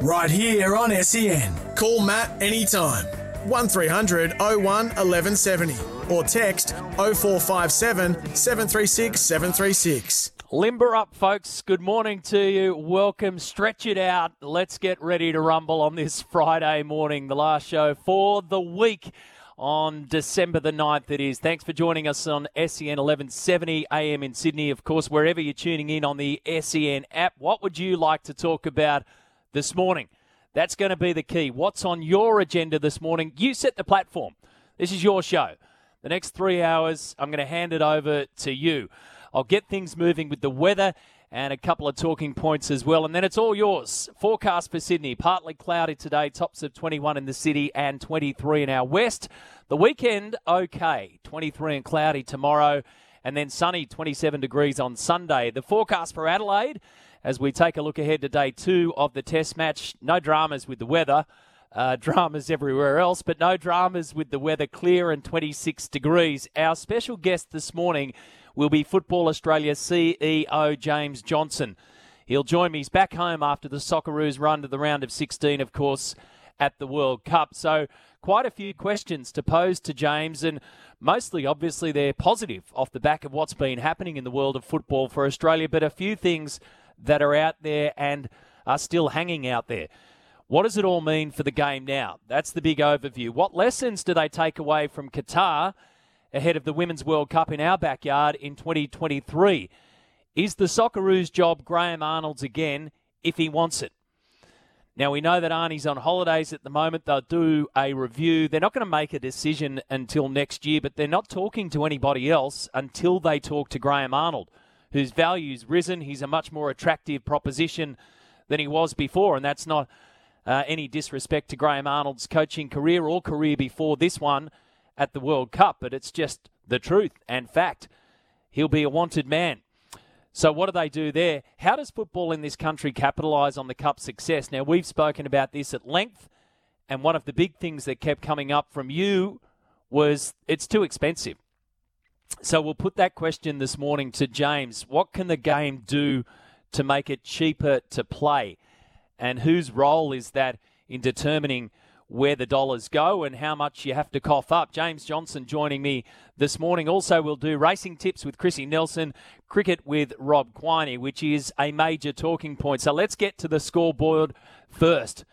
right here on SEN. Call Matt anytime. 1300 01 1170 or text 0457 736 736. Limber up, folks. Good morning to you. Welcome. Stretch it out. Let's get ready to rumble on this Friday morning, the last show for the week on December the 9th it is. Thanks for joining us on SEN 1170 AM in Sydney. Of course, wherever you're tuning in on the SEN app, what would you like to talk about this morning? That's going to be the key. What's on your agenda this morning? You set the platform. This is your show. The next three hours, I'm going to hand it over to you. I'll get things moving with the weather and a couple of talking points as well. And then it's all yours. Forecast for Sydney partly cloudy today, tops of 21 in the city and 23 in our west. The weekend, okay, 23 and cloudy tomorrow, and then sunny, 27 degrees on Sunday. The forecast for Adelaide, as we take a look ahead to day two of the test match, no dramas with the weather. Uh, dramas everywhere else, but no dramas with the weather clear and 26 degrees. Our special guest this morning will be Football Australia CEO James Johnson. He'll join me. He's back home after the Socceroos run to the round of 16, of course, at the World Cup. So, quite a few questions to pose to James, and mostly, obviously, they're positive off the back of what's been happening in the world of football for Australia, but a few things that are out there and are still hanging out there. What does it all mean for the game now? That's the big overview. What lessons do they take away from Qatar ahead of the Women's World Cup in our backyard in 2023? Is the Socceroos job Graham Arnold's again if he wants it? Now, we know that Arnie's on holidays at the moment. They'll do a review. They're not going to make a decision until next year, but they're not talking to anybody else until they talk to Graham Arnold, whose value's risen. He's a much more attractive proposition than he was before, and that's not uh, any disrespect to Graham Arnold's coaching career or career before this one at the World Cup, but it's just the truth and fact. He'll be a wanted man. So, what do they do there? How does football in this country capitalise on the Cup success? Now, we've spoken about this at length, and one of the big things that kept coming up from you was it's too expensive. So, we'll put that question this morning to James. What can the game do to make it cheaper to play? and whose role is that in determining where the dollars go and how much you have to cough up. James Johnson joining me this morning. Also, we'll do racing tips with Chrissy Nelson, cricket with Rob Quiney, which is a major talking point. So let's get to the scoreboard first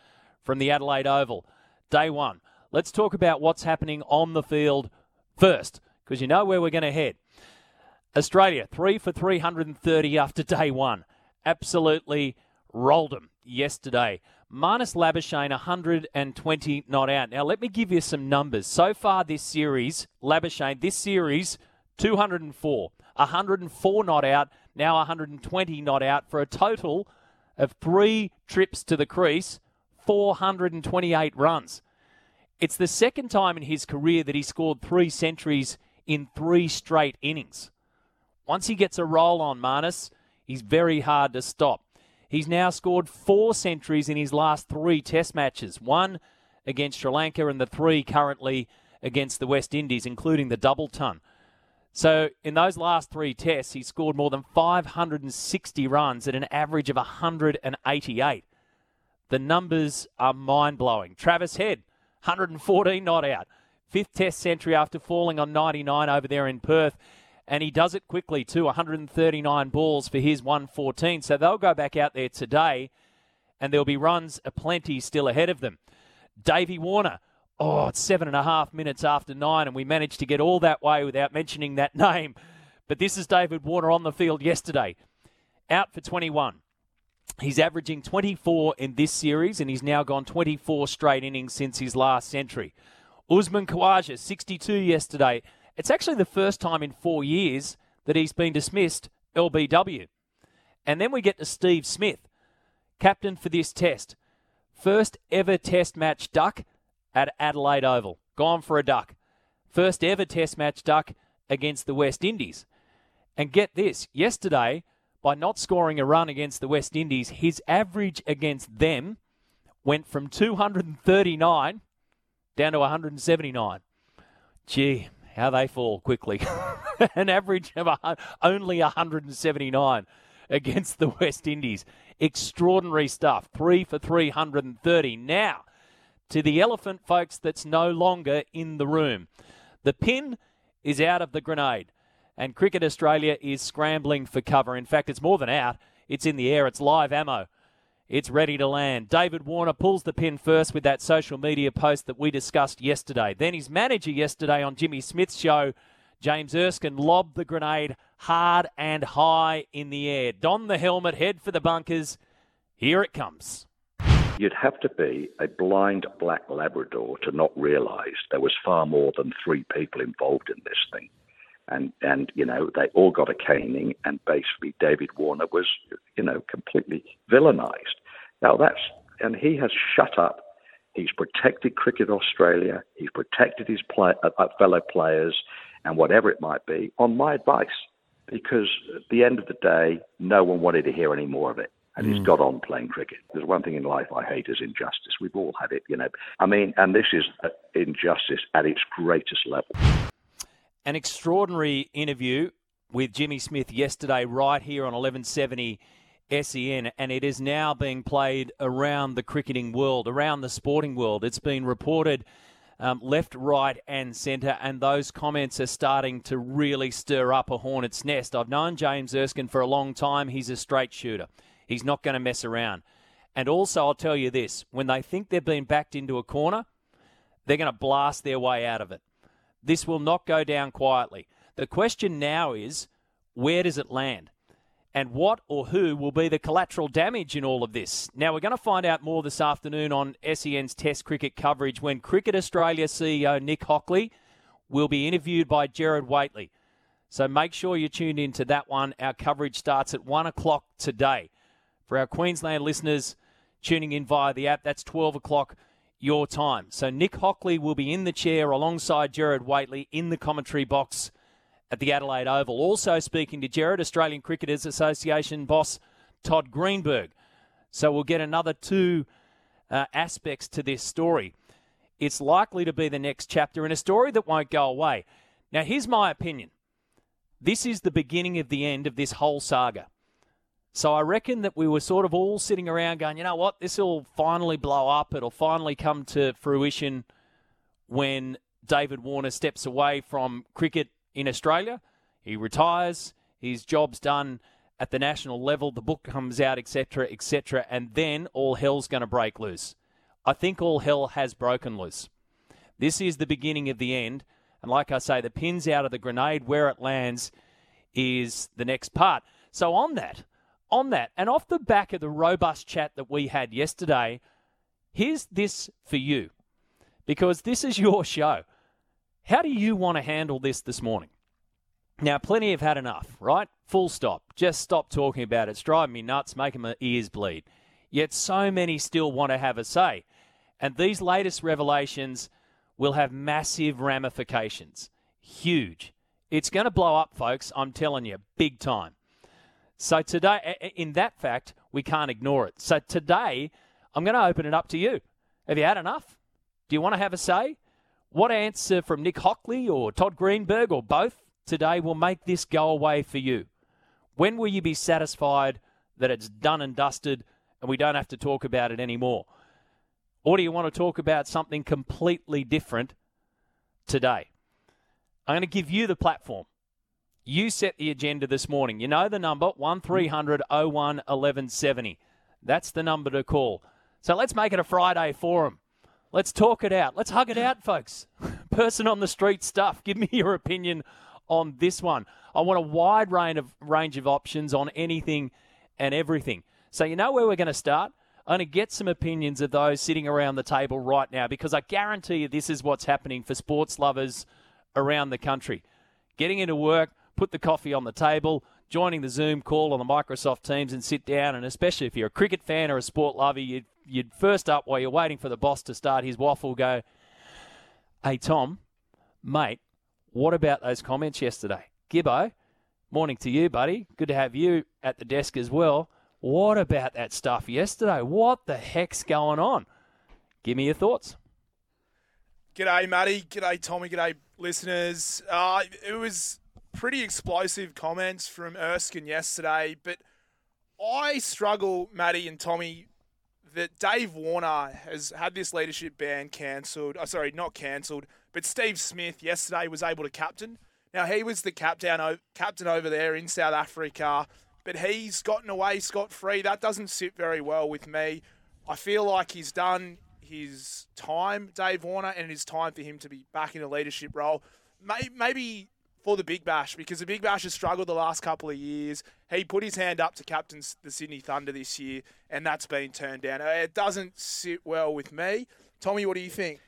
from the Adelaide Oval. Day one. Let's talk about what's happening on the field first, because you know where we're going to head. Australia, three for 330 after day one. Absolutely rolled them yesterday. Marnus Labuschagne, 120 not out. Now, let me give you some numbers. So far this series, Labuschagne, this series, 204. 104 not out, now 120 not out for a total of three trips to the crease, 428 runs. It's the second time in his career that he scored three centuries in three straight innings. Once he gets a roll on Marnus, he's very hard to stop. He's now scored four centuries in his last three Test matches one against Sri Lanka and the three currently against the West Indies, including the double ton. So, in those last three tests, he scored more than 560 runs at an average of 188. The numbers are mind blowing. Travis Head, 114 not out. Fifth test century after falling on 99 over there in Perth and he does it quickly too 139 balls for his 114. So they'll go back out there today, and there'll be runs aplenty still ahead of them. Davey Warner. Oh, it's seven and a half minutes after nine, and we managed to get all that way without mentioning that name. But this is David Warner on the field yesterday, out for 21. He's averaging 24 in this series, and he's now gone 24 straight innings since his last century. Usman Khawaja, 62 yesterday, it's actually the first time in four years that he's been dismissed LBW. And then we get to Steve Smith, captain for this test. First ever Test match duck at Adelaide Oval. Gone for a duck. First ever Test match duck against the West Indies. And get this yesterday, by not scoring a run against the West Indies, his average against them went from 239 down to 179. Gee, how they fall quickly. An average of a, only 179 against the West Indies. Extraordinary stuff. Three for 330. Now, to the elephant, folks, that's no longer in the room. The pin is out of the grenade, and Cricket Australia is scrambling for cover. In fact, it's more than out, it's in the air, it's live ammo. It's ready to land. David Warner pulls the pin first with that social media post that we discussed yesterday. Then his manager yesterday on Jimmy Smith's show, James Erskine, lobbed the grenade hard and high in the air. Don the helmet, head for the bunkers. Here it comes. You'd have to be a blind black Labrador to not realise there was far more than three people involved in this thing. And, and, you know, they all got a caning, and basically David Warner was, you know, completely villainised. Now that's, and he has shut up. He's protected Cricket Australia. He's protected his play, uh, uh fellow players and whatever it might be on my advice. Because at the end of the day, no one wanted to hear any more of it and he's mm. got on playing cricket. There's one thing in life I hate is injustice. We've all had it, you know. I mean, and this is injustice at its greatest level. An extraordinary interview with Jimmy Smith yesterday, right here on 1170 SEN, and it is now being played around the cricketing world, around the sporting world. It's been reported. Um, left, right, and centre, and those comments are starting to really stir up a hornet's nest. I've known James Erskine for a long time. He's a straight shooter. He's not going to mess around. And also, I'll tell you this when they think they've been backed into a corner, they're going to blast their way out of it. This will not go down quietly. The question now is where does it land? And what or who will be the collateral damage in all of this? Now, we're going to find out more this afternoon on SEN's Test cricket coverage when Cricket Australia CEO Nick Hockley will be interviewed by Gerard Whateley. So make sure you tune in to that one. Our coverage starts at 1 o'clock today. For our Queensland listeners tuning in via the app, that's 12 o'clock your time. So Nick Hockley will be in the chair alongside Gerard Whateley in the commentary box at the Adelaide Oval. Also speaking to Gerard, Australian Cricketers Association boss Todd Greenberg. So we'll get another two uh, aspects to this story. It's likely to be the next chapter in a story that won't go away. Now, here's my opinion. This is the beginning of the end of this whole saga. So I reckon that we were sort of all sitting around going, you know what, this will finally blow up. It'll finally come to fruition when David Warner steps away from cricket in Australia. He retires, his job's done at the national level, the book comes out, etc., etc., and then all hell's going to break loose. I think all hell has broken loose. This is the beginning of the end. And like I say, the pin's out of the grenade. Where it lands is the next part. So, on that, on that, and off the back of the robust chat that we had yesterday, here's this for you because this is your show. How do you want to handle this this morning? Now, plenty have had enough, right? Full stop. Just stop talking about it. It's driving me nuts, making my ears bleed. Yet so many still want to have a say. And these latest revelations will have massive ramifications. Huge. It's going to blow up, folks. I'm telling you, big time. So today, in that fact, we can't ignore it. So today, I'm going to open it up to you. Have you had enough? Do you want to have a say? What answer from Nick Hockley or Todd Greenberg or both today will make this go away for you? When will you be satisfied that it's done and dusted and we don't have to talk about it anymore? Or do you want to talk about something completely different today? I'm going to give you the platform. You set the agenda this morning. You know the number 1300 01 1170. That's the number to call. So let's make it a Friday forum. Let's talk it out. Let's hug it out, folks. Person on the street stuff. Give me your opinion on this one. I want a wide range of range of options on anything and everything. So you know where we're going to start? I'm going to get some opinions of those sitting around the table right now because I guarantee you this is what's happening for sports lovers around the country. Getting into work, put the coffee on the table, joining the Zoom call on the Microsoft Teams and sit down. And especially if you're a cricket fan or a sport lover, you'd, you'd first up while you're waiting for the boss to start his waffle go, Hey, Tom, mate, what about those comments yesterday? Gibbo, morning to you, buddy. Good to have you at the desk as well. What about that stuff yesterday? What the heck's going on? Give me your thoughts. G'day, Matty. G'day, Tommy. G'day, listeners. Uh, it was pretty explosive comments from Erskine yesterday, but I struggle, Matty and Tommy, that Dave Warner has had this leadership ban cancelled. Oh, sorry, not cancelled, but Steve Smith yesterday was able to captain. Now he was the captain captain over there in South Africa, but he's gotten away scot free. That doesn't sit very well with me. I feel like he's done his time, Dave Warner, and it is time for him to be back in a leadership role. Maybe for the Big Bash because the Big Bash has struggled the last couple of years. He put his hand up to captain the Sydney Thunder this year, and that's been turned down. It doesn't sit well with me. Tommy, what do you think?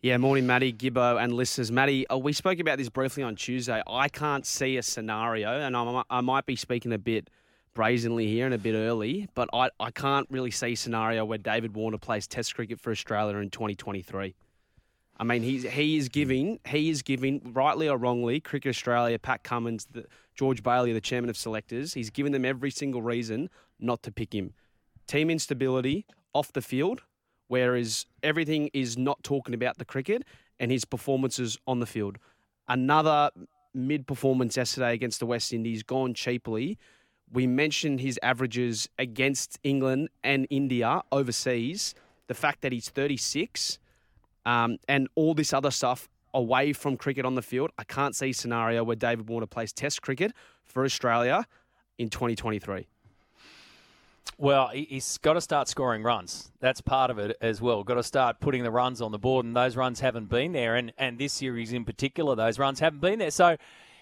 Yeah, morning, Matty, Gibbo, and listeners. Matty, uh, we spoke about this briefly on Tuesday. I can't see a scenario, and I, I might be speaking a bit brazenly here and a bit early, but I, I can't really see a scenario where David Warner plays Test cricket for Australia in 2023. I mean, he's he is giving he is giving rightly or wrongly Cricket Australia, Pat Cummins, the, George Bailey, the chairman of selectors. He's given them every single reason not to pick him. Team instability off the field, whereas everything is not talking about the cricket and his performances on the field. Another mid performance yesterday against the West Indies, gone cheaply. We mentioned his averages against England and India overseas. The fact that he's 36 um, and all this other stuff away from cricket on the field. I can't see scenario where David Warner plays Test cricket for Australia in 2023. Well, he's got to start scoring runs. That's part of it as well. Got to start putting the runs on the board, and those runs haven't been there. And, and this series in particular, those runs haven't been there. So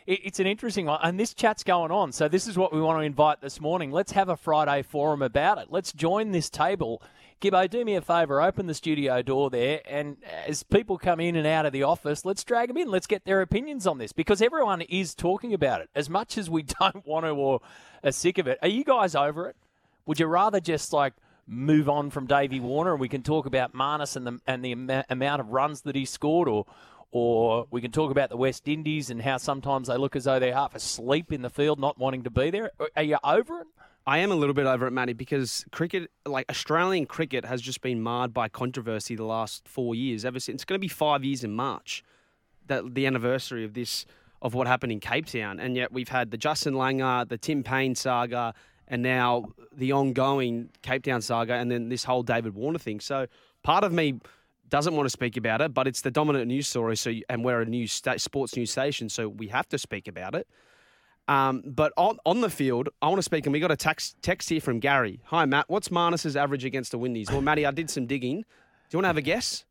it's an interesting one. And this chat's going on. So this is what we want to invite this morning. Let's have a Friday forum about it. Let's join this table Gibbo, do me a favour, open the studio door there, and as people come in and out of the office, let's drag them in. Let's get their opinions on this because everyone is talking about it. As much as we don't want to or are sick of it, are you guys over it? Would you rather just like move on from Davey Warner and we can talk about Marnus and the and the am- amount of runs that he scored, or or we can talk about the West Indies and how sometimes they look as though they're half asleep in the field, not wanting to be there. Are you over it? I am a little bit over it, Matty, because cricket, like Australian cricket, has just been marred by controversy the last four years. Ever since it's going to be five years in March, that the anniversary of this of what happened in Cape Town, and yet we've had the Justin Langer, the Tim Paine saga, and now the ongoing Cape Town saga, and then this whole David Warner thing. So part of me doesn't want to speak about it, but it's the dominant news story. So and we're a news sta- sports news station, so we have to speak about it. Um, but on, on the field, I want to speak, and we got a text, text here from Gary. Hi, Matt. What's Marnus's average against the Windies? Well, Matty, I did some digging. Do you want to have a guess?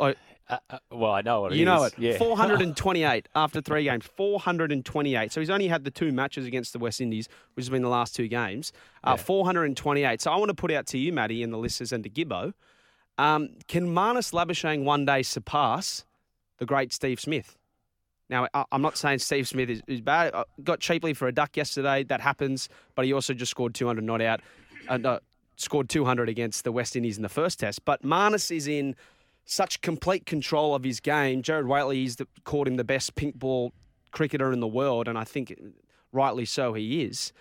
Oh, uh, uh, well, I know what you know it. Yeah. 428 after three games. 428. So he's only had the two matches against the West Indies, which has been the last two games. Uh, yeah. 428. So I want to put out to you, Matty, and the listeners, and to Gibbo. Um, can Marnus Labuschagne one day surpass the great Steve Smith? Now, I'm not saying Steve Smith is, is bad. I got cheaply for a duck yesterday. That happens. But he also just scored 200 not out. Uh, no, scored 200 against the West Indies in the first test. But Marnus is in such complete control of his game. Gerard Whateley he's the, called him the best pink ball cricketer in the world, and I think rightly so he is.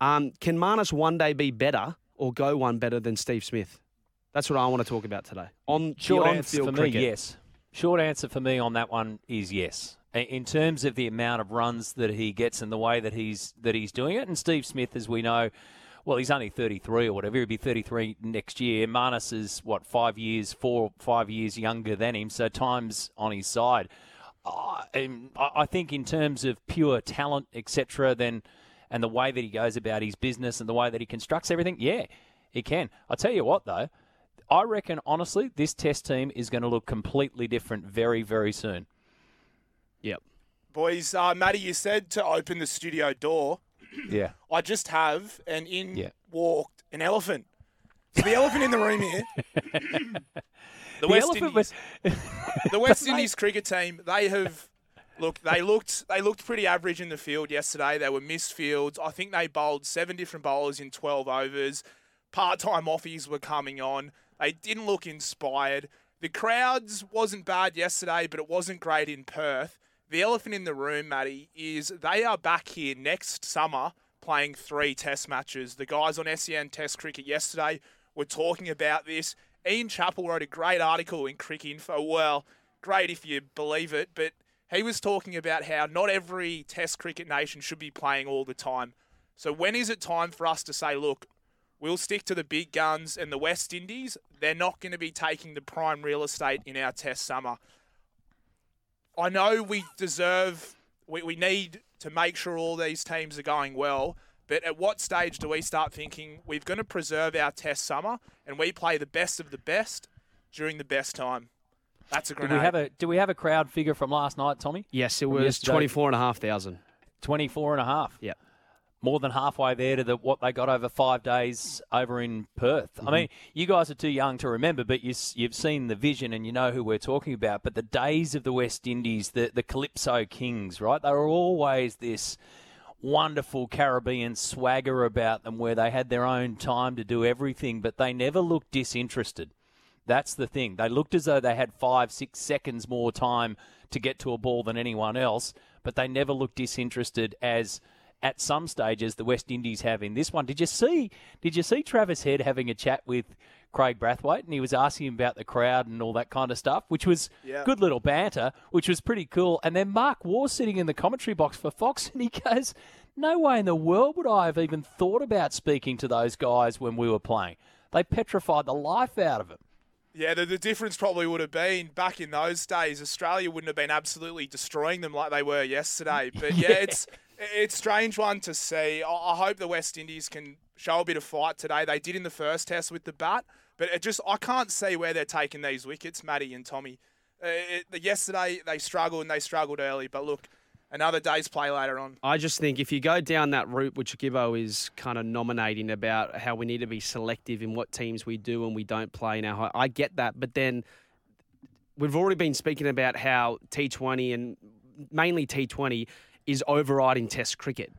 Um, can Marnus one day be better or go one better than Steve Smith? That's what I want to talk about today. On short answer for cricket. me, yes. Short answer for me on that one is yes in terms of the amount of runs that he gets and the way that he's that he's doing it. And Steve Smith, as we know, well, he's only 33 or whatever. He'll be 33 next year. Marnus is what five years, four five years younger than him, so time's on his side. I um, think in terms of pure talent, etc., then and the way that he goes about his business and the way that he constructs everything, yeah, he can. I tell you what, though, I reckon honestly, this Test team is going to look completely different very, very soon. Yep. Boys, uh, Matty, you said to open the studio door. Yeah. I just have, and in yeah. walked an elephant. So the elephant in the room here. The, the West Indies, was... the West Indies cricket team, they have Look, they looked they looked pretty average in the field yesterday. They were missed fields. I think they bowled seven different bowlers in 12 overs. Part-time offies were coming on. They didn't look inspired. The crowds wasn't bad yesterday, but it wasn't great in Perth. The elephant in the room, Matty, is they are back here next summer playing three test matches. The guys on SEN Test Cricket yesterday were talking about this. Ian Chappell wrote a great article in Cricinfo. Well, great if you believe it, but he was talking about how not every Test cricket nation should be playing all the time. So when is it time for us to say, look, we'll stick to the big guns and the West Indies? They're not going to be taking the prime real estate in our Test summer. I know we deserve, we, we need to make sure all these teams are going well. But at what stage do we start thinking we're going to preserve our test summer and we play the best of the best during the best time? That's a grenade. Do we have a Do we have a crowd figure from last night, Tommy? Yes, it was yesterday. 24,500. 24 and a half. Yeah. More than halfway there to the, what they got over five days over in Perth. Mm-hmm. I mean, you guys are too young to remember, but you, you've seen the vision and you know who we're talking about. But the days of the West Indies, the, the Calypso Kings, right? They were always this wonderful Caribbean swagger about them where they had their own time to do everything, but they never looked disinterested. That's the thing. They looked as though they had five, six seconds more time to get to a ball than anyone else, but they never looked disinterested as at some stages the West Indies have in this one. Did you see did you see Travis Head having a chat with Kraigg Brathwaite and he was asking him about the crowd and all that kind of stuff, which was Yeah. good little banter, which was pretty cool. And then Mark Waugh sitting in the commentary box for Fox and he goes, No way in the world would I have even thought about speaking to those guys when we were playing. They petrified the life out of him. Yeah, the, the difference probably would have been back in those days, Australia wouldn't have been absolutely destroying them like they were yesterday. But yeah, it's it's a strange one to see. I, hope the West Indies can show a bit of fight today. They did in the first test with the bat, but it just I can't see where they're taking these wickets, Matty and Tommy. Uh, it, yesterday they struggled and they struggled early, but look, another day's play later on. I just think if you go down that route, which Gibbo is kind of nominating about how we need to be selective in what teams we do and we don't play now, I get that. But then we've already been speaking about how T20 and mainly T20 is overriding Test cricket.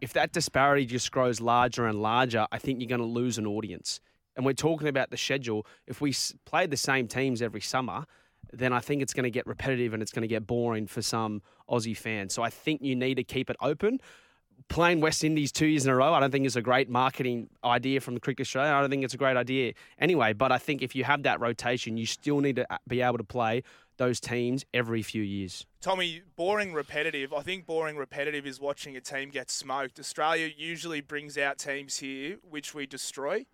If that disparity just grows larger and larger, I think you're going to lose an audience. And we're talking about the schedule. If we s- play the same teams every summer, then I think it's going to get repetitive and it's going to get boring for some Aussie fans. So I think you need to keep it open. Playing West Indies two years in a row, I don't think is a great marketing idea from the Cricket Australia. I don't think it's a great idea anyway. But I think if you have that rotation, you still need to uh, be able to play those teams every few years. Tommy, boring repetitive. I think boring repetitive is watching a team get smoked. Australia usually brings out teams here which we destroy.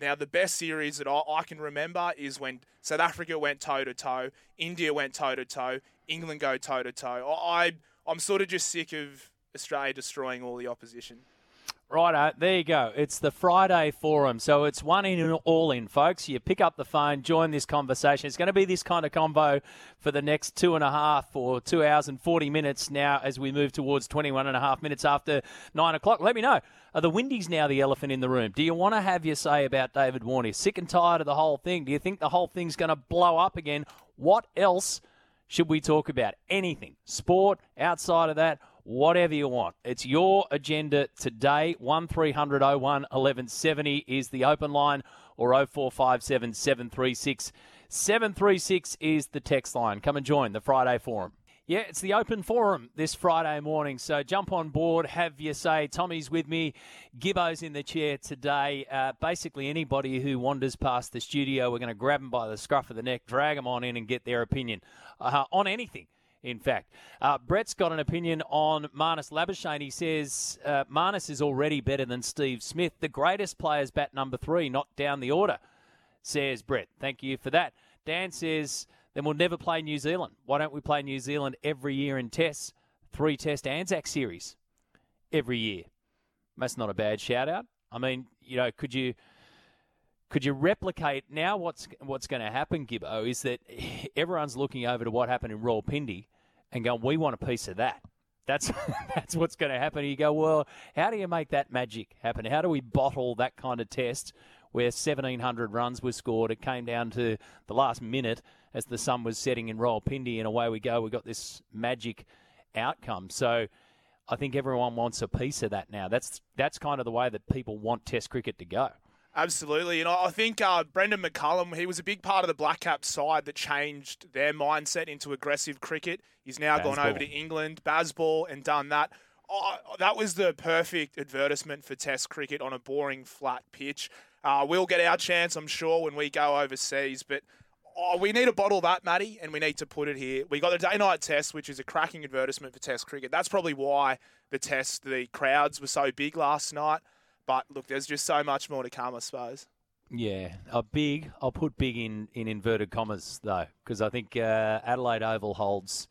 Now, the best series that I, I can remember is when South Africa went toe to toe, India went toe to toe, England go toe to toe. I, I'm sort of just sick of Australia destroying all the opposition. Righto, there you go. It's the Friday Forum. So it's one in and all in, folks. You pick up the phone, join this conversation. It's going to be this kind of combo for the next two and a half or two hours and 40 minutes now as we move towards 21 and a half minutes after nine o'clock. Let me know. Are the Windies now the elephant in the room? Do you want to have your say about David Warner? Sick and tired of the whole thing? Do you think the whole thing's going to blow up again? What else should we talk about? Anything. Sport, outside of that, whatever you want. It's your agenda today. 1300 01 1170 is the open line or 0457 736 736 is the text line. Come and join the Friday Forum. Yeah, it's the open forum this Friday morning. So jump on board, have your say. Tommy's with me, Gibbo's in the chair today. Uh, basically, anybody who wanders past the studio, we're going to grab them by the scruff of the neck, drag them on in, and get their opinion uh, on anything. In fact, uh, Brett's got an opinion on Marnus Labuschagne. He says uh, Marnus is already better than Steve Smith. The greatest players bat number three, not down the order, says Brett. Thank you for that. Dan says, then we'll never play New Zealand. Why don't we play New Zealand every year in tests? Three test Anzac series every year. That's not a bad shout out. I mean, you know, could you could you replicate now what's what's going to happen, Gibbo, is that everyone's looking over to what happened in Rawalpindi and going, we want a piece of that. That's that's what's going to happen. You go, well, how do you make that magic happen? How do we bottle that kind of test where 1,700 runs were scored? It came down to the last minute as the sun was setting in Rawalpindi, and away we go. We got this magic outcome. So I think everyone wants a piece of that now. That's that's kind of the way that people want Test cricket to go. Absolutely, and I think uh, Brendon McCullum, he was a big part of the Black Cap side that changed their mindset into aggressive cricket. He's now Bazball. gone over to England, Bazball, and done that. Oh, that was the perfect advertisement for Test cricket on a boring, flat pitch. Uh, we'll get our chance, I'm sure, when we go overseas, but oh, we need to bottle that, Matty, and we need to put it here. We got the day night test, which is a cracking advertisement for Test cricket. That's probably why the test, the crowds were so big last night. But look, there's just so much more to come, I suppose. Yeah, a big. I'll put big in, in inverted commas though, because I think uh, Adelaide Oval holds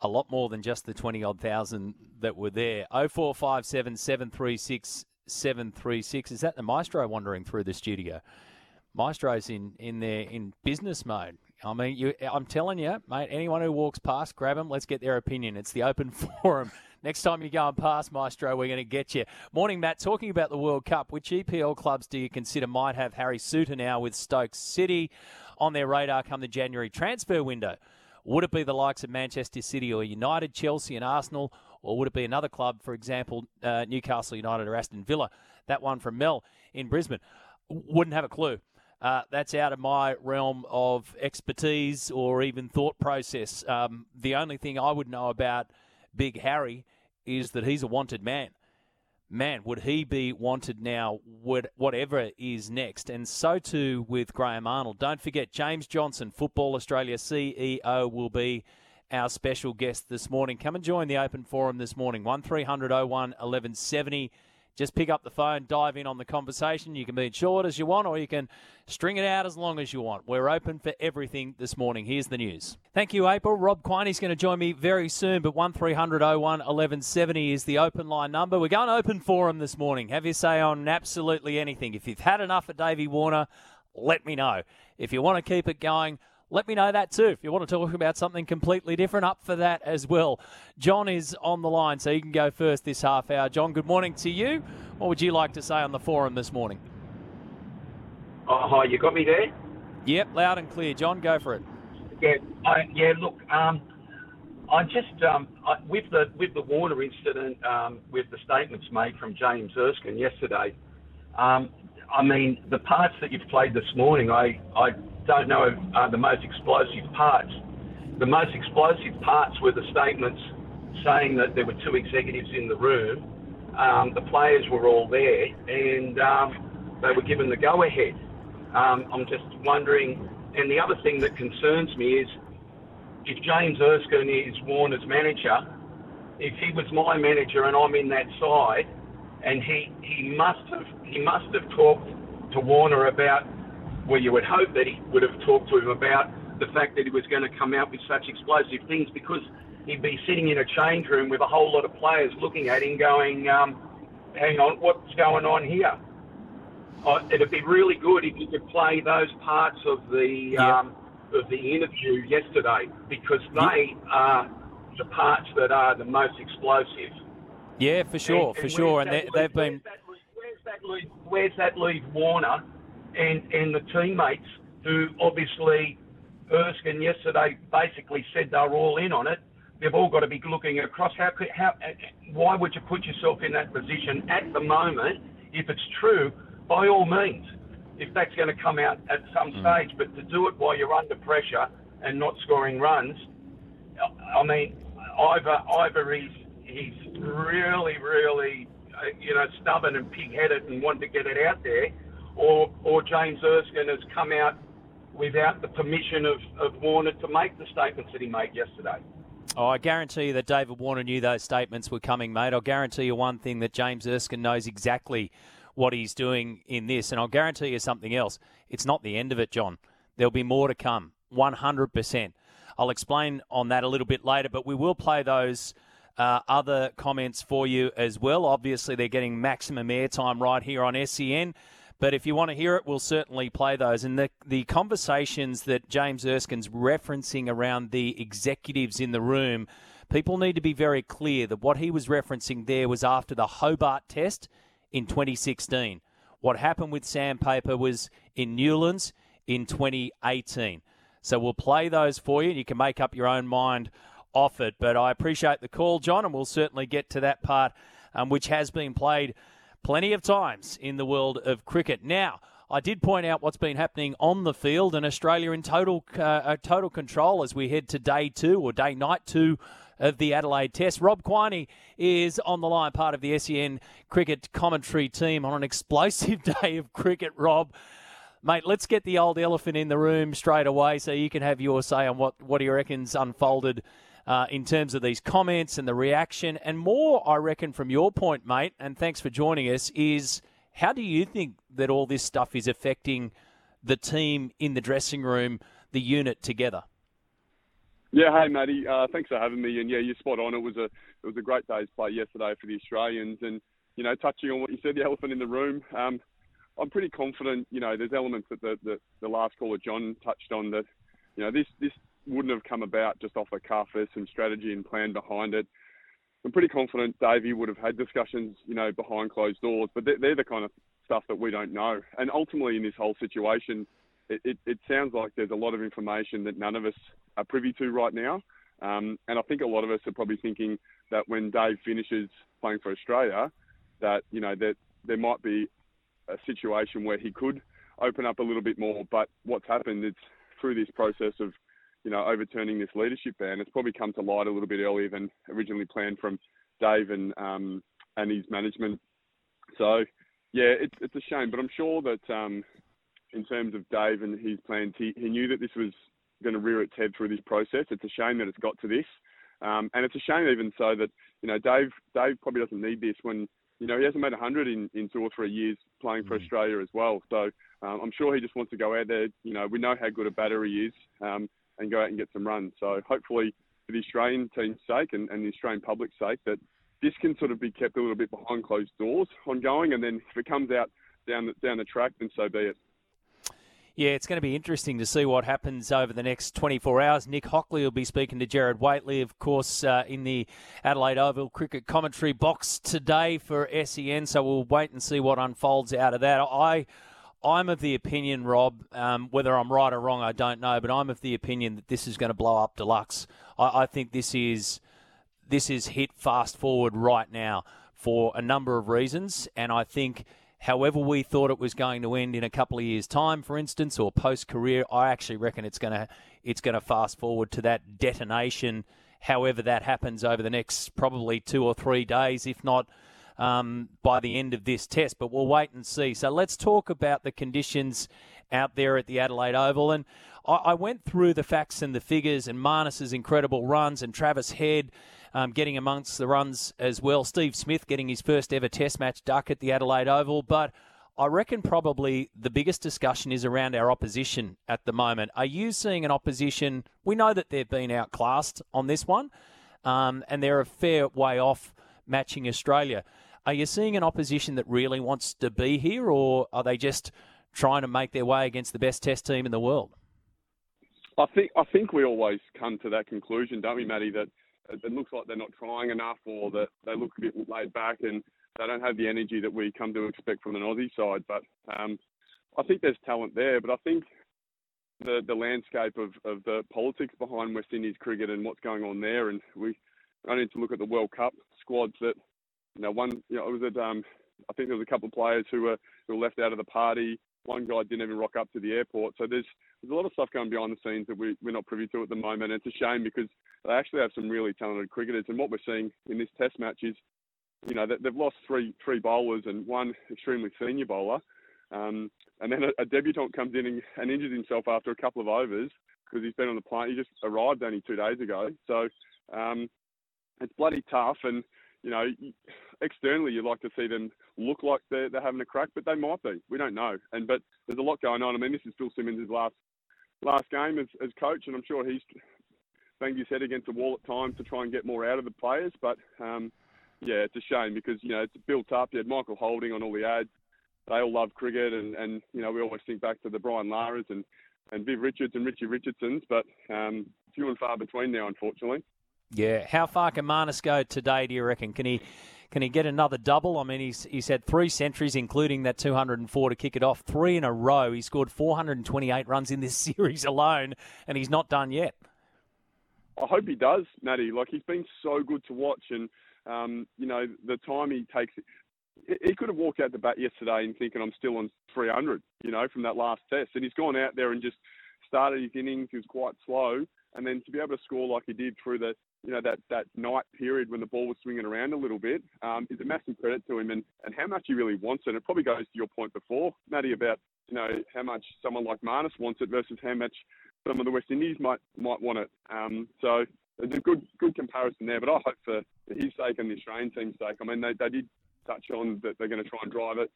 a lot more than just the twenty odd thousand that were there. Oh four five seven seven three six seven three six. Is that the maestro wandering through the studio? Maestro's in in there in business mode. I mean, you, I'm telling you, mate. Anyone who walks past, grab them. Let's get their opinion. It's the open forum. Next time you go and pass, Maestro, we're going to get you. Morning, Matt. Talking about the World Cup, which EPL clubs do you consider might have Harry Souttar now with Stoke City on their radar come the January transfer window? Would it be the likes of Manchester City or United, Chelsea, and Arsenal, or would it be another club, for example, uh, Newcastle United or Aston Villa? That one from Mel in Brisbane. Wouldn't have a clue. Uh, that's out of my realm of expertise or even thought process. Um, the only thing I would know about Big Harry is that he's a wanted man. Man, would he be wanted now, would, whatever is next? And so too with Graham Arnold. Don't forget, James Johnson, Football Australia CEO, will be our special guest this morning. Come and join the open forum this morning, 1300 01 1170. Just pick up the phone, dive in on the conversation. You can be as short as you want, or you can string it out as long as you want. We're open for everything this morning. Here's the news. Thank you, April. Rob Quiney's going to join me very soon, but 1300 01 1170 is the open line number. We're going open forum this morning. Have your say on absolutely anything. If you've had enough of Davey Warner, let me know. If you want to keep it going, let me know that too. If you want to talk about something completely different, up for that as well. John is on the line, so you can go first this half hour. John, good morning to you. What would you like to say on the forum this morning? Oh, hi, you got me there? Yep, loud and clear. John, go for it. Yeah, I, yeah. Look, um, I just um, I, with the with the Warner incident, um, with the statements made from James Erskine yesterday. Um, I mean, the parts that you've played this morning, I I don't know are the most explosive parts. The most explosive parts were the statements saying that there were two executives in the room. Um, the players were all there, and um, they were given the go-ahead. Um, I'm just wondering, and the other thing that concerns me is if James Erskine is Warner's manager, if he was my manager and I'm in that side, and he he must have he must have talked to Warner about well, you would hope that he would have talked to him about the fact that he was going to come out with such explosive things because he'd be sitting in a change room with a whole lot of players looking at him going, um, hang on, what's going on here? Uh, it'd be really good if you could play those parts of the um, of the interview yesterday because they are the parts that are the most explosive. Yeah, for sure, And- for and sure. And they, leave- been. Where's that, leave, where's that leave? Where's that leave Warner and and the teammates who obviously Erskine yesterday basically said they're all in on it. They've all got to be looking across. How could how? Why would you put yourself in that position at the moment? If it's true, by all means, if that's going to come out at some stage, but to do it while you're under pressure and not scoring runs, I mean, either either he's he's really really uh, you know stubborn and pig-headed and wanted to get it out there, or or James Erskine has come out without the permission of, of Warner to make the statements that he made yesterday. Oh, I guarantee you that David Warner knew those statements were coming, mate. I'll guarantee you one thing that James Erskine knows exactly what he's doing in this. And I'll guarantee you something else. It's not the end of it, John. There'll be more to come, 100%. I'll explain on that a little bit later, but we will play those uh, other comments for you as well. Obviously, they're getting maximum airtime right here on SEN. But if you want to hear it, we'll certainly play those. And the, the conversations that James Erskine's referencing around the executives in the room, people need to be very clear that what he was referencing there was after the Hobart test in 2016. What happened with Sandpaper was in Newlands in 2018. So we'll play those for you, and you can make up your own mind off it. But I appreciate the call, John, and we'll certainly get to that part, um, which has been played plenty of times in the world of cricket. Now, I did point out what's been happening on the field, and Australia in total uh, total control as we head to day two or day night two of the Adelaide Test. Rob Quiney is on the line, part of the SEN cricket commentary team on an explosive day of cricket. Rob, mate, let's get the old elephant in the room straight away, so you can have your say on what what he reckons unfolded uh, in terms of these comments and the reaction. And more, I reckon, from your point, mate, and thanks for joining us, is how do you think that all this stuff is affecting the team in the dressing room, the unit together? Yeah, hey Matty, uh, thanks for having me. And yeah, you're spot on. It was a it was a great day's play yesterday for the Australians. And you know, touching on what you said, the elephant in the room. Um, I'm pretty confident. You know, there's elements that the, the the last caller John touched on that. You know, this this wouldn't have come about just off the cuff. There's some strategy and plan behind it. I'm pretty confident Davey would have had discussions, you know, behind closed doors, but they're, the kind of stuff that we don't know. And ultimately, in this whole situation, it, it, it, sounds like there's a lot of information that none of us are privy to right now. Um, and I think a lot of us are probably thinking that when Dave finishes playing for Australia, that you know that there might be a situation where he could open up a little bit more. But what's happened is through this process of you know, overturning this leadership ban. It's probably come to light a little bit earlier than originally planned from Dave and um, and his management. So, yeah, it's it's a shame, but I'm sure that um, in terms of Dave and his plans, he, he knew that this was going to rear its head through this process. It's a shame that it's got to this, um, and it's a shame even so that you know Dave Dave probably doesn't need this when you know he hasn't made 100 in, in two or three years playing for mm. Australia as well. So um, I'm sure he just wants to go out there. You know, we know how good a batter he is. Um, and go out and get some runs. So hopefully, for the Australian team's sake and, and the Australian public's sake, that this can sort of be kept a little bit behind closed doors ongoing, and then if it comes out down the, down the track, then so be it. Yeah, it's going to be interesting to see what happens over the next 24 hours. Nick Hockley will be speaking to Gerard Whateley, of course, uh, in the Adelaide Oval cricket commentary box today for SEN. So we'll wait and see what unfolds out of that. I I'm of the opinion, Rob, um, whether I'm right or wrong, I don't know, but I'm of the opinion that this is going to blow up deluxe. I, I think this is this is hit fast forward right now for a number of reasons, and I think however we thought it was going to end in a couple of years' time, for instance, or post career, I actually reckon it's going to it's going to fast forward to that detonation. However that happens over the next probably two or three days, if not um, by the end of this test, but we'll wait and see. So let's talk about the conditions out there at the Adelaide Oval. And I, I went through the facts and the figures and Marnus's incredible runs and Travis Head. Um, getting amongst the runs as well. Steve Smith getting his first ever Test match duck at the Adelaide Oval. But I reckon probably the biggest discussion is around our opposition at the moment. Are you seeing an opposition? We know that they've been outclassed on this one, um, and they're a fair way off matching Australia. Are you seeing an opposition that really wants to be here, or are they just trying to make their way against the best Test team in the world? I think I think we always come to that conclusion, don't we, Matty? That it looks like they're not trying enough, or that they look a bit laid back, and they don't have the energy that we come to expect from an Aussie side. But um, I think there's talent there. But I think the the landscape of, of the politics behind West Indies cricket and what's going on there, and we only need to look at the World Cup squads that you know, one, you know, it was at, um, I think there was a couple of players who were who were left out of the party. One guy didn't even rock up to the airport. So there's there's a lot of stuff going behind the scenes that we, we're not privy to at the moment. And it's a shame because they actually have some really talented cricketers. And what we're seeing in this Test match is, you know, they've lost three three bowlers and one extremely senior bowler. Um, and then a, a debutant comes in and, and injures himself after a couple of overs because he's been on the plane. He just arrived only two days ago. So um, it's bloody tough. And you know, externally you'd like to see them look like they're, they're having a crack, but they might be. We don't know. And but there's a lot going on. I mean, this is Phil Simmons' last last game as, as coach, and I'm sure he's banged his head against the wall at times to try and get more out of the players. But um, yeah, it's a shame because you know it's built up. You had Michael Holding on all the ads. They all love cricket, and, and you know we always think back to the Brian Laras and and Viv Richards and Richie Richardsons, but um, few and far between now, unfortunately. Yeah, how far can Marnus go today? Do you reckon? Can he can he get another double? I mean, he's he's had three centuries, including that 204 to kick it off, three in a row. He scored 428 runs in this series alone, and he's not done yet. I hope he does, Matty. Like he's been so good to watch, and um, you know the time he takes. He could have walked out the bat yesterday and thinking I'm still on 300, you know, from that last test, and he's gone out there and just started his innings. He was quite slow, and then to be able to score like he did through the you know, that, that night period when the ball was swinging around a little bit um, is a massive credit to him and, and how much he really wants it. And it probably goes to your point before, Matty, about, you know, how much someone like Marnus wants it versus how much some of the West Indies might might want it. Um, so there's a good good comparison there. But I hope for, for his sake and the Australian team's sake, I mean, they, they did touch on that they're going to try and drive it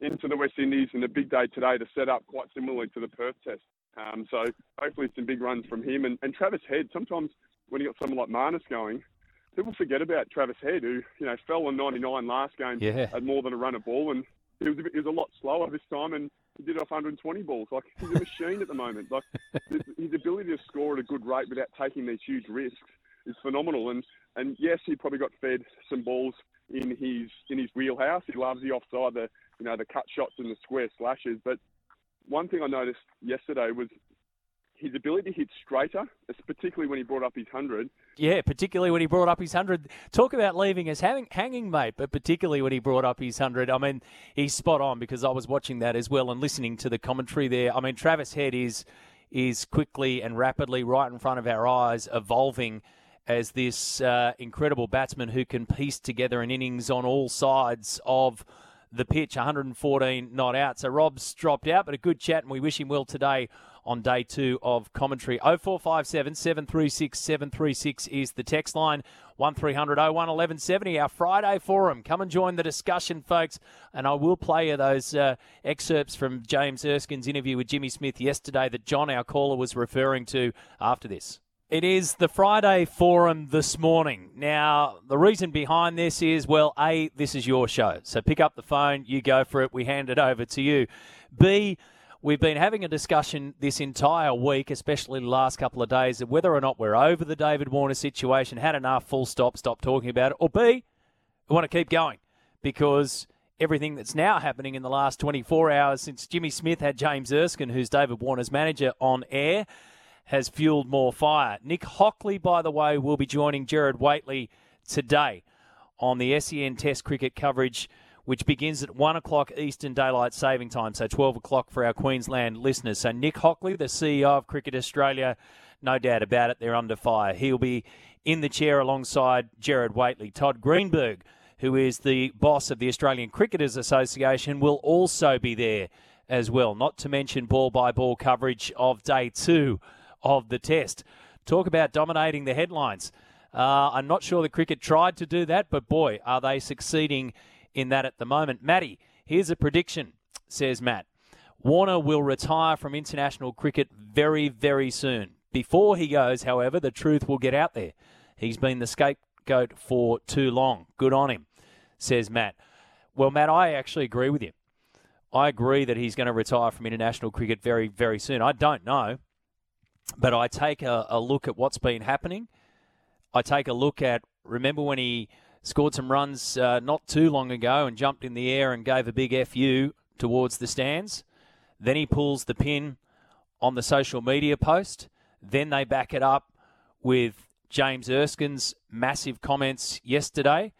into the West Indies and a big day today to set up quite similarly to the Perth test. Um, so hopefully some big runs from him. And, and Travis Head, sometimes – when you got someone like Marnus going, people forget about Travis Head, who you know fell on 99 last game, yeah. had more than a run of ball, and he was, he was a lot slower this time, and he did off 120 balls. Like he's a machine at the moment. Like his ability to score at a good rate without taking these huge risks is phenomenal. And and yes, he probably got fed some balls in his in his wheelhouse. He loves the offside, the you know the cut shots and the square slashes. But one thing I noticed yesterday was his ability to hit straighter, particularly when he brought up his 100. Yeah, particularly when he brought up his 100. Talk about leaving us hanging, hanging, mate, but particularly when he brought up his 100. I mean, he's spot on because I was watching that as well and listening to the commentary there. I mean, Travis Head is is quickly and rapidly right in front of our eyes evolving as this uh, incredible batsman who can piece together an innings on all sides of the pitch, 114 not out. So Rob's dropped out, but a good chat, and we wish him well today on day two of commentary. 0457 736 736 is the text line. 1300 01 1170, our Friday forum. Come and join the discussion, folks. And I will play you those uh, excerpts from James Erskine's interview with Jimmy Smith yesterday that John, our caller, was referring to after this. It is the Friday Forum this morning. Now, the reason behind this is, well, A, this is your show. So pick up the phone, you go for it, we hand it over to you. B, We've been having a discussion this entire week, especially the last couple of days, of whether or not we're over the David Warner situation, had enough, full stop, stop talking about it, or B, we want to keep going because everything that's now happening in the last 24 hours since Jimmy Smith had James Erskine, who's David Warner's manager, on air, has fueled more fire. Nick Hockley, by the way, will be joining Gerard Whateley today on the SEN Test cricket coverage which begins at 1 o'clock Eastern Daylight Saving Time, so 12 o'clock for our Queensland listeners. So, Nick Hockley, the CEO of Cricket Australia, no doubt about it, they're under fire. He'll be in the chair alongside Gerard Whateley. Todd Greenberg, who is the boss of the Australian Cricketers Association, will also be there as well, not to mention ball by ball coverage of day two of the test. Talk about dominating the headlines. Uh, I'm not sure the cricket tried to do that, but boy, are they succeeding in that at the moment. Matty, here's a prediction, says Matt. Warner will retire from international cricket very, very soon. Before he goes, however, the truth will get out there. He's been the scapegoat for too long. Good on him, says Matt. Well, Matt, I actually agree with you. I agree that he's going to retire from international cricket very, very soon. I don't know, but I take a, a look at what's been happening. I take a look at, remember when he scored some runs uh, not too long ago and jumped in the air and gave a big FU towards the stands. Then he pulls the pin on the social media post. Then they back it up with James Erskine's massive comments yesterday.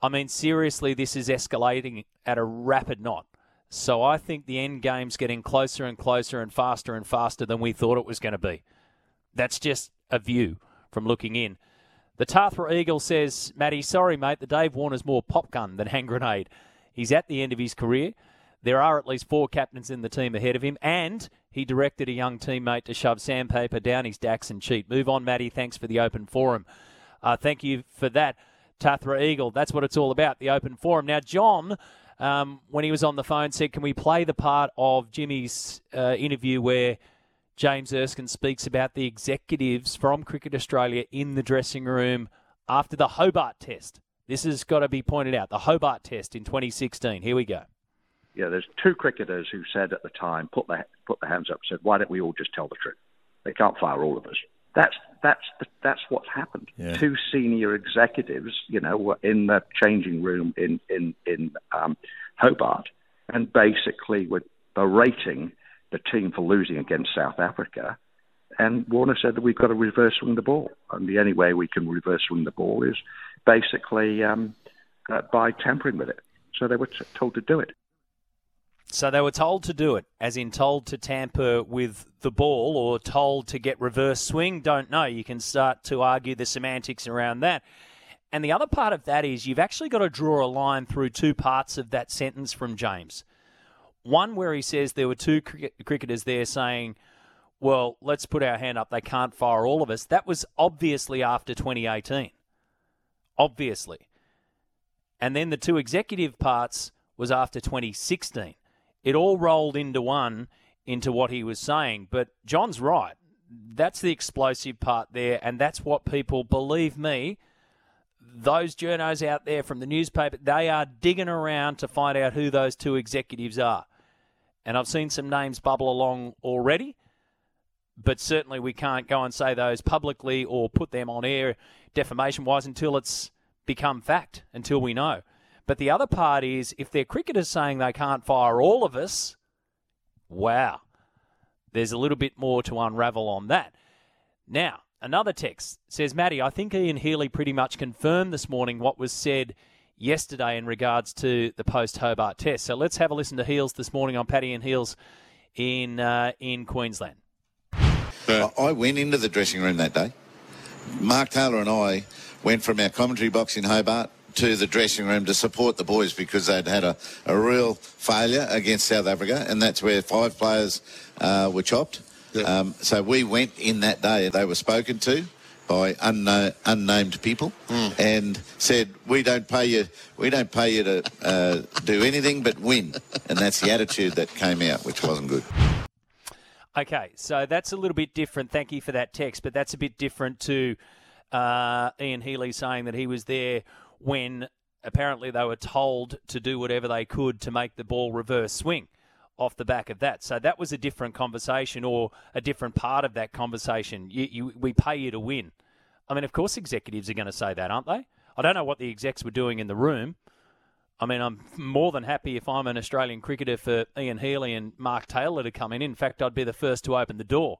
I mean, seriously, this is escalating at a rapid knot. So I think the end game's getting closer and closer and faster and faster than we thought it was going to be. That's just a view from looking in. The Tathra Eagle says, Matty, sorry, mate, the Dave Warner's more pop gun than hand grenade. He's at the end of his career. There are at least four captains in the team ahead of him, and he directed a young teammate to shove sandpaper down his Dax and cheat. Move on, Matty. Thanks for the open forum. Uh, thank you for that, Tathra Eagle. That's what it's all about, the open forum. Now, John, um, when he was on the phone, said, Can we play the part of Jimmy's uh, interview where James Erskine speaks about the executives from Cricket Australia in the dressing room after the Hobart test. This has got to be pointed out the Hobart test in 2016. Here we go. Yeah, there's two cricketers who said at the time, put their, put their hands up, said, why don't we all just tell the truth? They can't fire all of us. That's that's that's what's happened. Yeah. Two senior executives, you know, were in the changing room in in in um, Hobart, and basically were berating the team for losing against South Africa and Warner said that we've got to reverse swing the ball, and the only way we can reverse swing the ball is basically um, uh, by tampering with it. So they were t- told to do it. So they were told to do it, as in told to tamper with the ball or told to get reverse swing. Don't know. You can start to argue the semantics around that. And the other part of that is you've actually got to draw a line through two parts of that sentence from James. One where he says there were two cricketers there saying, well, let's put our hand up. They can't fire all of us. That was obviously after 2018. Obviously. And then the two executive parts was after 2016. It all rolled into one into what he was saying. But John's right. That's the explosive part there. And that's what people, believe me, those journos out there from the newspaper, they are digging around to find out who those two executives are. And I've seen some names bubble along already but certainly we can't go and say those publicly or put them on air defamation wise until it's become fact, until we know. But the other part is if their cricketers saying they can't fire all of us, wow, there's a little bit more to unravel on that. Now, another text says, Matty, I think Ian Healy pretty much confirmed this morning what was said yesterday in regards to the post Hobart test. So let's have a listen to Heels this morning on Paddy and Heels in uh, in Queensland. I went into the dressing room that day. Mark Taylor and I went from our commentary box in Hobart to the dressing room to support the boys because they'd had a, a real failure against South Africa, and that's where five players uh, were chopped. Yeah. Um, so we went in that day. They were spoken to by unknown, unnamed people mm. and said, "We don't pay you. We don't pay you to uh, do anything but win." And that's the attitude that came out, which wasn't good. Okay, so that's a little bit different. Thank you for that text, but that's a bit different to uh, Ian Healy saying that he was there when apparently they were told to do whatever they could to make the ball reverse swing off the back of that. So that was a different conversation or a different part of that conversation. You, you, we pay you to win. I mean, of course, executives are going to say that, aren't they? I don't know what the execs were doing in the room. I mean, I'm more than happy if I'm an Australian cricketer for Ian Healy and Mark Taylor to come in. In fact, I'd be the first to open the door.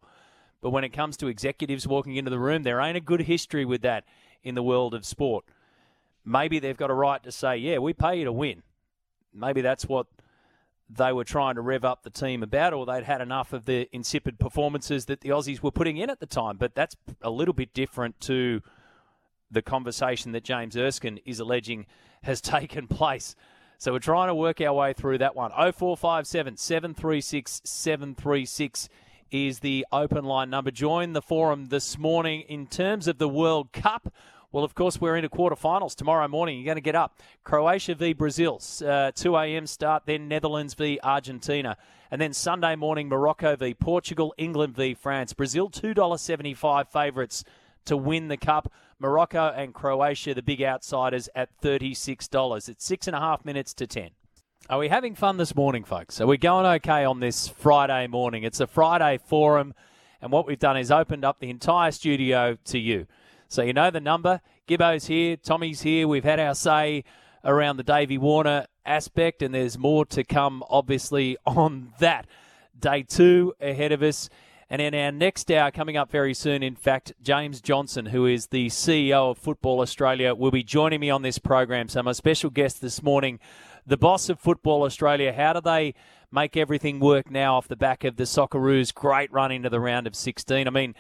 But when it comes to executives walking into the room, there ain't a good history with that in the world of sport. Maybe they've got a right to say, yeah, we pay you to win. Maybe that's what they were trying to rev up the team about, or they'd had enough of the insipid performances that the Aussies were putting in at the time. But that's a little bit different to the conversation that James Erskine is alleging has taken place. So we're trying to work our way through that one. 0457 736 736 is the open line number. Join the forum this morning in terms of the World Cup. Well, of course, we're into quarterfinals tomorrow morning. You're going to get up. Croatia v Brazil, uh, 2 a.m. start, then Netherlands v Argentina. And then Sunday morning, Morocco v Portugal, England v France. Brazil, $2.75 favourites to win the cup. Morocco and Croatia, the big outsiders, at $36. It's six and a half minutes to 10. Are we having fun this morning, folks? Are we going okay on this Friday morning? It's a Friday forum, and what we've done is opened up the entire studio to you. So you know the number. Gibbo's here, Tommy's here. We've had our say around the Davy Warner aspect, and there's more to come, obviously, on that. Day two ahead of us. And in our next hour, coming up very soon, in fact, James Johnson, who is the CEO of Football Australia, will be joining me on this program. So, my special guest this morning, the boss of Football Australia. How do they make everything work now off the back of the Socceroos' great run into the round of 16? I mean,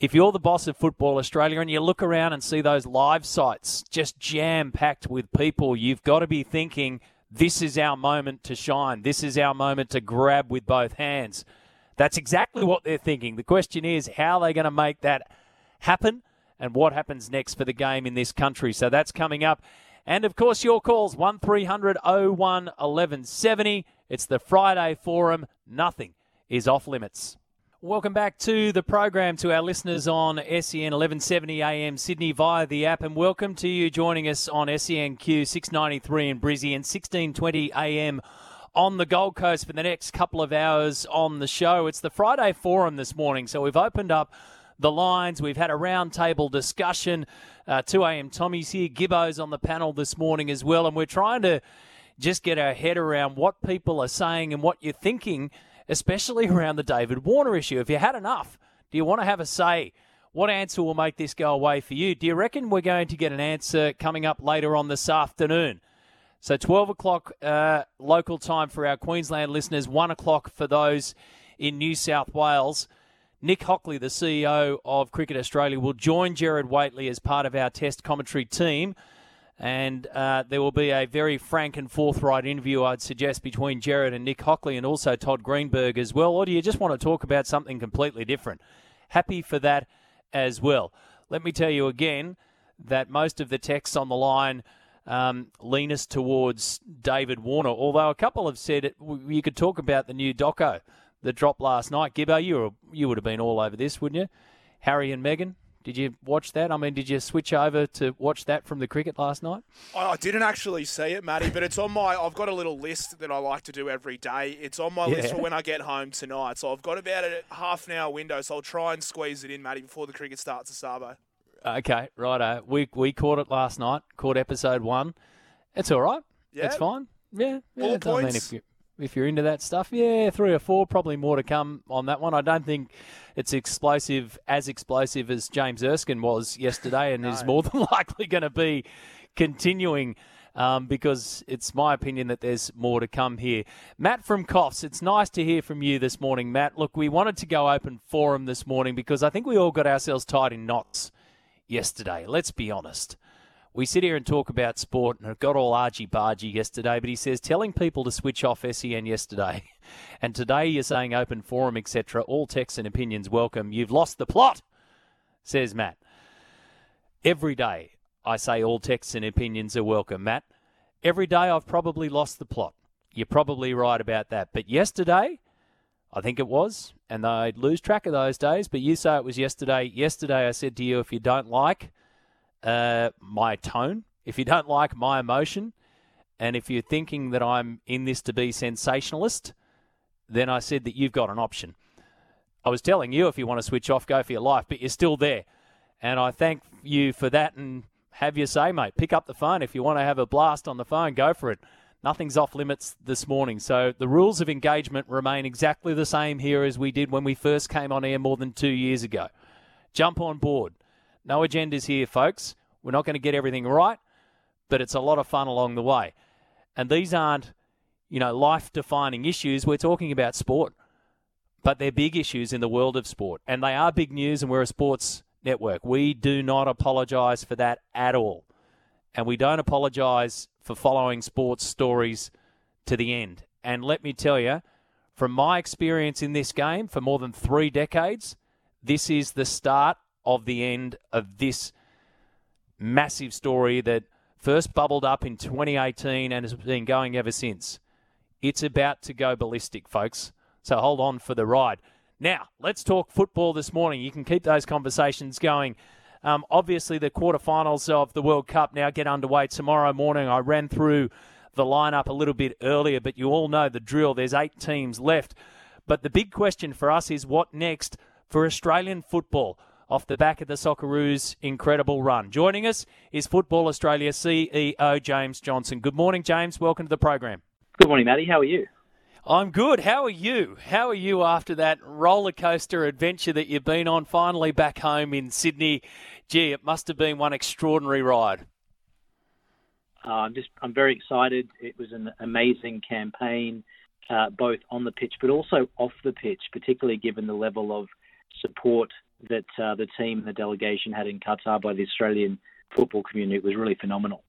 if you're the boss of Football Australia and you look around and see those live sites just jam packed with people, you've got to be thinking, this is our moment to shine. This is our moment to grab with both hands. That's exactly what they're thinking. The question is, how are they going to make that happen and what happens next for the game in this country? So that's coming up. And of course, your calls 1300 01 1170. It's the Friday Forum. Nothing is off limits. Welcome back to the program to our listeners on SEN 1170 AM Sydney via the app, and welcome to you joining us on SENQ 693 in Brizzy and 1620 AM on the Gold Coast for the next couple of hours on the show. It's the Friday Forum this morning, so we've opened up the lines. We've had a roundtable discussion. Uh, 2 a.m. Tommy's here. Gibbo's on the panel this morning as well, and we're trying to just get our head around what people are saying and what you're thinking, especially around the David Warner issue. If you had enough, Do you want to have a say? What answer will make this go away for you? Do you reckon we're going to get an answer coming up later on this afternoon? So 12 o'clock uh, local time for our Queensland listeners, 1 o'clock for those in New South Wales. Nick Hockley, the CEO of Cricket Australia, will join Gerard Whateley as part of our test commentary team. And uh, there will be a very frank and forthright interview, I'd suggest, between Gerard and Nick Hockley and also Todd Greenberg as well. Or do you just want to talk about something completely different? Happy for that as well. Let me tell you again that most of the texts on the line um, lean us towards David Warner, although a couple have said you could talk about the new doco that dropped last night. Gibbo, you, were, you would have been all over this, wouldn't you? Harry and Meghan, did you watch that? I mean, did you switch over to watch that from the cricket last night? I didn't actually see it, Matty, but it's on my. I've got a little list that I like to do every day. It's on my yeah. list for when I get home tonight. So I've got about a half an hour window, so I'll try and squeeze it in, Matty, before the cricket starts at Sabo. Okay, righto. Uh, we we caught it last night. Caught episode one. It's all right. Yeah, it's fine. Yeah, yeah. Four points. Mean, if you if you're into that stuff, yeah, three or four, probably more to come on that one. I don't think it's explosive as explosive as James Erskine was yesterday, and no. is more than likely going to be continuing. Um, because it's my opinion that there's more to come here. Matt from Coffs, it's nice to hear from you this morning, Matt. Look, we wanted to go open forum this morning because I think we all got ourselves tied in knots yesterday. Let's be honest. We sit here and talk about sport and it got all argy bargy yesterday, but he says telling people to switch off SEN yesterday. And today you're saying open forum, etc. All texts and opinions welcome. You've lost the plot, says Matt. Every day I say all texts and opinions are welcome, Matt. Every day I've probably lost the plot. You're probably right about that. But yesterday, I think it was, and I'd lose track of those days, but you say it was yesterday. Yesterday I said to you, if you don't like uh, my tone, if you don't like my emotion, and if you're thinking that I'm in this to be sensationalist, then I said that you've got an option. I was telling you if you want to switch off, go for your life, but you're still there. And I thank you for that and have your say, mate. Pick up the phone. If you want to have a blast on the phone, go for it. Nothing's off limits this morning. So the rules of engagement remain exactly the same here as we did when we first came on air more than two years ago. Jump on board. No agendas here, folks. We're not going to get everything right, but it's a lot of fun along the way. And these aren't, you know, life defining issues. We're talking about sport, but they're big issues in the world of sport. And they are big news, and we're a sports network. We do not apologise for that at all. And we don't apologise for following sports stories to the end. And let me tell you, from my experience in this game for more than three decades, this is the start of the end of this massive story that first bubbled up in 2018 and has been going ever since. It's about to go ballistic, folks. So hold on for the ride. Now, let's talk football this morning. You can keep those conversations going. Um, obviously, the quarterfinals of the World Cup now get underway tomorrow morning. I ran through the lineup a little bit earlier, but you all know the drill. There's eight teams left. But the big question for us is what next for Australian football? Off the back of the Socceroos' incredible run. Joining us is Football Australia CEO James Johnson. Good morning, James. Welcome to the program. Good morning, Matty. How are you? I'm good. How are you? How are you after that roller coaster adventure that you've been on? Finally back home in Sydney. Gee, it must have been one extraordinary ride. Uh, I'm just, I'm very excited. It was an amazing campaign, uh, both on the pitch but also off the pitch, particularly given the level of support that uh, the team, and the delegation had in Qatar by the Australian football community was really phenomenal.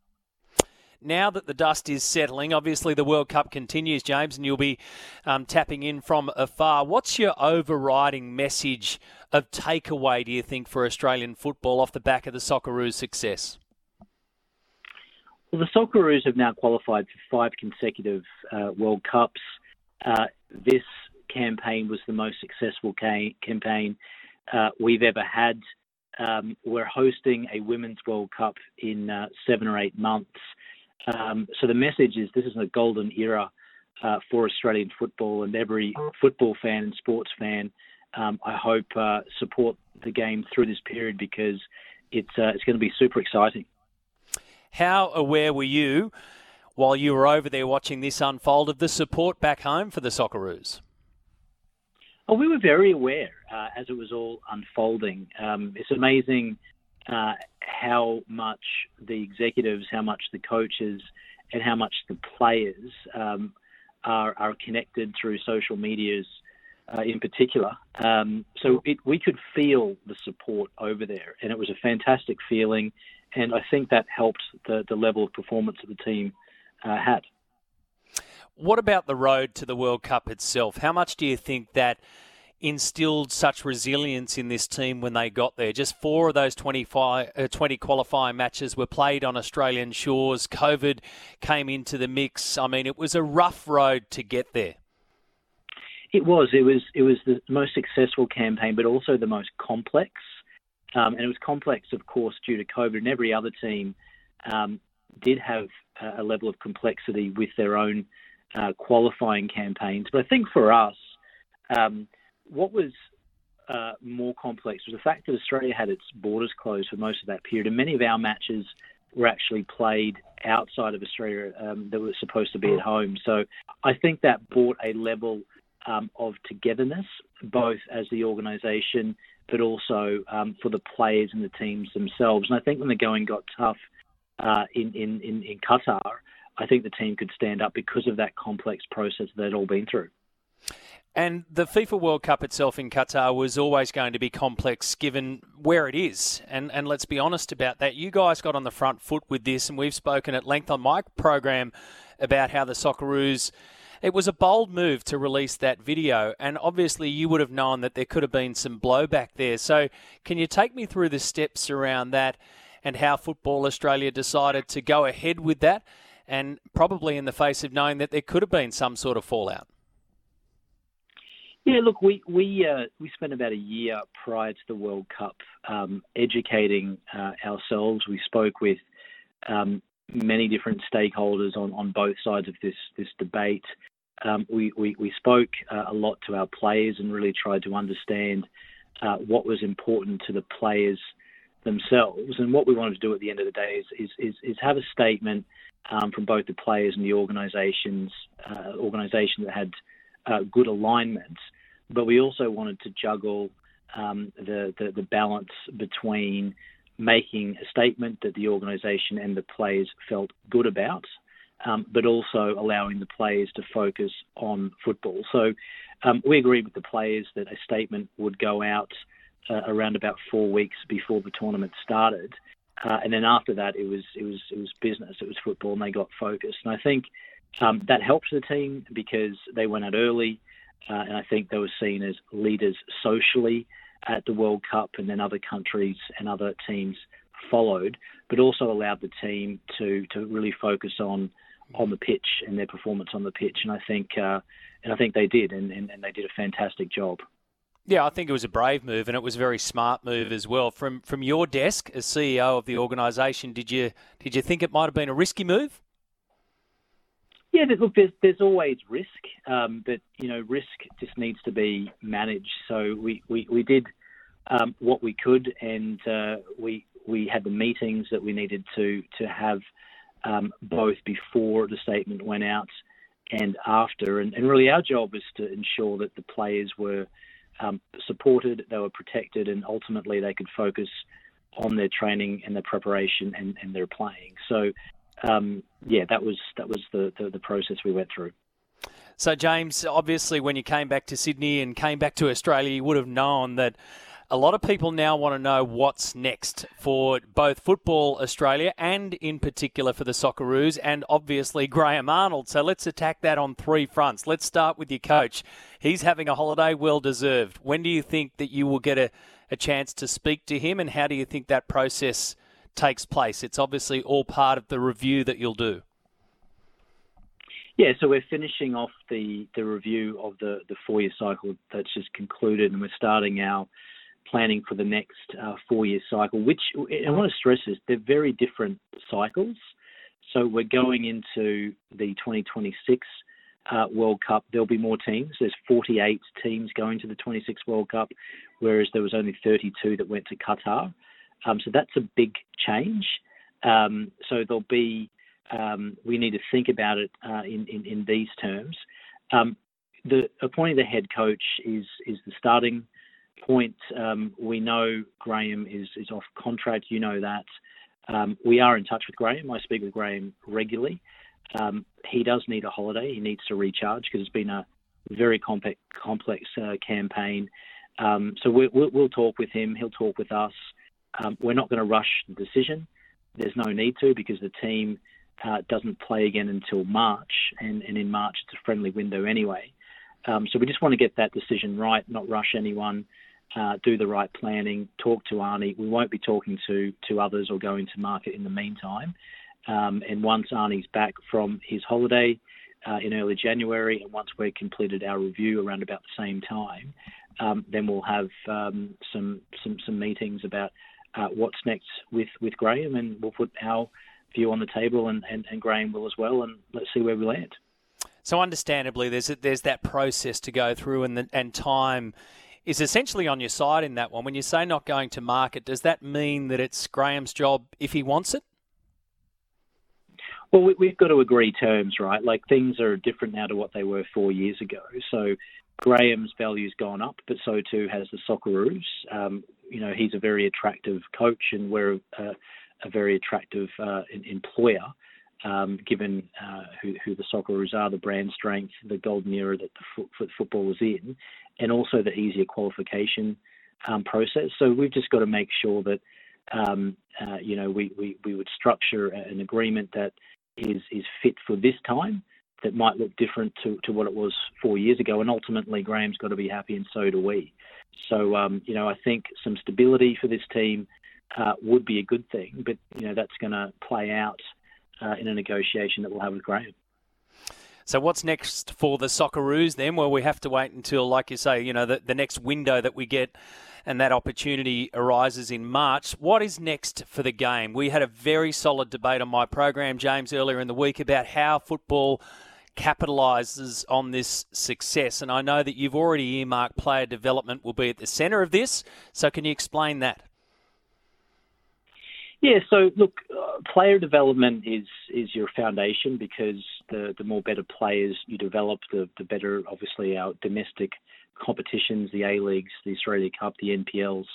Now that the dust is settling, obviously the World Cup continues, James, and you'll be um, tapping in from afar. What's your overriding message of takeaway, do you think, for Australian football off the back of the Socceroos' success? Well, the Socceroos have now qualified for five consecutive uh, World Cups. Uh, this campaign was the most successful ca- campaign uh, we've ever had. Um, we're hosting a Women's World Cup in uh, seven or eight months. Um, so the message is this is a golden era uh, for Australian football, and every football fan and sports fan, um, I hope, uh, support the game through this period because it's uh, it's going to be super exciting. How aware were you while you were over there watching this unfold of the support back home for the Socceroos? We were very aware uh, as it was all unfolding. Um, it's amazing uh, how much the executives, how much the coaches, and how much the players um, are, are connected through social medias uh, in particular. Um, so it, we could feel the support over there, and it was a fantastic feeling. And I think that helped the, the level of performance that the team uh, had. What about the road to the World Cup itself? How much do you think that instilled such resilience in this team when they got there? Just four of those 25, uh, 20 qualifying matches were played on Australian shores. COVID came into the mix. I mean, it was a rough road to get there. It was. It was. It was the most successful campaign, but also the most complex. Um, and it was complex, of course, due to COVID. And every other team um, did have a level of complexity with their own uh, qualifying campaigns. But I think for us, um, what was uh, more complex was the fact that Australia had its borders closed for most of that period, and many of our matches were actually played outside of Australia um, that were supposed to be at home. So I think that brought a level um, of togetherness, both as the organisation, but also um, for the players and the teams themselves. And I think when the going got tough uh, in, in, in, in Qatar, I think the team could stand up because of that complex process they'd all been through. And the FIFA World Cup itself in Qatar was always going to be complex given where it is. And, and let's be honest about that. You guys got on the front foot with this, and we've spoken at length on my program about how the Socceroos. It was a bold move to release that video, and obviously you would have known that there could have been some blowback there. So, can you take me through the steps around that and how Football Australia decided to go ahead with that, and probably in the face of knowing that there could have been some sort of fallout? Yeah, look, we we uh, we spent about a year prior to the World Cup um, educating uh, ourselves. We spoke with um, many different stakeholders on, on both sides of this this debate. Um, we, we, we spoke uh, a lot to our players and really tried to understand uh, what was important to the players themselves. And what we wanted to do at the end of the day is is, is, is have a statement um, from both the players and the organisations uh, organisation that had uh, good alignment, but we also wanted to juggle um, the, the, the balance between making a statement that the organisation and the players felt good about, um, but also allowing the players to focus on football. So um, we agreed with the players that a statement would go out uh, around about four weeks before the tournament started. Uh, and then after that, it was it was it was business. It was football, and they got focused. And I think um, that helped the team because they went out early, uh, and I think they were seen as leaders socially at the World Cup, and then other countries and other teams followed, but also allowed the team to to really focus on on the pitch and their performance on the pitch. And I think uh, and I think they did, and, and, and they did a fantastic job. Yeah, I think it was a brave move, and it was a very smart move as well. From from your desk as CEO of the organisation, did you did you think it might have been a risky move? Yeah, look, there's there's always risk, um, but you know, risk just needs to be managed. So we we, we did um, what we could, and uh, we we had the meetings that we needed to to have um, both before the statement went out and after. And, and, really, our job was to ensure that the players were um, supported, they were protected, and ultimately they could focus on their training and their preparation and, and their playing. So um, yeah, that was that was the, the, the process we went through. So, James, obviously, when you came back to Sydney and came back to Australia, you would have known that a lot of people now want to know what's next for both Football Australia and, in particular, for the Socceroos and obviously Graham Arnold. So, let's attack that on three fronts. Let's start with your coach. He's having a holiday, well deserved. When do you think that you will get a, a chance to speak to him, and how do you think that process takes place? It's obviously all part of the review that you'll do. Yeah, so we're finishing off the, the review of the, the four year cycle that's just concluded, and we're starting our planning for the next uh, four year cycle, which I want to stress is they're very different cycles. So we're going into the 2026 uh, World Cup. There'll be more teams. There's 48 teams going to the 26 World Cup, whereas there was only 32 that went to Qatar. Um, so that's a big change. Um, so there'll be, um, we need to think about it uh, in, in, in, these terms. Um, the appointing the head coach is is the starting point. Um, we know Graham is is off contract. You know that. Um, we are in touch with Graham. I speak with Graham regularly. Um, he does need a holiday. He needs to recharge because it's been a very complex complex uh, campaign. Um, so we, will we'll talk with him. He'll talk with us. Um, we're not going to rush the decision. There's no need to because the team uh, doesn't play again until March, and, and in March it's a friendly window anyway. Um, so we just want to get that decision right, not rush anyone, uh, do the right planning, talk to Arnie. We won't be talking to, to others or going to market in the meantime. Um, and once Arnie's back from his holiday uh, in early January, and once we've completed our review around about the same time, um, then we'll have um, some, some some meetings about uh, what's next with, with Graham, and we'll put our view on the table, and, and, and Graham will as well, and let's see where we land. So, understandably, there's there's that process to go through, and the, and time is essentially on your side in that one. When you say not going to market, does that mean that it's Graham's job if he wants it? Well, we've got to agree terms, right? Like things are different now to what they were four years ago. So Graham's value's gone up, but so too has the Socceroos. Um, you know, he's a very attractive coach, and we're a, a very attractive uh, employer, um, given uh, who, who, the Socceroos are, the brand strength, the golden era that the foot, football was in, and also the easier qualification um, process. So we've just got to make sure that um, uh, you know we, we, we would structure an agreement that is is fit for this time that might look different to, to what it was four years ago. And ultimately, Graham's got to be happy, and so do we. So, um, you know, I think some stability for this team uh, would be a good thing, but, you know, that's going to play out uh, in a negotiation that we'll have with Graham. So what's next for the Socceroos then? Well, we have to wait until, like you say, you know, the, the next window that we get and that opportunity arises in March. What is next for the game? We had a very solid debate on my program, James, earlier in the week about how football capitalises on this success. And I know that you've already earmarked player development will be at the centre of this. So can you explain that? Yeah, so look, uh, player development is is your foundation because the the more better players you develop, the the better obviously our domestic competitions, the A leagues, the Australia Cup, the NPLs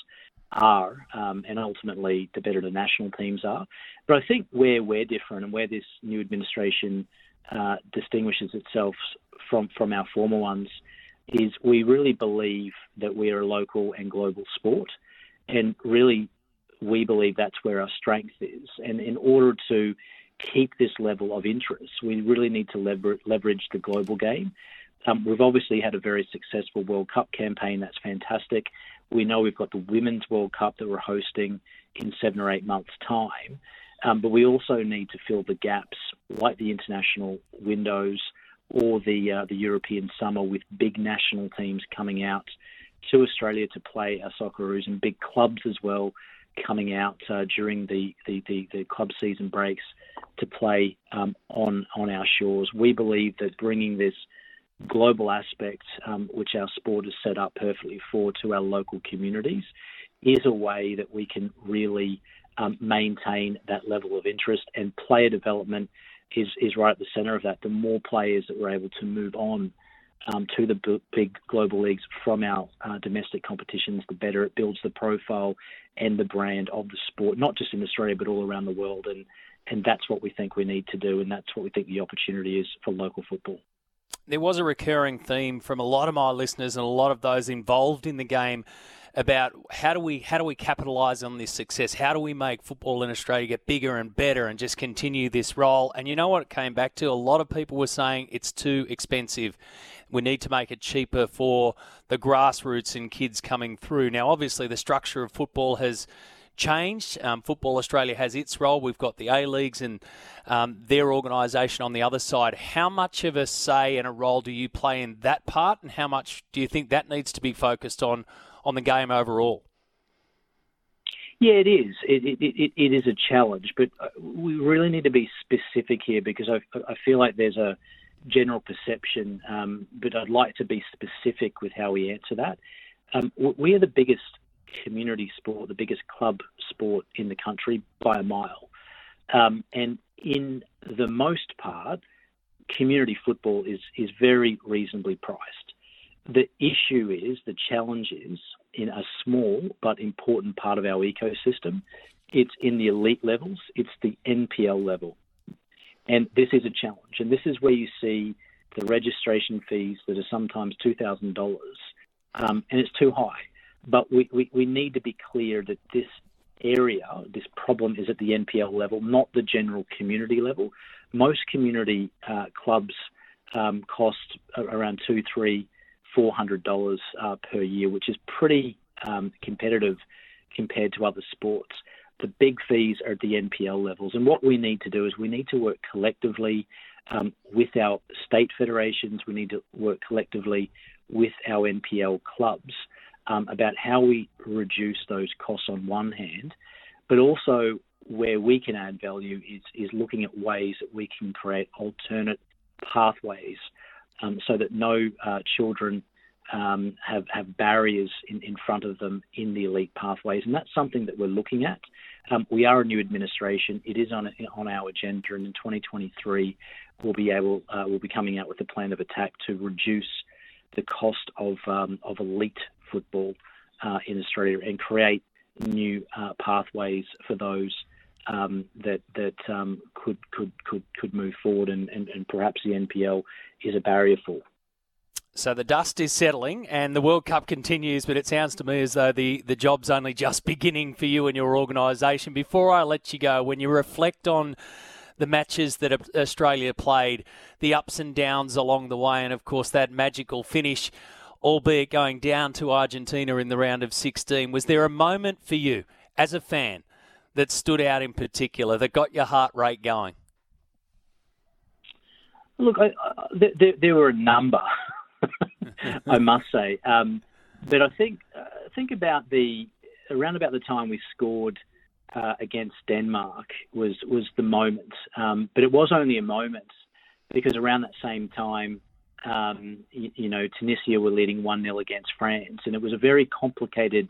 are, um, and ultimately the better the national teams are. But I think where we're different and where this new administration uh, distinguishes itself from from our former ones is we really believe that we are a local and global sport, and really we believe that's where our strength is. And in order to keep this level of interest, we really need to lever- leverage the global game. Um, we've obviously had a very successful World Cup campaign. That's fantastic. We know we've got the Women's World Cup that we're hosting in seven or eight months' time. Um, but we also need to fill the gaps, like the international windows or the uh, the European summer, with big national teams coming out to Australia to play our Socceroos and big clubs as well coming out uh, during the, the, the, the, club season breaks to play um, on on our shores. We believe that bringing this global aspect, um, which our sport is set up perfectly for, to our local communities, is a way that we can really um, maintain that level of interest. And player development is, is right at the centre of that. The more players that we're able to move on um, to the b- big global leagues from our uh, domestic competitions, the better it builds the profile and the brand of the sport, not just in Australia but all around the world. And and that's what we think we need to do, and that's what we think the opportunity is for local football. There was a recurring theme from a lot of my listeners and a lot of those involved in the game about how do we how do we capitalize on this success? How do we make football in Australia get bigger and better and just continue this role? And you know what it came back to? A lot of people were saying it's too expensive. We need to make it cheaper for the grassroots and kids coming through. Now, obviously, the structure of football has changed. Um, Football Australia has its role. We've got the A Leagues and um, their organisation on the other side. How much of a say and a role do you play in that part, and how much do you think that needs to be focused on on the game overall? Yeah, it is. It, it, it, it is a challenge, but uh, we really need to be specific here because I, I feel like there's a general perception, um, but I'd like to be specific with how we answer that. Um, we are the biggest community sport, the biggest club sport in the country by a mile. Um, and in the most part, community football is is very reasonably priced. The issue is the challenge is in a small but important part of our ecosystem. It's in the elite levels. It's the NPL level, and this is a challenge. And this is where you see the registration fees that are sometimes two thousand um, dollars, and it's too high. But we, we, we need to be clear that this area, this problem is at the NPL level, not the general community level. Most community uh, clubs um, cost around two, three, four hundred dollars uh, per year, which is pretty um, competitive compared to other sports. The big fees are at the NPL levels, and what we need to do is we need to work collectively um, with our state federations. We need to work collectively with our NPL clubs um, about how we reduce those costs on one hand, but also where we can add value is, is looking at ways that we can create alternate pathways um, so that no uh, children um, have, have barriers in, in front of them in the elite pathways. And that's something that we're looking at. Um, we are a new administration. It is on, on our agenda. And in 2023, we'll be able, uh, we'll be coming out with a plan of attack to reduce the cost of, um, of elite football uh, in Australia and create new uh, pathways for those um, that that um, could could could could move forward, and, and, and perhaps the NPL is a barrier for. So the dust is settling and the World Cup continues, but it sounds to me as though the, the job's only just beginning for you and your organisation. Before I let you go, when you reflect on the matches that Australia played, the ups and downs along the way, and of course that magical finish albeit going down to Argentina in the round of 16. Was there a moment for you as a fan that stood out in particular that got your heart rate going? Look, I, I, there, there, were a number, I must say, um, but I think uh, think about the around about the time we scored uh, against Denmark was was the moment, um, but it was only a moment because around that same time um, you, you, know, Tunisia were leading 1 0 against France. And it was a very complicated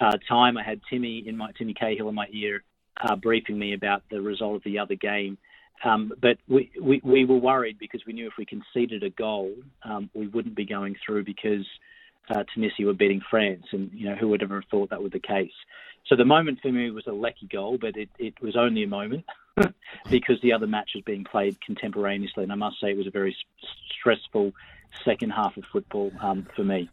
uh, time. I had Timmy in my Timmy Cahill in my ear uh, briefing me about the result of the other game. Um, but we, we, we, were worried because we knew if we conceded a goal, um, we wouldn't be going through because uh, Tunisia were beating France. And, you know, who would ever have thought that was the case? So the moment for me was a lucky goal, but it, it was only a moment because the other match was being played contemporaneously. And I must say it was a very stressful second half of football um, for me.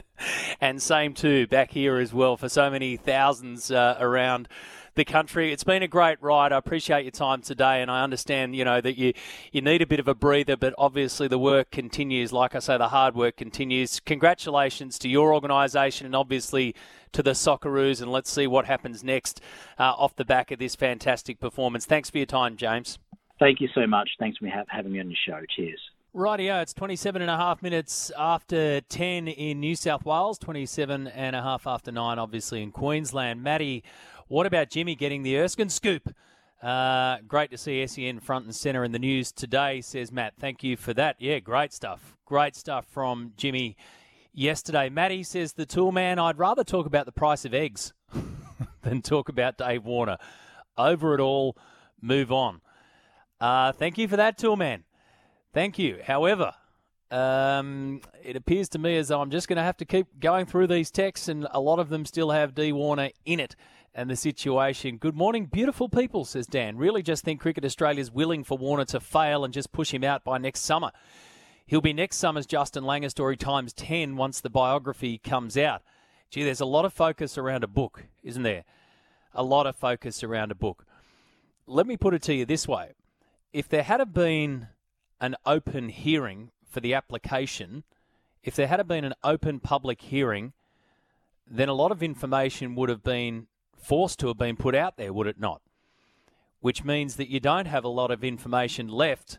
and same too back here as well for so many thousands uh, around the country. It's been a great ride. I appreciate your time today, and I understand, you know, that you you need a bit of a breather, but obviously the work continues. Like I say, the hard work continues. Congratulations to your organisation, and obviously to the Socceroos, and let's see what happens next uh, off the back of this fantastic performance. Thanks for your time, James. Thank you so much. Thanks for having me on your show. Cheers. Rightio, it's 27 and a half minutes after 10 in New South Wales, 27 and a half after 9, obviously, in Queensland. Matty, what about Jimmy getting the Erskine scoop? Uh, great to see SEN front and centre in the news today, says Matt. Thank you for that. Yeah, great stuff. Great stuff from Jimmy yesterday. Matty says, The tool man, I'd rather talk about the price of eggs than talk about Dave Warner. Over it all, move on. Uh, thank you for that, tool man. Thank you. However, um, it appears to me as though I'm just going to have to keep going through these texts, and a lot of them still have D Warner in it and the situation. Good morning, beautiful people, says Dan. Really just think Cricket Australia's willing for Warner to fail and just push him out by next summer. He'll be next summer's Justin Langer story times 10 once the biography comes out. Gee, there's a lot of focus around a book, isn't there? A lot of focus around a book. Let me put it to you this way if there had been an open hearing for the application, if there had been an open public hearing, then a lot of information would have been forced to have been put out there, would it not? Which means that you don't have a lot of information left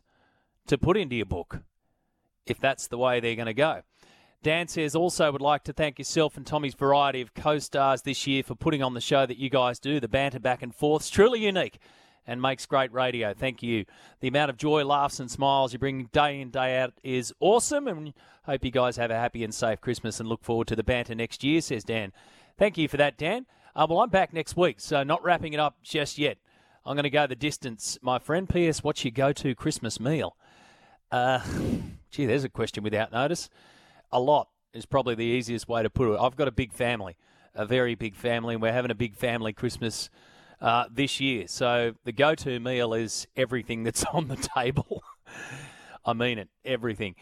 to put into your book, if that's the way they're going to go. Dan says also would like to thank yourself and Tommy's variety of co stars this year for putting on the show that you guys do. The banter back and forth is truly unique and makes great radio. Thank you. The amount of joy, laughs, and smiles you bring day in, day out is awesome. And hope you guys have a happy and safe Christmas and look forward to the banter next year, says Dan. Thank you for that, Dan. Uh, well, I'm back next week, so not wrapping it up just yet. I'm going to go the distance, my friend. P.S. What's your go to Christmas meal? Uh, gee, there's a question without notice. A lot is probably the easiest way to put it. I've got a big family, a very big family, and we're having a big family Christmas uh, this year. So the go-to meal is everything that's on the table. I mean it, everything.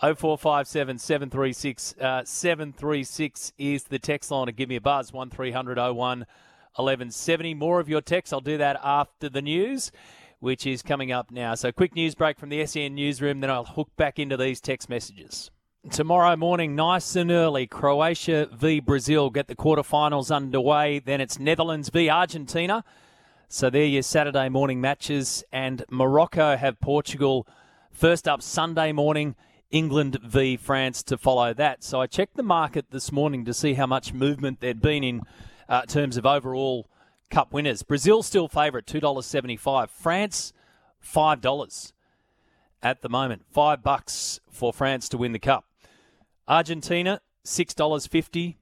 0457 736 uh, 736 is the text line to give me a buzz 1300 01 1170. More of your texts. I'll do that after the news, which is coming up now. So, quick news break from the SEN newsroom, then I'll hook back into these text messages. Tomorrow morning, nice and early, Croatia v Brazil get the quarterfinals underway. Then it's Netherlands v Argentina. So, they're your Saturday morning matches. And Morocco have Portugal first up Sunday morning. England v France to follow that. So I checked the market this morning to see how much movement there'd been in uh, terms of overall cup winners. Brazil still favourite, $2.75. France, $5 at the moment. Five bucks for France to win the cup. Argentina, $6.50.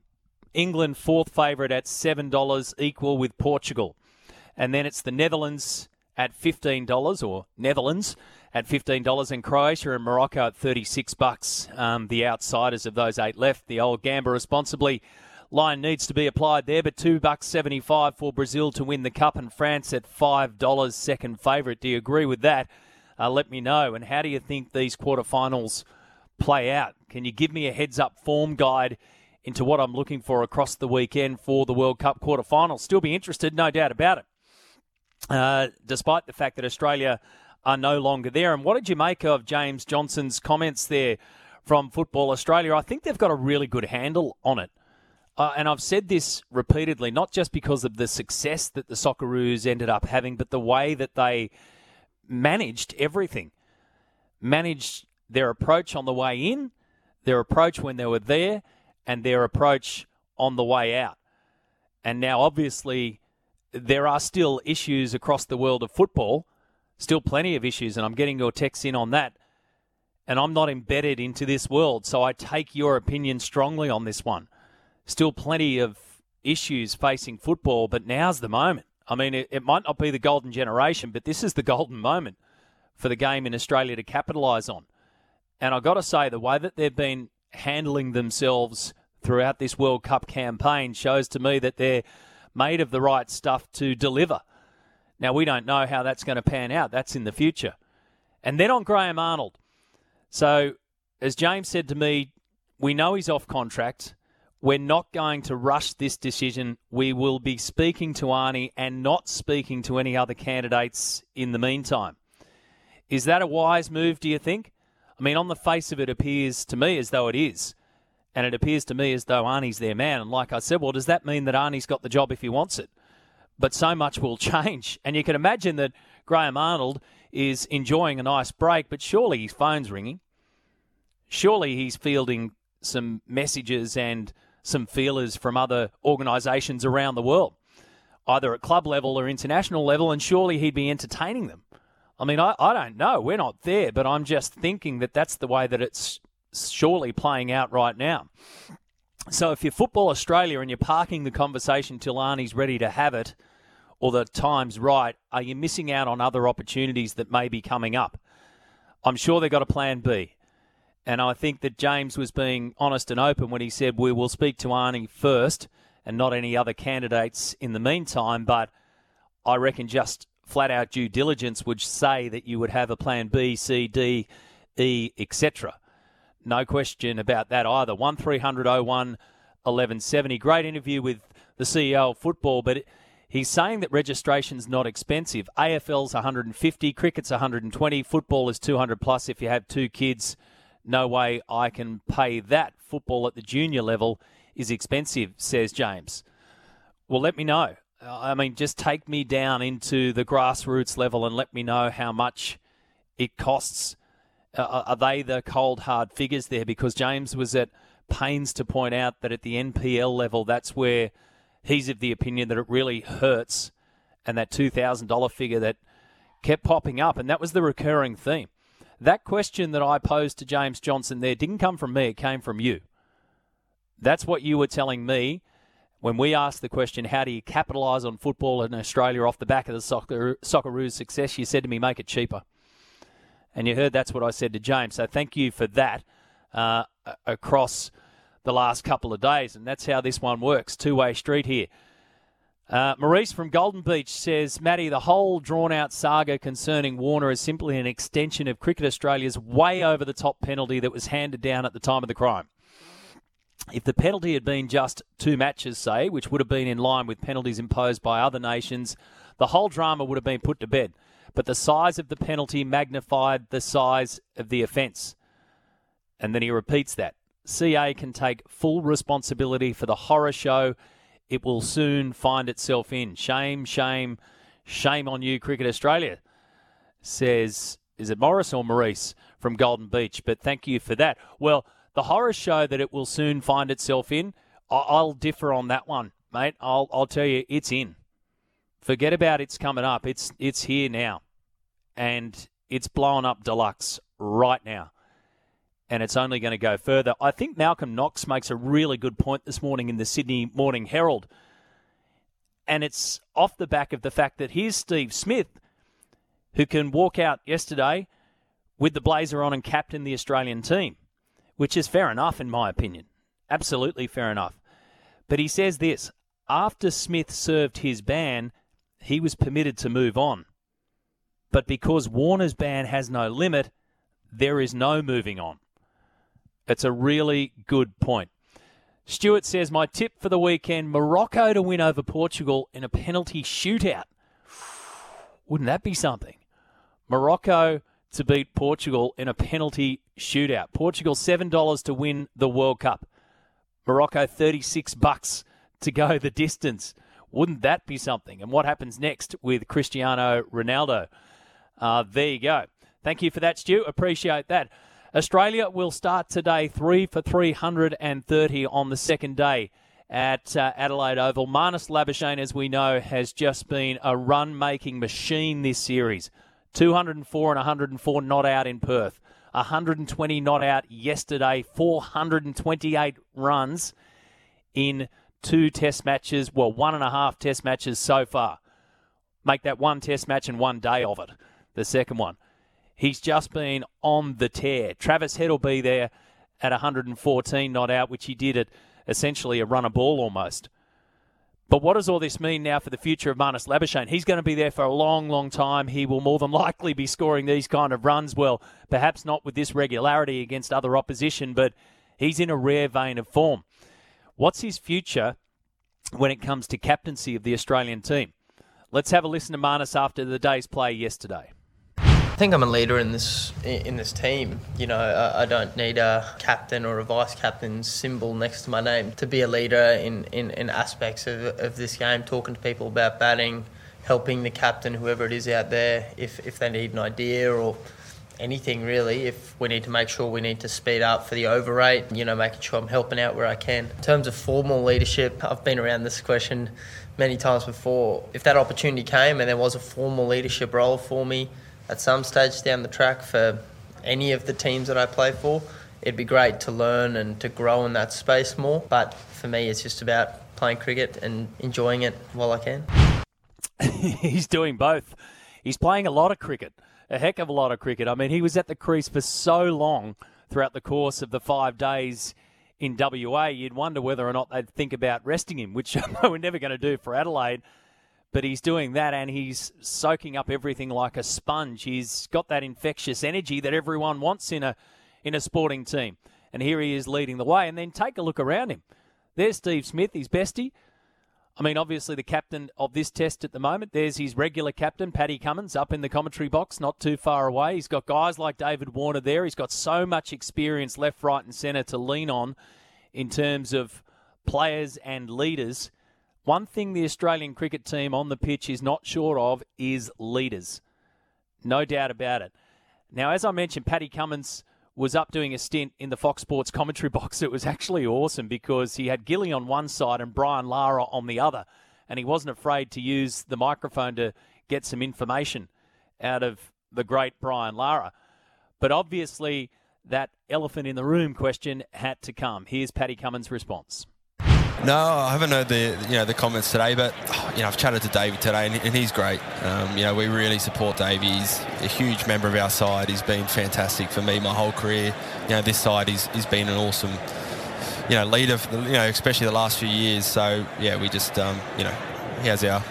England, fourth favourite at $7, equal with Portugal. And then it's the Netherlands at $15, or Netherlands at $15 and Croatia and Morocco at 36 bucks. Um, the outsiders of those eight left. The old Gamba responsibly. Line needs to be applied there, but two bucks seventy-five for Brazil to win the cup, and France at five dollars second favourite. Do you agree with that? Uh, let me know. And how do you think these quarterfinals play out? Can you give me a heads-up form guide into what I'm looking for across the weekend for the World Cup quarterfinals? Still be interested, no doubt about it. Uh, despite the fact that Australia are no longer there. And what did you make of James Johnson's comments there from Football Australia? I think they've got a really good handle on it. Uh, and I've said this repeatedly, not just because of the success that the Socceroos ended up having, but the way that they managed everything. Managed their approach on the way in, their approach when they were there, and their approach on the way out. And now, obviously, there are still issues across the world of football Still plenty of issues, and I'm getting your texts in on that. And I'm not embedded into this world, so I take your opinion strongly on this one. Still plenty of issues facing football, but now's the moment. I mean, it, it might not be the golden generation, but this is the golden moment for the game in Australia to capitalise on. And I've got to say, the way that they've been handling themselves throughout this World Cup campaign shows to me that they're made of the right stuff to deliver. Now, we don't know how that's going to pan out. That's in the future. And then on Graham Arnold. So, as James said to me, we know he's off contract. We're not going to rush this decision. We will be speaking to Arnie and not speaking to any other candidates in the meantime. Is that a wise move, do you think? I mean, on the face of it, appears to me as though it is. And it appears to me as though Arnie's their man. And like I said, well, does that mean that Arnie's got the job if he wants it? but so much will change. And you can imagine that Graham Arnold is enjoying a nice break, but surely his phone's ringing. Surely he's fielding some messages and some feelers from other organisations around the world, either at club level or international level, and surely he'd be entertaining them. I mean, I, I don't know. We're not there, but I'm just thinking that that's the way that it's surely playing out right now. So if you're Football Australia and you're parking the conversation till Arnie's ready to have it, or the time's right, are you missing out on other opportunities that may be coming up? I'm sure they've got a plan B. And I think that James was being honest and open when he said we will speak to Arnie first and not any other candidates in the meantime. But I reckon just flat out due diligence would say that you would have a plan B, C, D, E, etc. No question about that either. 1300 01 1170. Great interview with the CEO of football, but. He's saying that registration's not expensive. AFL's 150, cricket's 120, football is 200 plus if you have two kids. No way I can pay that. Football at the junior level is expensive, says James. Well, let me know. I mean, just take me down into the grassroots level and let me know how much it costs. Uh, are they the cold, hard figures there? Because James was at pains to point out that at the NPL level, that's where he's of the opinion that it really hurts, and that $2,000 figure that kept popping up, and that was the recurring theme. That question that I posed to James Johnson there didn't come from me, it came from you. That's what you were telling me when we asked the question, how do you capitalise on football in Australia off the back of the soccer, Socceroos' success? You said to me, make it cheaper. And you heard that's what I said to James. So thank you for that uh, across the last couple of days. And that's how this one works two way street here. Uh, Maurice from Golden Beach says, Matty, the whole drawn out saga concerning Warner is simply an extension of Cricket Australia's way over the top penalty that was handed down at the time of the crime. If the penalty had been just two matches, say, which would have been in line with penalties imposed by other nations, the whole drama would have been put to bed. But the size of the penalty magnified the size of the offence. And then he repeats that. CA can take full responsibility for the horror show it will soon find itself in. Shame, shame, shame on you, Cricket Australia, says, is it Morris or Maurice from Golden Beach? But thank you for that. Well, the horror show that it will soon find itself in, I'll differ on that one, mate. I'll, I'll tell you, it's in. Forget about it's coming up. It's it's here now, and it's blowing up deluxe right now and it's only going to go further. I think Malcolm Knox makes a really good point this morning in the Sydney Morning Herald. And it's off the back of the fact that here's Steve Smith, who can walk out yesterday with the blazer on and captain the Australian team, which is fair enough, in my opinion. Absolutely fair enough. But he says this after Smith served his ban, he was permitted to move on. But because Warner's ban has no limit, there is no moving on. It's a really good point. Stuart says, My tip for the weekend Morocco to win over Portugal in a penalty shootout. Wouldn't that be something? Morocco to beat Portugal in a penalty shootout. Portugal $7 to win the World Cup. Morocco 36 bucks to go the distance. Wouldn't that be something? And what happens next with Cristiano Ronaldo? Uh, there you go. Thank you for that, Stu. Appreciate that. Australia will start today three for 330 on the second day at uh, Adelaide Oval. Marnus Labuschagne, as we know, has just been a run making machine this series. 204 and 104 not out in Perth. 120 not out yesterday. 428 runs in two test matches. Well, one and a half test matches so far. Make that one test match and one day of it. The second one. He's just been on the tear. Travis Head will be there at 114 not out, which he did at essentially a run a ball almost. But what does all this mean now for the future of Marnus Labuschagne? He's going to be there for a long, long time. He will more than likely be scoring these kind of runs. Well, perhaps not with this regularity against other opposition, but he's in a rare vein of form. What's his future when it comes to captaincy of the Australian team? Let's have a listen to Marnus after the day's play yesterday think I'm a leader in this in this team. You know, I, don't need a captain or a vice captain symbol next to my name to be a leader in, in, in aspects of, of this game. Talking to people about batting, helping the captain, whoever it is out there, if if they need an idea or anything really. If we need to make sure we need to speed up for the over rate, you know, making sure I'm helping out where I can. In terms of formal leadership, I've been around this question many times before. If that opportunity came and there was a formal leadership role for me at some stage down the track for any of the teams that I play for. It'd be great to learn and to grow in that space more. But for me, it's just about playing cricket and enjoying it while I can. He's doing both. He's playing a lot of cricket, a heck of a lot of cricket. I mean, he was at the crease for so long throughout the course of the five days in WA, you'd wonder whether or not they'd think about resting him, which we're never going to do for Adelaide but he's doing that and he's soaking up everything like a sponge. He's got that infectious energy that everyone wants in a in a sporting team. And here he is leading the way. And then take a look around him. There's Steve Smith, his bestie. I mean, obviously the captain of this test at the moment. There's his regular captain, Paddy Cummins, up in the commentary box, not too far away. He's got guys like David Warner there. He's got so much experience left, right, and centre to lean on in terms of players and leaders one thing the Australian cricket team on the pitch is not short of is leaders. No doubt about it. Now, as I mentioned, Paddy Cummins was up doing a stint in the Fox Sports commentary box. It was actually awesome because he had Gilly on one side and Brian Lara on the other, and he wasn't afraid to use the microphone to get some information out of the great Brian Lara. But obviously, that elephant in the room question had to come. Here's Paddy Cummins' response. No, I haven't heard the you know the comments today, but you know I've chatted to David today, and, he's great. Um, you know we really support Davey. He's a huge member of our side. He's been fantastic for me my whole career. You know this side he's, he's been an awesome you know leader. The, you know especially the last few years. So yeah, we just um, you know he has our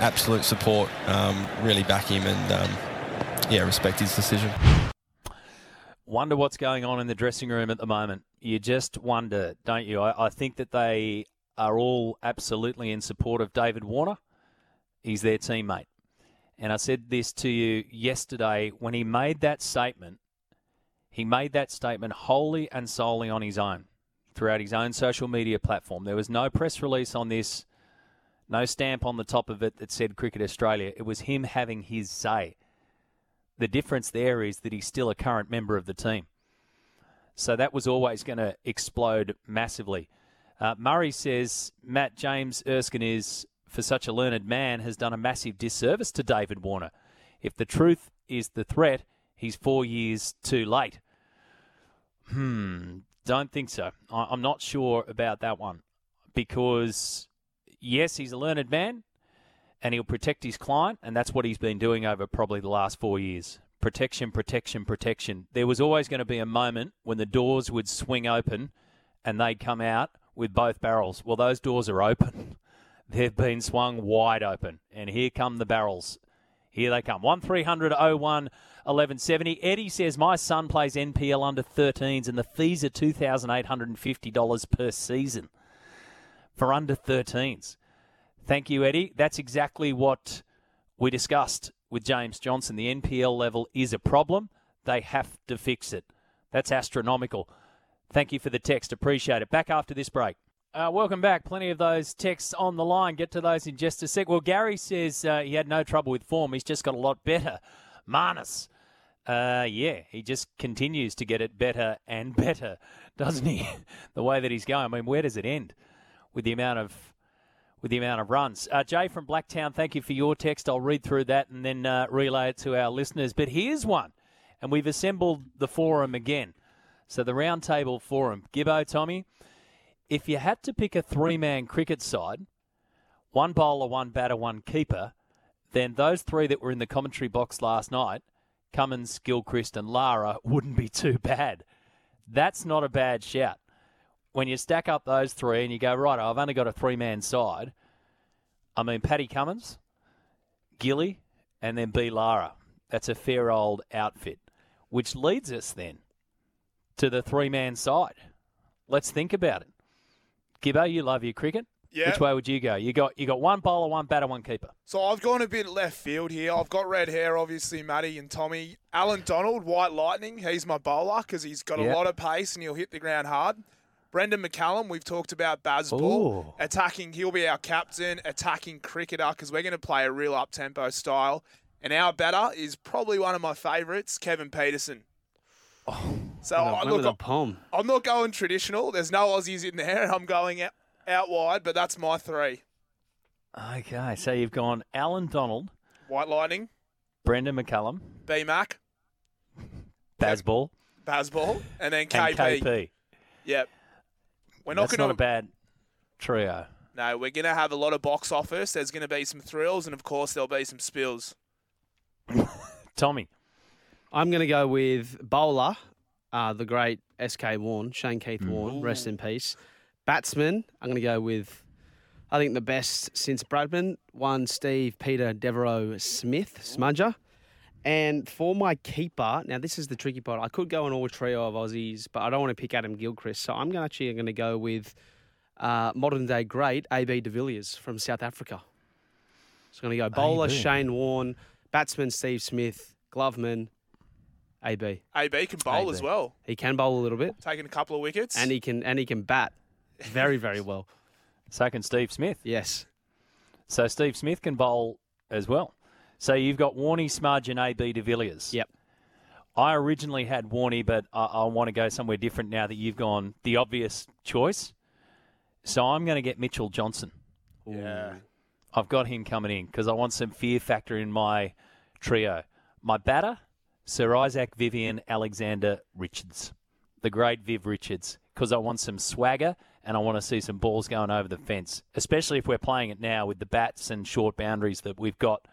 absolute support. Um, really back him and um, yeah respect his decision. Wonder what's going on in the dressing room at the moment. You just wonder, don't you? I, I think that they are all absolutely in support of David Warner. He's their teammate. And I said this to you yesterday when he made that statement. He made that statement wholly and solely on his own throughout his own social media platform. There was no press release on this, no stamp on the top of it that said Cricket Australia. It was him having his say. The difference there is that he's still a current member of the team. So that was always going to explode massively. Uh, Murray says Matt James Erskine is, for such a learned man, has done a massive disservice to David Warner. If the truth is the threat, he's four years too late. Hmm, don't think so. I- I'm not sure about that one because, yes, he's a learned man and he'll protect his client, and that's what he's been doing over probably the last four years. Protection, protection, protection. There was always going to be a moment when the doors would swing open and they'd come out with both barrels. Well, those doors are open. They've been swung wide open, and here come the barrels. Here they come. 1300 01 1170. Eddie says, My son plays NPL under 13s, and the fees are $2,850 per season for under 13s. Thank you, Eddie. That's exactly what we discussed with James Johnson. The NPL level is a problem. They have to fix it. That's astronomical. Thank you for the text. Appreciate it. Back after this break. Uh, welcome back. Plenty of those texts on the line. Get to those in just a sec. Well, Gary says uh, he had no trouble with form. He's just got a lot better. Marnus. Uh, yeah, he just continues to get it better and better, doesn't he? the way that he's going. I mean, where does it end with the amount of with the amount of runs. Uh, Jay from Blacktown, thank you for your text. I'll read through that and then uh, relay it to our listeners. But here's one, and we've assembled the forum again. So the roundtable forum. Gibbo, Tommy, if you had to pick a three-man cricket side, one bowler, one batter, one keeper, then those three that were in the commentary box last night, Cummins, Gilchrist, and Lara, wouldn't be too bad. That's not a bad shout when you stack up those three and you go, right, I've only got a three man side. I mean, Paddy Cummins, Gilly, and then B. Lara. That's a fair old outfit, which leads us then to the three man side. Let's think about it. Gibbo, you love your cricket. Yeah. Which way would you go? You got you got one bowler, one batter, one keeper. So I've gone a bit left field here. I've got red hair, obviously, Matty and Tommy. Allan Donald, White Lightning. He's my bowler because he's got Yeah. a lot of pace and he'll hit the ground hard. Brendon McCullum, we've talked about Bazball. Attacking, he'll be our captain, attacking cricketer because we're going to play a real up tempo style. And our batter is probably one of my favourites, Kevin Pietersen. Oh, so I, with look, a palm. I'm not going traditional. There's no Aussies in there, I'm going out, out wide, but that's my three. Okay, so you've gone Allan Donald, White Lightning, Brendon McCullum, B Mac, Bazball, Bazball, and then and KP. KP. Yep. We're not That's going not to. a bad trio. No, we're going to have a lot of box office. There's going to be some thrills, and of course, there'll be some spills. Tommy. I'm going to go with bowler, uh, the great SK Warne, Shane Keith Warne, rest in peace. Batsman, I'm going to go with, I think the best since Bradman, one Steve Peter Devereux Smith, Smudger. And for my keeper, now this is the tricky part. I could go on all trio of Aussies, but I don't want to pick Adam Gilchrist. So I'm actually going to go with uh, modern day great AB de Villiers from South Africa. So I'm going to go bowler AB. Shane Warne, batsman Steve Smith, gloveman AB. AB can bowl AB. as well, He can bowl a little bit, taking a couple of wickets. and he can and he can bat very very well. So can Steve Smith. Yes. So Steve Smith can bowl as well. So you've got Warney, Smudge, and AB de Villiers. Yep. I originally had Warney, but I, I want to go somewhere different now that you've gone the obvious choice. So I'm going to get Mitchell Johnson. yeah. I've got him coming in because I want some fear factor in my trio. My batter, Sir Isaac Vivian Alexander Richards, the great Viv Richards, because I want some swagger and I want to see some balls going over the fence, especially if we're playing it now with the bats and short boundaries that we've got.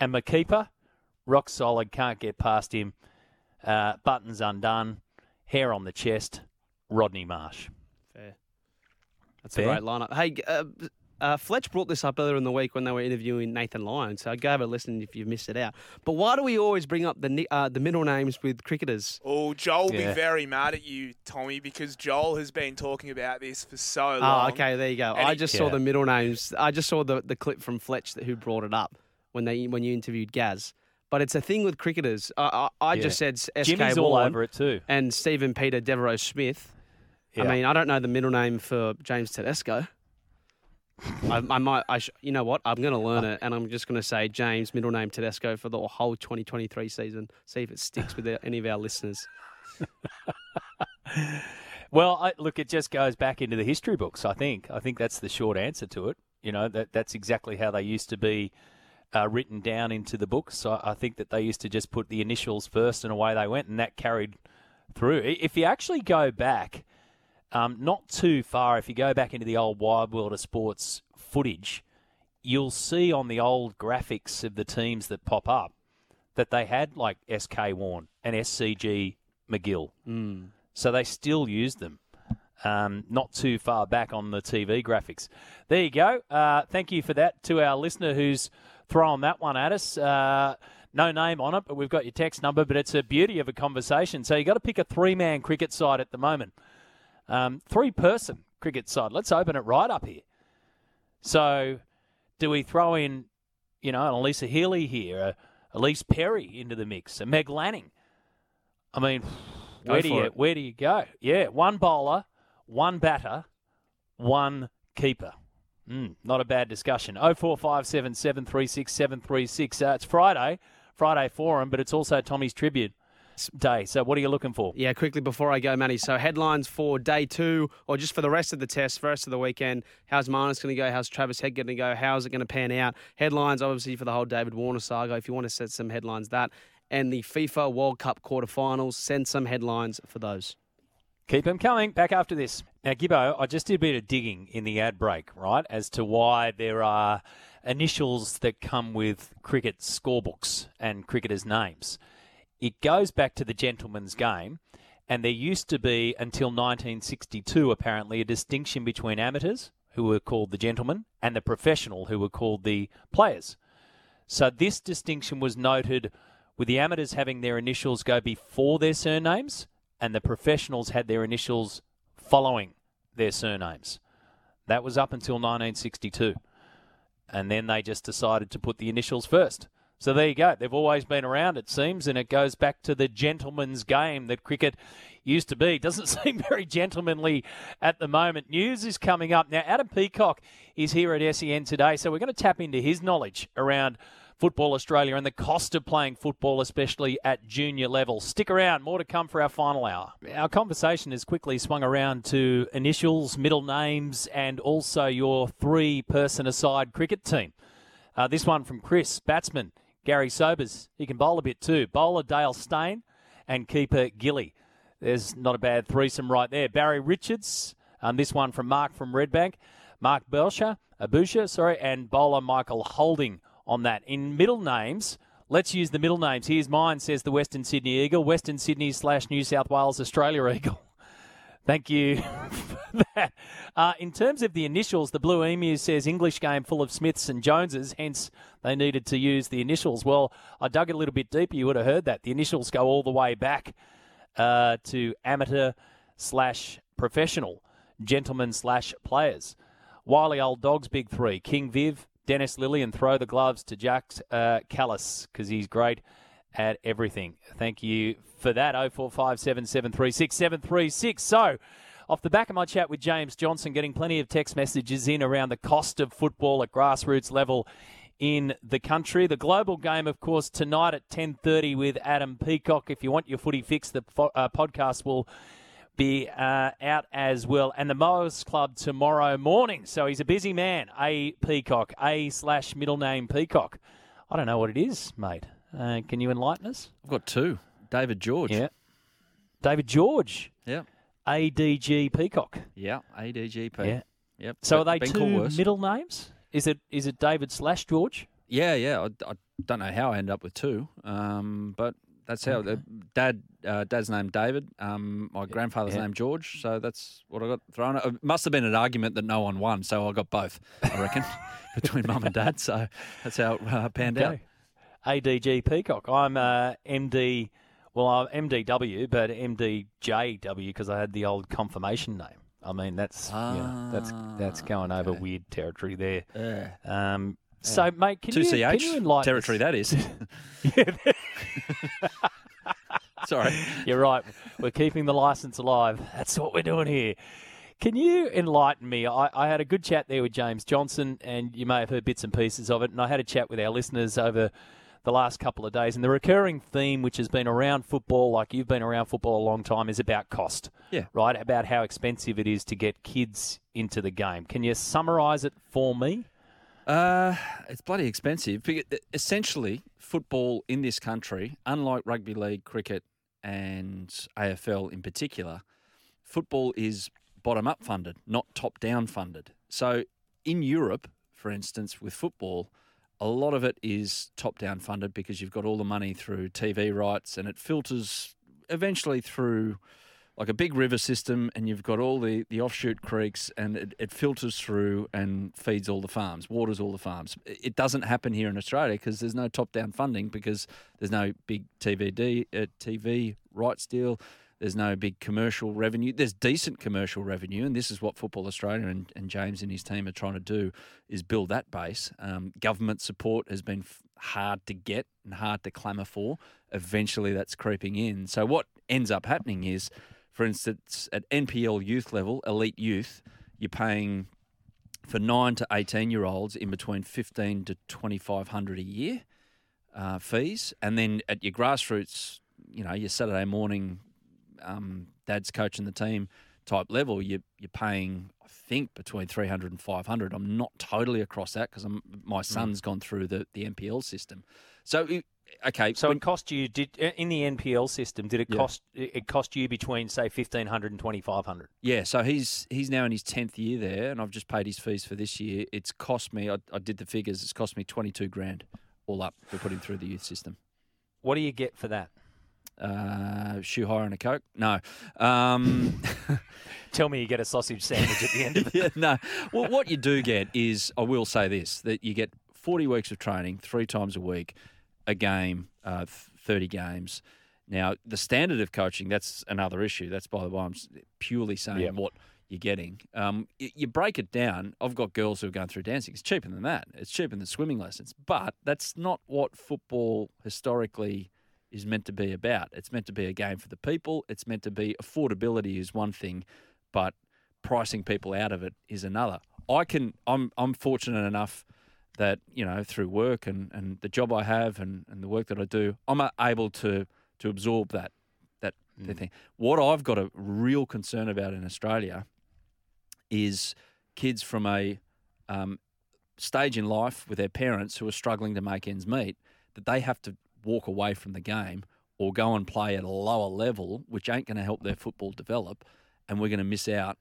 And my keeper, rock solid, can't get past him. Uh, buttons undone, hair on the chest, Rodney Marsh. Fair. That's Fair. a great lineup. Hey, uh, uh, Fletch brought this up earlier in the week when they were interviewing Nathan Lyon, so I go have a listen if you've missed it out. But why do we always bring up the uh, the middle names with cricketers? Oh, Joel will Yeah. be very mad at you, Tommy, because Joel has been talking about this for so long. Oh, okay, there you go. And I he- just saw Yeah. the middle names. I just saw the, the clip from Fletch that, who brought it up when they when you interviewed Gaz. But it's a thing with cricketers. I, I, I Yeah. just said SK Jimmy's all over it too. And Stephen Peter Devereux Smith. Yeah. I mean, I don't know the middle name for James Tedesco. I, I might. I sh- you know what? I'm going to learn it, and I'm just going to say James middle name Tedesco for the whole 2023 season. See if it sticks with any of our listeners. Well, I, look, it just goes back into the history books. I think. I think that's the short answer to it. You know, that that's exactly how they used to be uh, written down into the books. So I think that they used to just put the initials first, and away they went, and that carried through. If you actually go back, um, not too far, if you go back into the old Wide World of Sports footage, you'll see on the old graphics of the teams that pop up that they had like SK Warne and SCG MacGill. Mm. So they still use them. Um, not too far back on the TV graphics. There you go. Uh, thank you for that to our listener who's throwing that one at us. Uh, no name on it, but we've got your text number. But it's a beauty of a conversation. So you've got to pick a three-man cricket side at the moment. Um, three-person cricket side. Let's open it right up here. So, do we throw in, you know, an Alyssa Healy here, a Ellyse Perry into the mix, a Meg Lanning? I mean, Go where do you it. where do you go? Yeah, one bowler, one batter, one keeper. Mm, not a bad discussion. Oh four five seven seven three six seven three six. Uh, it's Friday, Friday forum, but it's also Tommy's tribute day. So what are you looking for? Yeah, quickly before I go, Manny. So headlines for day two, or just for the rest of the test, for the rest of the weekend. How's Marnus going to go? How's Travis Head going to go? How's it going to pan out? Headlines, obviously, for the whole David Warner saga. If you want to set some headlines, that and the FIFA World Cup quarterfinals, send some headlines for those. Keep them coming. Back after this. Now, Gibbo, I just did a bit of digging in the ad break, right, as to why there are initials that come with cricket scorebooks and cricketers' names. It goes back to the gentleman's game, and there used to be, until 1962, apparently, a distinction between amateurs, who were called the gentlemen, and the professional, who were called the players. So this distinction was noted with the amateurs having their initials go before their surnames, and the professionals had their initials following their surnames. That was up until 1962. And then they just decided to put the initials first. So there you go. They've always been around, it seems, and it goes back to the gentleman's game that cricket used to be. Doesn't seem very gentlemanly at the moment. News is coming up. Now, Adam Peacock is here at SEN today, so we're going to tap into his knowledge around Football Australia and the cost of playing football, especially at junior level. Stick around, more to come for our final hour. Our conversation has quickly swung around to initials, middle names, and also your three person aside cricket team. Uh, this one from Chris, batsman Garry Sobers. He can bowl a bit too. Bowler Dale Steyn and keeper Gilly. There's not a bad threesome right there. Barry Richards. Um, this one from Mark from Redbank. Mark Belsher, Abusha, sorry, and bowler Michael Holding on that. In middle names, let's use the middle names. Here's mine, says the Western Sydney Eagle, Western Sydney slash New South Wales Australia Eagle. Thank you for that. Uh, in terms of the initials, the Blue Emu says English game full of Smiths and Joneses, hence they needed to use the initials. Well, I dug a little bit deeper, you would have heard that. The initials go all the way back uh, to amateur slash professional, gentlemen slash players. Wily Old Dogs, big three. King Viv, Dennis Lillee, and throw the gloves to Jack uh, Kallis because he's great at everything. Thank you for that. 0457736736. So, off the back of my chat with James Johnson, getting plenty of text messages in around the cost of football at grassroots level in the country. The global game, of course, tonight at 10.30 with Adam Peacock. If you want your footy fix, the fo- uh, podcast will be uh, out as well. And the Mowers Club tomorrow morning. So he's a busy man. A Peacock, A slash middle name Peacock. I don't know what it is, mate. Uh, can you enlighten us? I've got two. David George. Yeah. David George. Yeah. ADG Peacock. Yeah, ADGP. Yeah. Yep. So are they two middle names? Is it is it David slash George? Yeah, yeah. I, I don't know how I ended up with two, um, but that's how. Uh, Dad, uh, Dad's name David. Um, my grandfather's yeah. name George. So that's what I got thrown. It must have been an argument that no one won, so I got both. I reckon between mum and dad. So that's how it uh, panned out. Okay. ADG Peacock. I'm uh, MD. Well, I'm MDW, but MDJW because I had the old confirmation name. I mean, that's you know, that's that's going over weird territory there. Yeah. Um, so, mate, can Two you, can you enlighten territory us? that is. Sorry. You're right. We're keeping the license alive. That's what we're doing here. Can you enlighten me? I, I had a good chat there with James Johnson, and you may have heard bits and pieces of it. And I had a chat with our listeners over the last couple of days. And the recurring theme, which has been around football, like you've been around football a long time, is about cost. Yeah. Right? About how expensive it is to get kids into the game. Can you summarise it for me? Uh, it's bloody expensive. Essentially, football in this country, unlike rugby league, cricket, and AFL in particular, football is bottom up funded, not top down funded. So in Europe, for instance, with football, a lot of it is top down funded because you've got all the money through TV rights and it filters eventually through like a big river system and you've got all the, the offshoot creeks and it, it filters through and feeds all the farms, waters all the farms. It doesn't happen here in Australia because there's no top down funding because there's no big TVD, uh, TV rights deal. There's no big commercial revenue. There's decent commercial revenue, and this is what Football Australia and, and James and his team are trying to do: is build that base. Um, government support has been f- hard to get and hard to clamour for. Eventually, that's creeping in. So what ends up happening is, for instance, at NPL youth level, elite youth, you're paying for nine to eighteen year olds in between fifteen to twenty five hundred a year uh, fees, and then at your grassroots, you know, your Saturday morning, um, dad's coaching the team type level, you you're paying I think between 300 and 500. I'm not totally across that because my son's gone through the the NPL system. So it- okay, So when- it cost you did in the NPL system? Did it Yeah. cost it cost you between say fifteen hundred and twenty five hundred? Yeah, so he's he's now in his tenth year there, and I've just paid his fees for this year. It's cost me. I, I did the figures. It's cost me twenty two grand all up for putting through the youth system. What do you get for that? Uh, shoe hire and a coke? No. Um, Tell me you get a sausage sandwich at the end of it. yeah, no. Well, what you do get is, I will say this: that you get forty weeks of training, three times a week, a game, uh, thirty games. Now, the standard of coaching, that's another issue. That's by the way, I'm purely saying Yeah. what you're getting. Um, you break it down. I've got girls who are going through dancing. It's cheaper than that. It's cheaper than swimming lessons. But that's not what football historically is meant to be about. It's meant to be a game for the people. It's meant to be affordability is one thing, but pricing people out of it is another. I can. I'm. I'm fortunate enough that you know through work and, and the job I have and, and the work that I do, I'm able to to absorb that that the thing. What I've got a real concern about in Australia is kids from a um, stage in life with their parents who are struggling to make ends meet that they have to walk away from the game or go and play at a lower level, which ain't going to help their football develop, and we're going to miss out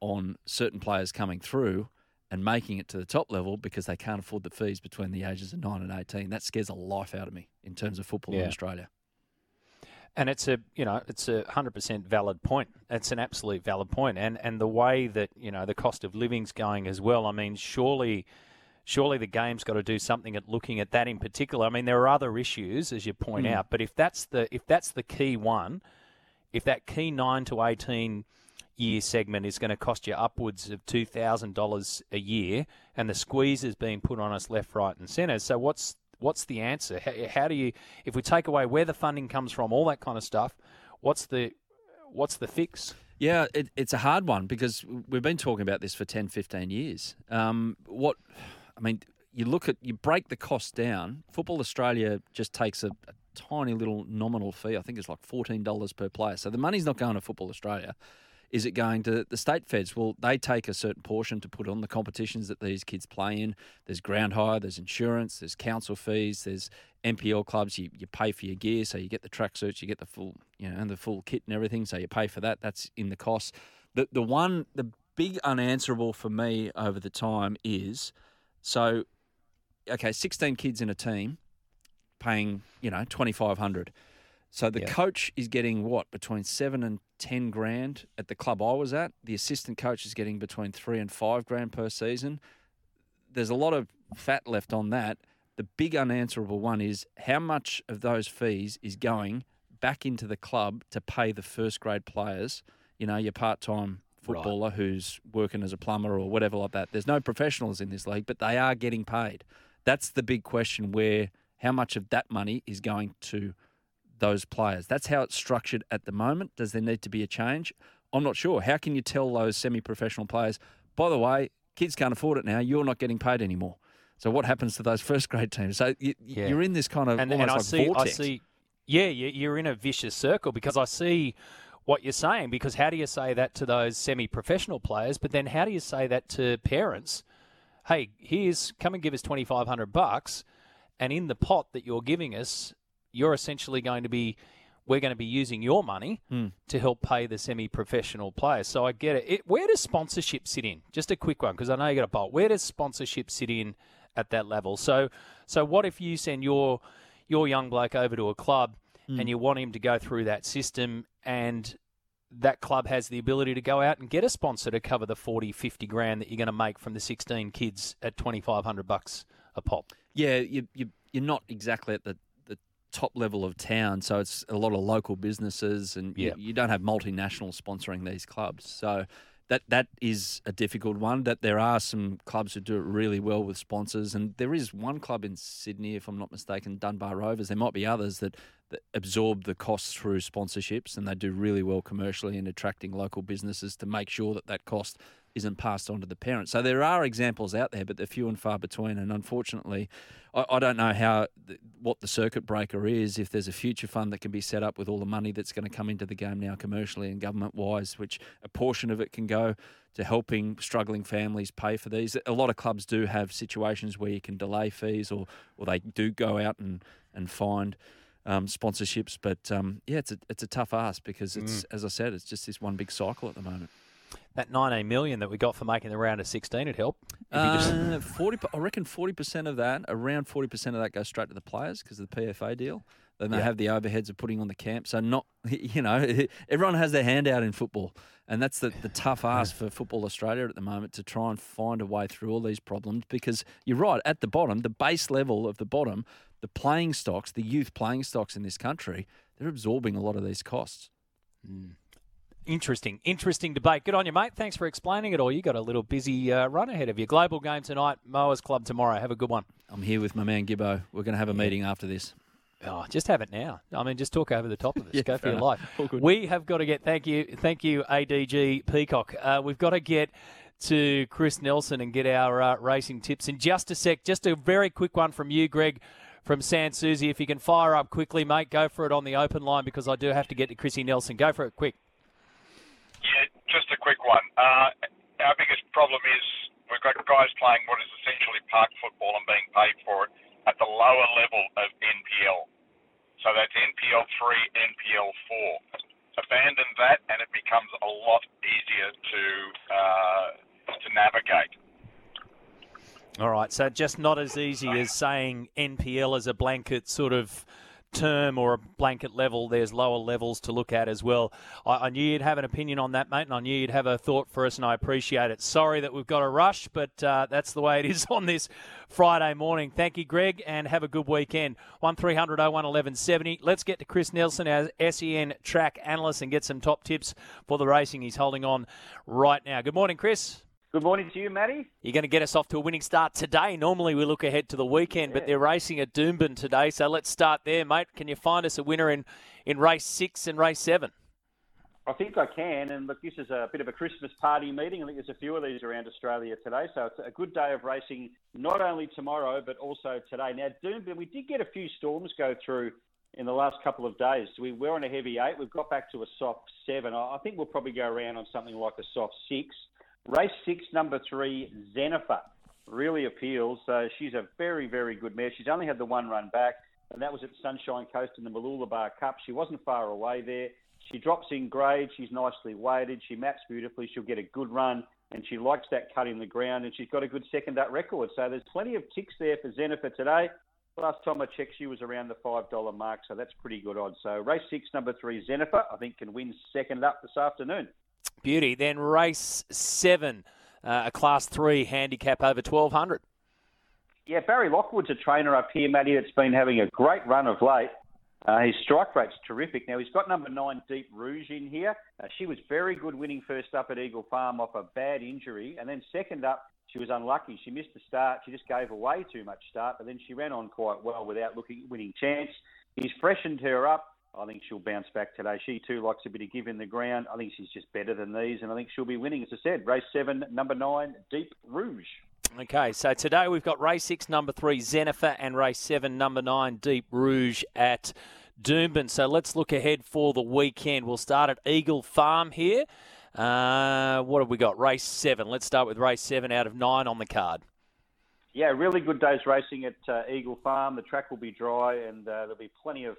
on certain players coming through and making it to the top level because they can't afford the fees between the ages of 9 and 18. That scares the life out of me in terms of football in Australia. And it's a you know it's a hundred percent valid point. It's an absolute valid point. point, and and the way that you know the cost of living's going as well. I mean, surely, surely the game's got to do something at looking at that in particular. I mean, there are other issues as you point Mm. out, but if that's the if that's the key one, if that key nine to eighteen year segment is going to cost you upwards of two thousand dollars a year, and the squeeze is being put on us left, right, and centre. So what's what's the answer? How, how do you, if we take away where the funding comes from, all that kind of stuff, what's the what's the fix? Yeah, it, it's a hard one because we've been talking about this for 10, 15 years. Um, what, I mean, you look at, you break the cost down. Football Australia just takes a, a tiny little nominal fee. I think it's like $14 per player. So the money's not going to Football Australia. Is it going to the state feds? Well, they take a certain portion to put on the competitions that these kids play in. There's ground hire, there's insurance, there's council fees, there's NPL clubs. You, you pay for your gear, so you get the track suits, you get the full you know and the full kit and everything. So you pay for that. That's in the cost. The the one the big unanswerable for me over the time is so okay, 16 kids in a team paying, you know, 2500. So the Yeah. coach is getting what between 7 and 10 grand at the club I was at. The assistant coach is getting between 3 and 5 grand per season. There's a lot of fat left on that. The big unanswerable one is how much of those fees is going back into the club to pay the first grade players, you know, your part-time footballer who's working as a plumber or whatever like that. There's no professionals in this league, but they are getting paid. That's the big question where how much of that money is going to those players. That's how it's structured at the moment. Does there need to be a change? I'm not sure. How can you tell those semi-professional players, by the way, kids can't afford it now, you're not getting paid anymore. So what happens to those first grade teams? So you, Yeah. you're in this kind of and, and I like see, vortex. I see, yeah, you're in a vicious circle because I see what you're saying. Because how do you say that to those semi-professional players? But then how do you say that to parents? Hey, here's come and give us twenty five hundred bucks, and in the pot that you're giving us, you're essentially going to be. We're going to be using your money Hmm. to help pay the semi-professional players. So I get it. it where does sponsorship sit in? Just a quick one because I know you got a bolt. Where does sponsorship sit in at that level? So, so what if you send your your young bloke over to a club Hmm. and you want him to go through that system and that club has the ability to go out and get a sponsor to cover the 40 50 grand that you're going to make from the 16 kids at 2500 bucks a pop Yeah, you, you you're not exactly at the, the top level of town, so it's a lot of local businesses, and you, Yeah. you don't have multinationals sponsoring these clubs. So that that is a difficult one. That there are some clubs who do it really well with sponsors, and there is one club in Sydney, if I'm not mistaken, Dunbar Rovers. There might be others that, that absorb the costs through sponsorships, and they do really well commercially in attracting local businesses to make sure that that cost isn't passed on to the parents. So there are examples out there, but they're few and far between. And unfortunately, I, I don't know how what the circuit breaker is. If there's a future fund that can be set up with all the money that's going to come into the game now, commercially and government wise, which a portion of it can go to helping struggling families pay for these. A lot of clubs do have situations where you can delay fees, or or they do go out and and find. Um, sponsorships, but um, yeah, it's a it's a tough ask because it's as I said, it's just this one big cycle at the moment. That 19 million that we got for making the round of 16 would help you just- Uh, forty. I reckon forty percent of that, around forty percent of that, goes straight to the players because of the PFA deal. Then they Yeah. have the overheads of putting on the camp. So not, you know, everyone has their hand out in football, and that's the, the tough ask for Football Australia at the moment to try and find a way through all these problems. Because you're right, at the bottom, the base level of the bottom, the playing stocks, the youth playing stocks in this country, they're absorbing a lot of these costs. Interesting, interesting debate. Good on you, mate. Thanks for explaining it all. You got a little busy uh, run ahead of you. Global game tonight, Mowers Club tomorrow. Have a good one. I'm here with my man Gibbo. We're going to have a meeting after this. Oh, just have it now. I mean, just talk over the top of us. Yeah, Go for your enough. life. We have got to get. Thank you, thank you, ADG Peacock. Uh, we've got to get to Chris Nelson and get our uh, racing tips in just a sec. Just a very quick one from you, Greg, from Sans Souci. If you can fire up quickly, mate, go for it on the open line because I do have to get to Chrissy Nelson. Go for it, quick. Yeah, just a quick one. Uh, our biggest problem is we've got guys playing what is essentially park football and being paid for it at the lower level of NPL. So that's NPL 3, NPL 4. Abandon that and it becomes a lot easier to uh, to navigate. All right, so just not as easy as saying NPL as a blanket sort of term or a blanket level. There's lower levels to look at as well. I, I knew you'd have an opinion on that, mate, and I knew you'd have a thought for us, and I appreciate it. Sorry that we've got to rush, but uh, that's the way it is on this Friday morning. Thank you, Greg, and have a good weekend. 1300 01 1170. Let's get to Chris Nelson, our SEN track analyst, and get some top tips for the racing he's holding on right now. Good morning, Chris. Good morning to you, Matty. You're going to get us off to a winning start today. Normally we look ahead to the weekend, but they're racing at Doomben today, so let's start there, mate. Can you find us a winner in, in race six and race seven? I think I can. And look, this is a bit of a Christmas party meeting. I think there's a few of these around Australia today. So it's a good day of racing, not only tomorrow, but also today. Now, Doomben, we did get a few storms go through in the last couple of days. We were on a heavy eight. We've got back to a soft seven. I think we'll probably go around on something like a soft six. Race six, number three, Zenifer, really appeals. So she's a very, very good mare. She's only had the one run back, and that was at Sunshine Coast in the Mooloolaba Cup. She wasn't far away there. She drops in grade. She's nicely weighted. She maps beautifully. She'll get a good run, and she likes that cut in the ground, and she's got a good second up record. So there's plenty of ticks there for Zenifer today. Last time I checked, she was around the $5 mark, so that's pretty good odds. So race six, number three, Zenifer, I think can win second up this afternoon. Beauty. Then race seven, uh, a class three handicap over 1200. Yeah, Barry Lockwood's a trainer up here, Matty, that's been having a great run of late. Uh, his strike rate's terrific. Now, he's got number nine, Deep Rouge, in here. Uh, she was very good winning first up at Eagle Farm off a bad injury. And then second up, she was unlucky. She missed the start. She just gave away too much start, but then she ran on quite well without looking winning chance. He's freshened her up. I think she'll bounce back today. She too likes a bit of give in the ground. I think she's just better than these, and I think she'll be winning. As I said, race seven, number nine, Deep Rouge. Okay, so today we've got race six, number three, Zenifer, and race seven, number nine, Deep Rouge at Doomben. So let's look ahead for the weekend. We'll start at Eagle Farm here. Uh, what have we got? Race seven. Let's start with race seven out of nine on the card. Yeah, really good day's racing at uh, Eagle Farm. The track will be dry, and uh, there'll be plenty of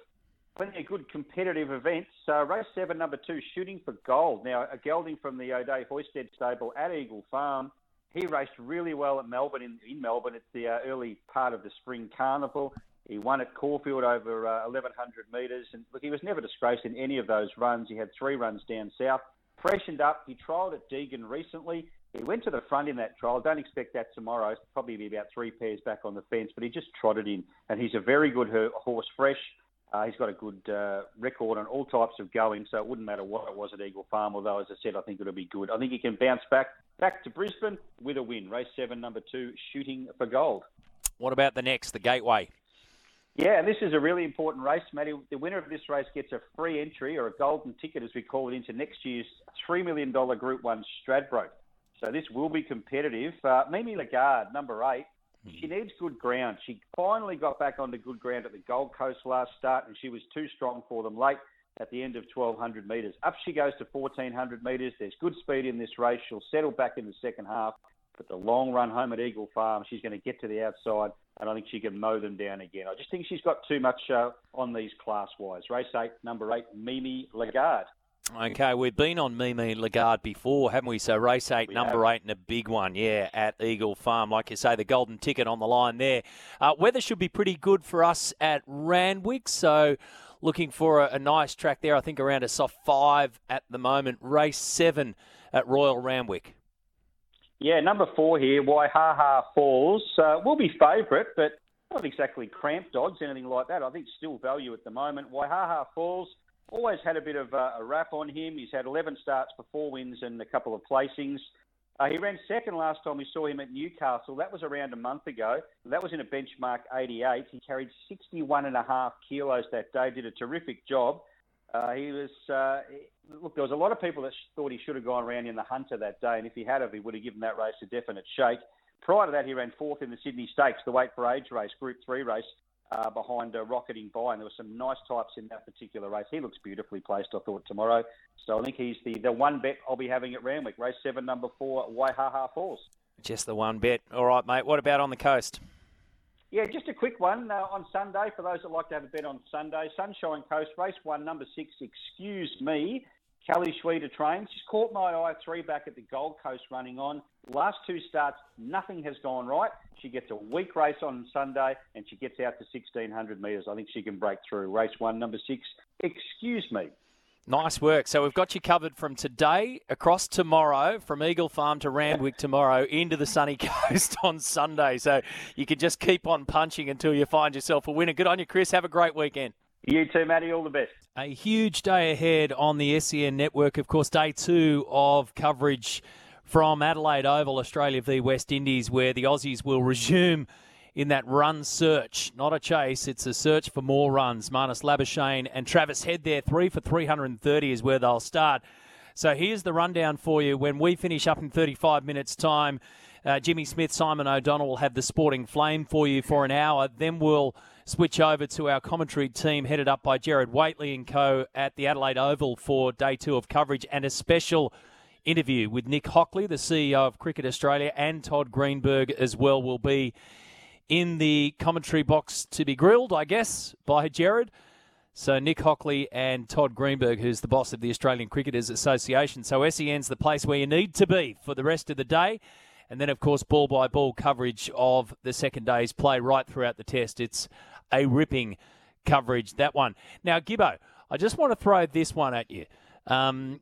plenty of good competitive events. So race seven, number two, shooting for gold. Now a gelding from the O'Day Hoisted stable at Eagle Farm. He raced really well at Melbourne in, in Melbourne at the uh, early part of the spring carnival. He won at Caulfield over uh, 1100 metres, and look, he was never disgraced in any of those runs. He had three runs down south freshened up. He trialled at Deagon recently. He went to the front in that trial. Don't expect that tomorrow. It's probably be about three pairs back on the fence, but he just trotted in, and he's a very good horse, fresh. Uh, he's got a good uh, record on all types of going, so it wouldn't matter what it was at Eagle Farm. Although, as I said, I think it'll be good. I think he can bounce back back to Brisbane with a win. Race seven, number two, shooting for gold. What about the next, the Gateway? Yeah, and this is a really important race, Matty. The winner of this race gets a free entry or a golden ticket, as we call it, into next year's $3 million Group 1 Stradbroke. So this will be competitive. Uh, Mimi Lagarde, number eight, she needs good ground. She finally got back onto good ground at the Gold Coast last start, and she was too strong for them late at the end of 1,200 metres. Up she goes to 1,400 metres. There's good speed in this race. She'll settle back in the second half. But the long run home at Eagle Farm, she's going to get to the outside, and I think she can mow them down again. I just think she's got too much uh, on these class wise. Race eight, number eight, Mimi Lagarde. Okay, we've been on Mimi Lagarde before, haven't we? So race eight, we number have. eight, and a big one, yeah, at Eagle Farm. Like you say, the golden ticket on the line there. Uh, weather should be pretty good for us at Randwick, so looking for a, a nice track there. I think around a soft five at the moment. Race seven at Royal Randwick. Yeah, number four here, Waihaha Falls, uh, will be favourite, but not exactly cramped odds, anything like that. I think still value at the moment. Waihaha Falls always had a bit of uh, a rap on him. He's had 11 starts for four wins and a couple of placings. Uh, he ran second last time we saw him at Newcastle. That was around a month ago. That was in a benchmark 88. He carried 61 and a half kilos that day. Did a terrific job. Uh, he was uh, look. There was a lot of people that thought he should have gone around in the Hunter that day, and if he had, have, he would have given that race a definite shake. Prior to that, he ran fourth in the Sydney Stakes, the weight for age race, Group Three race, uh, behind uh, Rocketing By, and there were some nice types in that particular race. He looks beautifully placed, I thought, tomorrow. So I think he's the, the one bet I'll be having at Randwick. Race seven, number four, Waihaha Falls. Just the one bet. All right, mate. What about on the coast? Yeah, just a quick one uh, on Sunday for those that like to have a bet on Sunday. Sunshine Coast, race one, number six, Excuse Me. Kelly Schweida trains. She's caught my eye three back at the Gold Coast running on. Last two starts, nothing has gone right. She gets a weak race on Sunday and she gets out to 1600 metres. I think she can break through. Race one, number six, Excuse Me. Nice work. So we've got you covered from today across tomorrow, from Eagle Farm to Randwick tomorrow, into the sunny coast on Sunday. So you can just keep on punching until you find yourself a winner. Good on you, Chris. Have a great weekend. You too, Matty. All the best. A huge day ahead on the SEN network. Of course, day two of coverage from Adelaide Oval, Australia v West Indies, where the Aussies will resume in that run search. Not a chase, it's a search for more runs. Marnus Labuschagne and Travis Head there, three for 330 is where they'll start. So here's the rundown for you. When we finish up in 35 minutes' time, Uh, Jimmy Smith, Simon O'Donnell will have the sporting flame for you for an hour. Then we'll switch over to our commentary team headed up by Gerard Whateley and co at the Adelaide Oval for day two of coverage and a special interview with Nick Hockley, the CEO of Cricket Australia, and Todd Greenberg as well will be in the commentary box to be grilled, I guess, by Gerard. So Nick Hockley and Todd Greenberg, who's the boss of the Australian Cricketers Association. So SEN's the place where you need to be for the rest of the day. And then, of course, ball by ball coverage of the second day's play right throughout the test. It's a ripping coverage, that one. Now, Gibbo, I just want to throw this one at you. Um,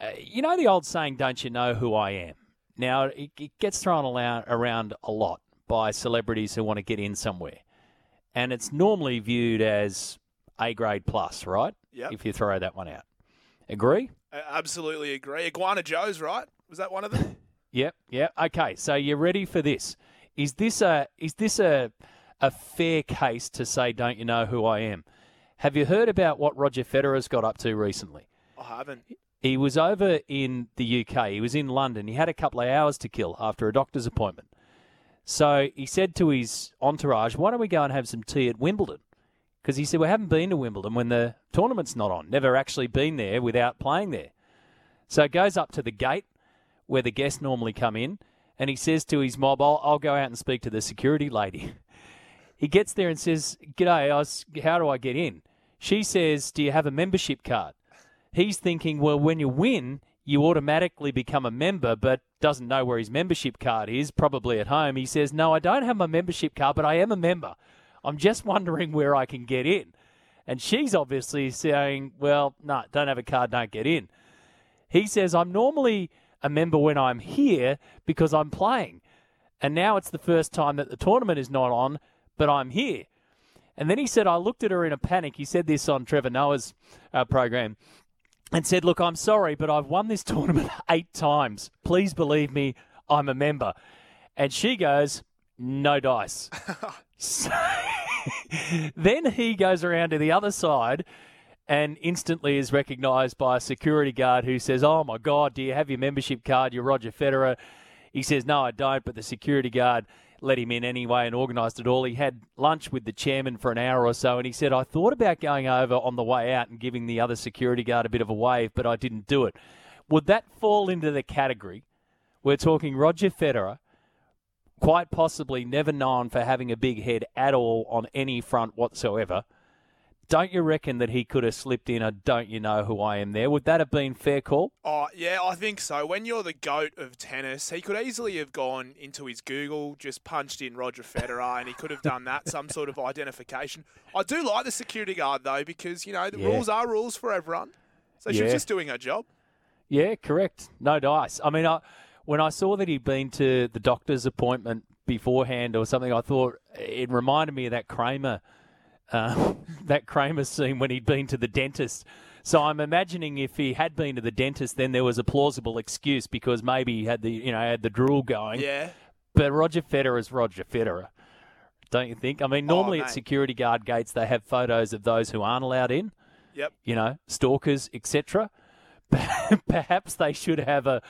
uh, you know the old saying, don't you know who I am? Now, it, it gets thrown around a lot by celebrities who want to get in somewhere. And it's normally viewed as A grade plus, right? Yep. If you throw that one out. Agree? I absolutely agree. Iguana Joe's right. Was that one of them? Yep, yep. Okay, so you're ready for this. Is this a is this a a fair case to say don't you know who I am? Have you heard about what Roger Federer's got up to recently? I haven't. He was over in the UK. He was in London. He had a couple of hours to kill after a doctor's appointment. So he said to his entourage, Why don't we go and have some tea at Wimbledon? Because he said, We haven't been to Wimbledon when the tournament's not on. Never actually been there without playing there. So goes up to the gate where the guests normally come in, and he says to his mob, I'll, I'll go out and speak to the security lady. He gets there and says, G'day, was, how do I get in? She says, Do you have a membership card? He's thinking, Well, when you win, you automatically become a member, but doesn't know where his membership card is, probably at home. He says, No, I don't have my membership card, but I am a member. I'm just wondering where I can get in. And she's obviously saying, Well, no, don't have a card, don't get in. He says, I'm normally a member when I'm here because I'm playing. And now it's the first time that the tournament is not on, but I'm here. And then he said, I looked at her in a panic. He said this on Trevor Noah's uh, program and said, Look, I'm sorry, but I've won this tournament eight times. Please believe me, I'm a member. And she goes, No dice. so, then he goes around to the other side and instantly is recognised by a security guard who says, Oh my God, do you have your membership card? You're Roger Federer. He says, No, I don't, but the security guard let him in anyway and organised it all. He had lunch with the chairman for an hour or so, and he said, I thought about going over on the way out and giving the other security guard a bit of a wave, but I didn't do it. Would that fall into the category? We're talking Roger Federer, quite possibly never known for having a big head at all on any front whatsoever don't you reckon that he could have slipped in a don't you know who I am there? Would that have been fair call? Oh, yeah, I think so. When you're the GOAT of tennis, he could easily have gone into his Google, just punched in Roger Federer, and he could have done that, some sort of identification. I do like the security guard, though, because, you know, the Yeah. rules are rules for everyone. So she was just doing her job. Yeah, correct. No dice. I mean, I, when I saw that he'd been to the doctor's appointment beforehand or something, I thought it reminded me of that Kramer, uh, that Kramer scene when he'd been to the dentist. So I'm imagining if he had been to the dentist, then there was a plausible excuse because maybe he had the you know had the drool going. Yeah. But Roger Federer is Roger Federer, don't you think? I mean, normally at security guard gates they have photos of those who aren't allowed in. Yep. You know, stalkers, etc. Perhaps they should have a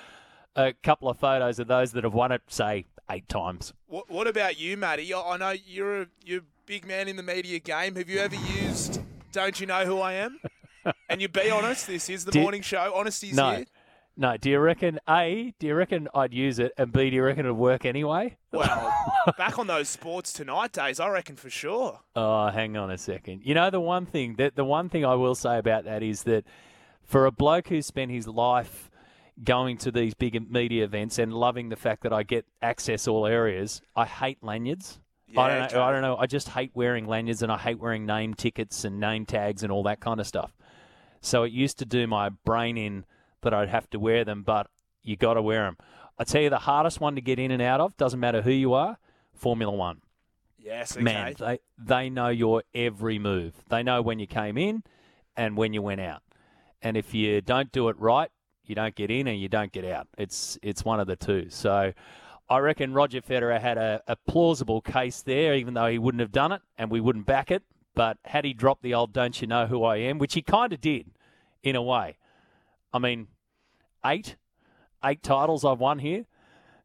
a couple of photos of those that have won it, say, eight times. What, what about you, Matty? I I know you're a, you're a big man in the media game. Have you ever used Don't You Know Who I Am? and you be honest, this is the Did- morning show. Honesty's no. here. No, do you reckon A, do you reckon I'd use it and B, do you reckon it'd work anyway? Well, back on those sports tonight days, I reckon for sure. Oh, hang on a second. You know the one thing that the one thing I will say about that is that for a bloke who spent his life going to these big media events and loving the fact that I get access all areas, I hate lanyards. I don't know. I don't know. I just hate wearing lanyards and I hate wearing name tickets and name tags and all that kind of stuff. So it used to do my brain in that I'd have to wear them, but you got to wear them. I tell you, the hardest one to get in and out of doesn't matter who you are. Formula One. Yes, okay. Man, they they know your every move. They know when you came in and when you went out. And if you don't do it right, you don't get in and you don't get out. It's it's one of the two. So I reckon Roger Federer had a, a plausible case there, even though he wouldn't have done it and we wouldn't back it. But had he dropped the old "Don't you know who I am," which he kind of did, in a way. I mean, eight, eight titles I've won here.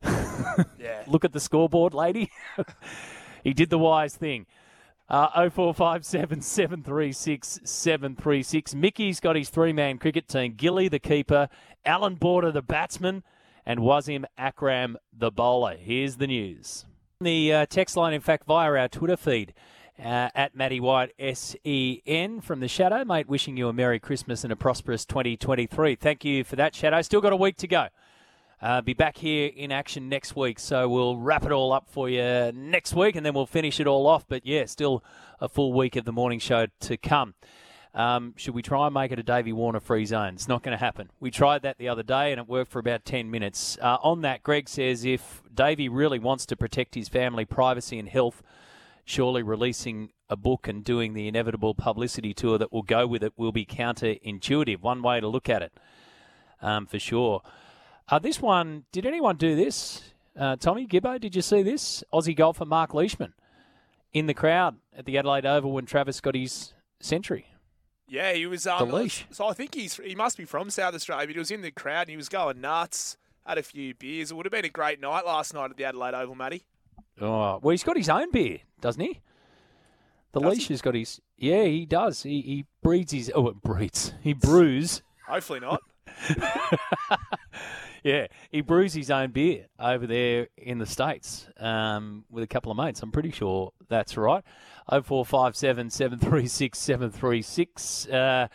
Yeah. Look at the scoreboard, lady. he did the wise thing. Uh, 0457 736 736. Mickey's got his three man cricket team Gilly, the keeper, Allan Border, the batsman, and Wasim Akram, the bowler. Here's the news. The uh, text line, in fact, via our Twitter feed. Uh, at Matty White SEN from the Shadow, mate. Wishing you a Merry Christmas and a prosperous 2023. Thank you for that, Shadow. Still got a week to go. Uh, be back here in action next week, so we'll wrap it all up for you next week, and then we'll finish it all off. But yeah, still a full week of the morning show to come. Um, should we try and make it a Davey Warner free zone? It's not going to happen. We tried that the other day, and it worked for about ten minutes. Uh, on that, Greg says if Davey really wants to protect his family privacy and health, surely releasing a book and doing the inevitable publicity tour that will go with it will be counterintuitive. One way to look at it, um, for sure. Uh, this one, did anyone do this? Uh, Tommy Gibbo, did you see this? Aussie golfer Mark Leishman in the crowd at the Adelaide Oval when Travis got his century. Yeah, he was. Um, The leash. So I think he's he must be from South Australia, but he was in the crowd and he was going nuts. Had a few beers. It would have been a great night last night at the Adelaide Oval, Matty. Oh, well, he's got his own beer, doesn't he? The Does leash has got his. Yeah, he does. He, he breeds his. Oh, it breeds. He brews. Hopefully not. Yeah, he brews his own beer over there in the States um, with a couple of mates. I'm pretty sure that's right. 0457 736 736. Uh,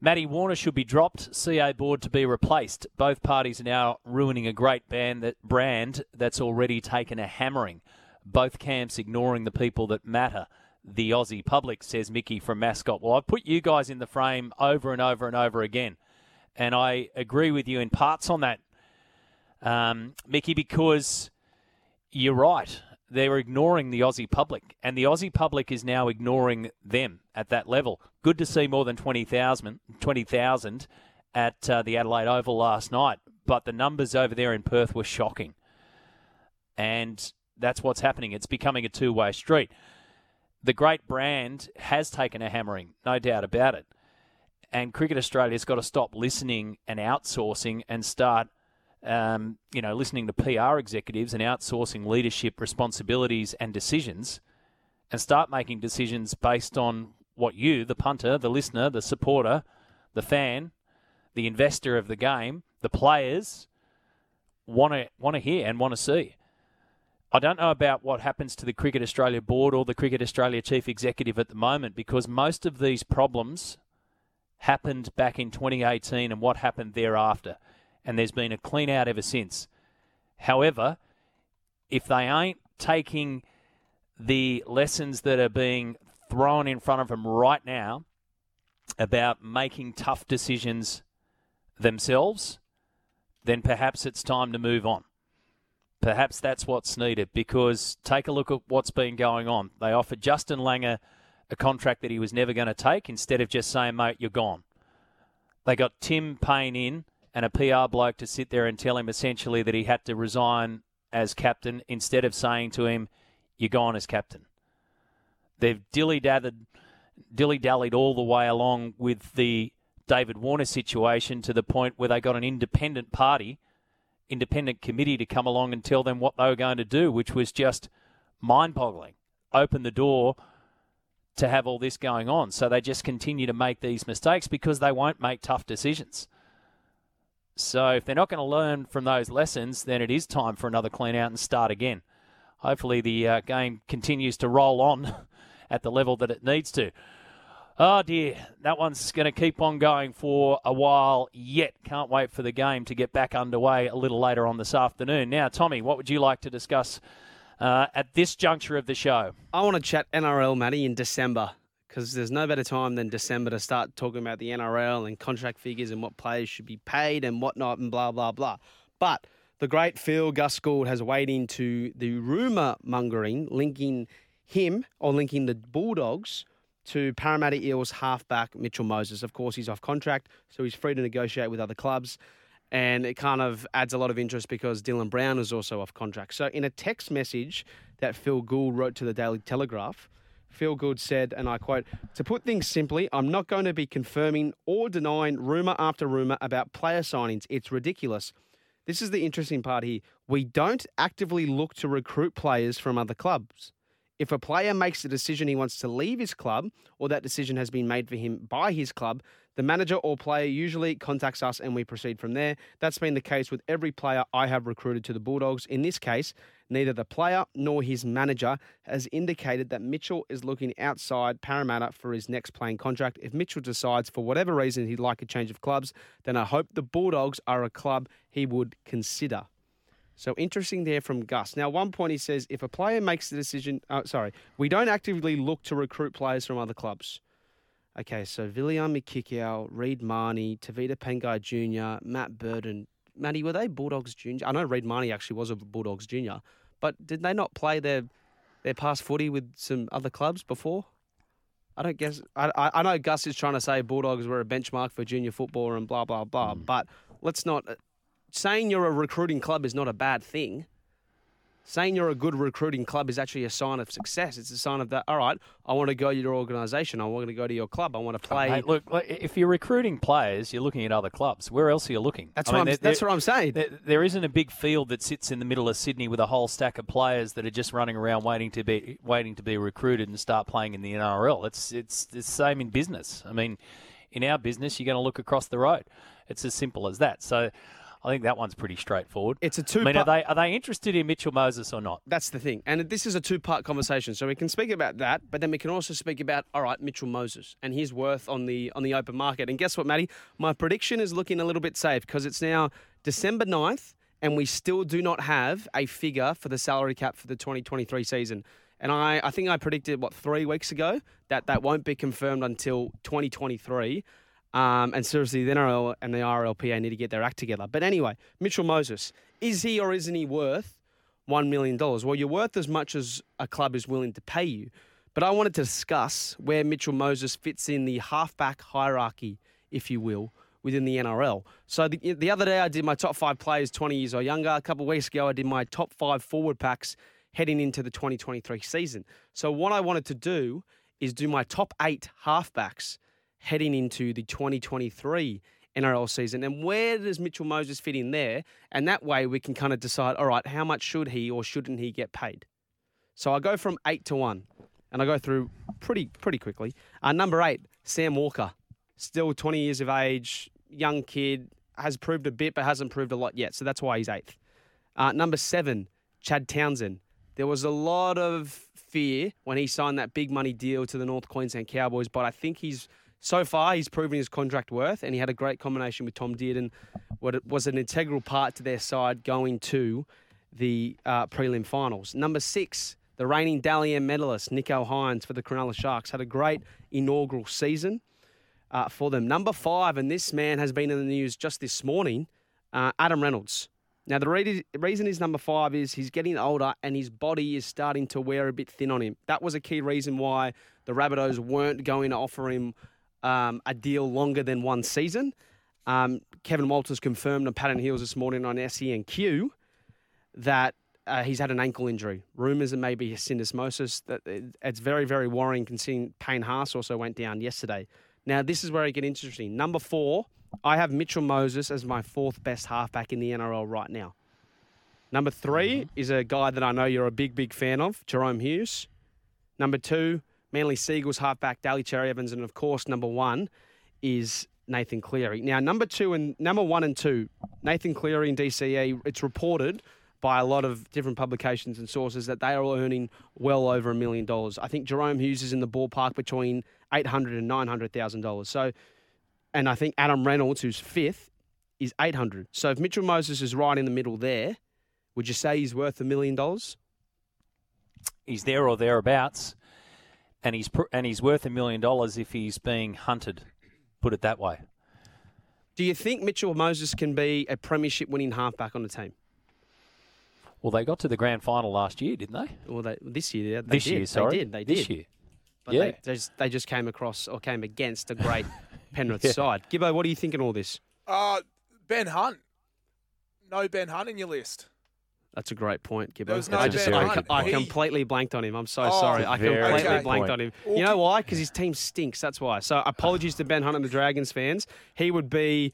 Matty Warner should be dropped. CA board to be replaced. Both parties are now ruining a great band that brand that's already taken a hammering. Both camps ignoring the people that matter. The Aussie public says Mickey from Mascot. Well, I've put you guys in the frame over and over and over again, and I agree with you in parts on that, um, Mickey, because you're right. They're ignoring the Aussie public, and the Aussie public is now ignoring them at that level. Good to see more than 20,000 20,000 at uh, the Adelaide Oval last night, but the numbers over there in Perth were shocking. And that's what's happening. It's becoming a two way street. The great brand has taken a hammering, no doubt about it. And Cricket Australia's got to stop listening and outsourcing and start um, you know, listening to PR executives and outsourcing leadership responsibilities and decisions, and start making decisions based on what you, the punter, the listener, the supporter, the fan, the investor of the game, the players want to want to hear and want to see. I don't know about what happens to the Cricket Australia board or the Cricket Australia chief executive at the moment because most of these problems happened back in 2018 and what happened thereafter and there's been a clean out ever since. However, if they ain't taking the lessons that are being thrown in front of them right now about making tough decisions themselves, then perhaps it's time to move on. Perhaps that's what's needed because take a look at what's been going on. They offered Justin Langer a contract that he was never going to take instead of just saying, mate, you're gone. They got Tim Paine in and a PR bloke to sit there and tell him essentially that he had to resign as captain instead of saying to him, "You're gone as captain." They've dilly dallied, dilly dallied all the way along with the David Warner situation to the point where they got an independent party, independent committee to come along and tell them what they were going to do, which was just mind-boggling. Open the door to have all this going on. So they just continue to make these mistakes because they won't make tough decisions. So if they're not going to learn from those lessons, then it is time for another clean out and start again. Hopefully the uh, game continues to roll on at the level that it needs to. Oh dear, that one's going to keep on going for a while yet. Can't wait for the game to get back underway a little later on this afternoon. Now, Tommy, what would you like to discuss uh, at this juncture of the show? I want to chat NRL, Matty, in December because there's no better time than December to start talking about the NRL and contract figures and what players should be paid and whatnot and blah, blah, blah. But the great Phil Gus Gould has weighed into the rumour mongering linking him or linking the Bulldogs to Parramatta Eels halfback Mitchell Moses. Of course, he's off contract, so he's free to negotiate with other clubs. And it kind of adds a lot of interest because Dylan Brown is also off contract. So, in a text message that Phil Gould wrote to the Daily Telegraph, Phil Gould said, and I quote, To put things simply, I'm not going to be confirming or denying rumour after rumour about player signings. It's ridiculous. This is the interesting part here. We don't actively look to recruit players from other clubs. If a player makes the decision he wants to leave his club, or that decision has been made for him by his club, the manager or player usually contacts us and we proceed from there. That's been the case with every player I have recruited to the Bulldogs. In this case, neither the player nor his manager has indicated that Mitchell is looking outside Parramatta for his next playing contract. If Mitchell decides for whatever reason he'd like a change of clubs, then I hope the Bulldogs are a club he would consider. So interesting there from Gus. Now, one point he says if a player makes the decision, uh, sorry, we don't actively look to recruit players from other clubs. Okay, so Viliame Kikau, Reed Mahoney, Tevita Pangai Jr., Matt Burton. Matty, were they Bulldogs Junior? I know Reed Mahoney actually was a Bulldogs Junior, but did they not play their their past footy with some other clubs before? I don't guess. I, I, I know Gus is trying to say Bulldogs were a benchmark for junior football and blah blah blah, mm. but let's not. Uh, saying you're a recruiting club is not a bad thing saying you're a good recruiting club is actually a sign of success. It's a sign of that. All right, I want to go to your organisation. I want to go to your club. I want to play. Mate, look, if you're recruiting players, you're looking at other clubs. Where else are you looking? That's, I mean, what, I'm, there, that's what I'm saying. There, there isn't a big field that sits in the middle of Sydney with a whole stack of players that are just running around waiting to be waiting to be recruited and start playing in the NRL. It's it's the same in business. I mean, in our business, you're going to look across the road. It's as simple as that. So. I think that one's pretty straightforward. It's a two. I mean, are they are they interested in Mitchell Moses or not? That's the thing, and this is a two-part conversation. So we can speak about that, but then we can also speak about all right, Mitchell Moses and his worth on the on the open market. And guess what, Matty? My prediction is looking a little bit safe because it's now December 9th, and we still do not have a figure for the salary cap for the 2023 season. And I, I think I predicted what three weeks ago that that won't be confirmed until 2023. Um, and seriously, the NRL and the RLPA need to get their act together. But anyway, Mitchell Moses, is he or isn't he worth $1 million? Well, you're worth as much as a club is willing to pay you. But I wanted to discuss where Mitchell Moses fits in the halfback hierarchy, if you will, within the NRL. So the, the other day I did my top five players 20 years or younger. A couple weeks ago I did my top five forward packs heading into the 2023 season. So what I wanted to do is do my top eight halfbacks heading into the 2023 NRL season. And where does Mitchell Moses fit in there? And that way we can kind of decide, all right, how much should he or shouldn't he get paid? So I go from eight to one, and I go through pretty pretty quickly. Uh, number eight, Sam Walker, still 20 years of age, young kid, has proved a bit but hasn't proved a lot yet. So that's why he's eighth. Uh, number seven, Chad Townsend. There was a lot of fear when he signed that big money deal to the North Queensland Cowboys, but I think he's so far, he's proven his contract worth, and he had a great combination with Tom Dearden, what was an integral part to their side going to the uh, prelim finals. Number six, the reigning Dally M medalist, Nicho Hynes for the Cronulla Sharks, had a great inaugural season uh, for them. Number five, and this man has been in the news just this morning, uh, Adam Reynolds. Now, the re- reason he's number five is he's getting older and his body is starting to wear a bit thin on him. That was a key reason why the Rabbitohs weren't going to offer him um, a deal longer than one season. Um, Kevin Walters confirmed on Pat and Heals this morning on SENQ that uh, he's had an ankle injury. Rumours it may be syndesmosis. That it's very, very worrying considering Payne Haas also went down yesterday. Now, this is where it gets interesting. Number four, I have Mitchell Moses as my fourth best halfback in the NRL right now. Number 3 mm-hmm. is a guy that I know you're a big, big fan of, Jahrome Hughes. Number two, Manly Seagulls halfback Daly Cherry Evans, and of course number one is Nathan Cleary. Now number two and number one and two, Nathan Cleary and DCE. It's reported by a lot of different publications and sources that they are earning well over a million dollars. I think Jahrome Hughes is in the ballpark between eight hundred and nine hundred thousand dollars. So, and I think Adam Reynolds, who's fifth, is eight hundred. So if Mitchell Moses is right in the middle there, would you say he's worth a million dollars? He's there or thereabouts and he's and he's worth a million dollars if he's being hunted. Put it that way. Do you think Mitchell Moses can be a premiership winning halfback on the team? Well, they got to the grand final last year, didn't they? Well, they, this year they this did. year, sorry, they did. They did. This year, but yeah. they, they, just, they just came across or came against a great Penrith yeah. side. Gibbo, what do you think in all this? Uh, Ben Hunt. No Ben Hunt in your list. That's a great point, Gibbo. There was no I, just, I, I, completely blanked on him. I'm so Oh, sorry. I completely good blanked on him. You know why? Because his team stinks. That's why. So apologies to Ben Hunt and the Dragons fans. He would be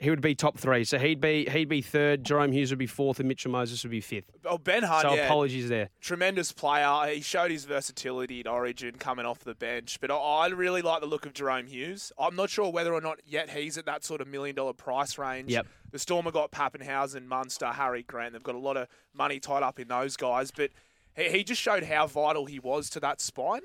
he would be top three. So he'd be he'd be third. Jahrome Hughes would be fourth, and Mitchell Moses would be fifth. Oh, Ben Hunt. So yeah, apologies there. Tremendous player. He showed his versatility at Origin coming off the bench. But I, I really like the look of Jahrome Hughes. I'm not sure whether or not yet he's at that sort of million dollar price range. Yep. The Storm have got Papenhuyzen, Munster, Harry Grant. They've got a lot of money tied up in those guys. But he, he just showed how vital he was to that spine.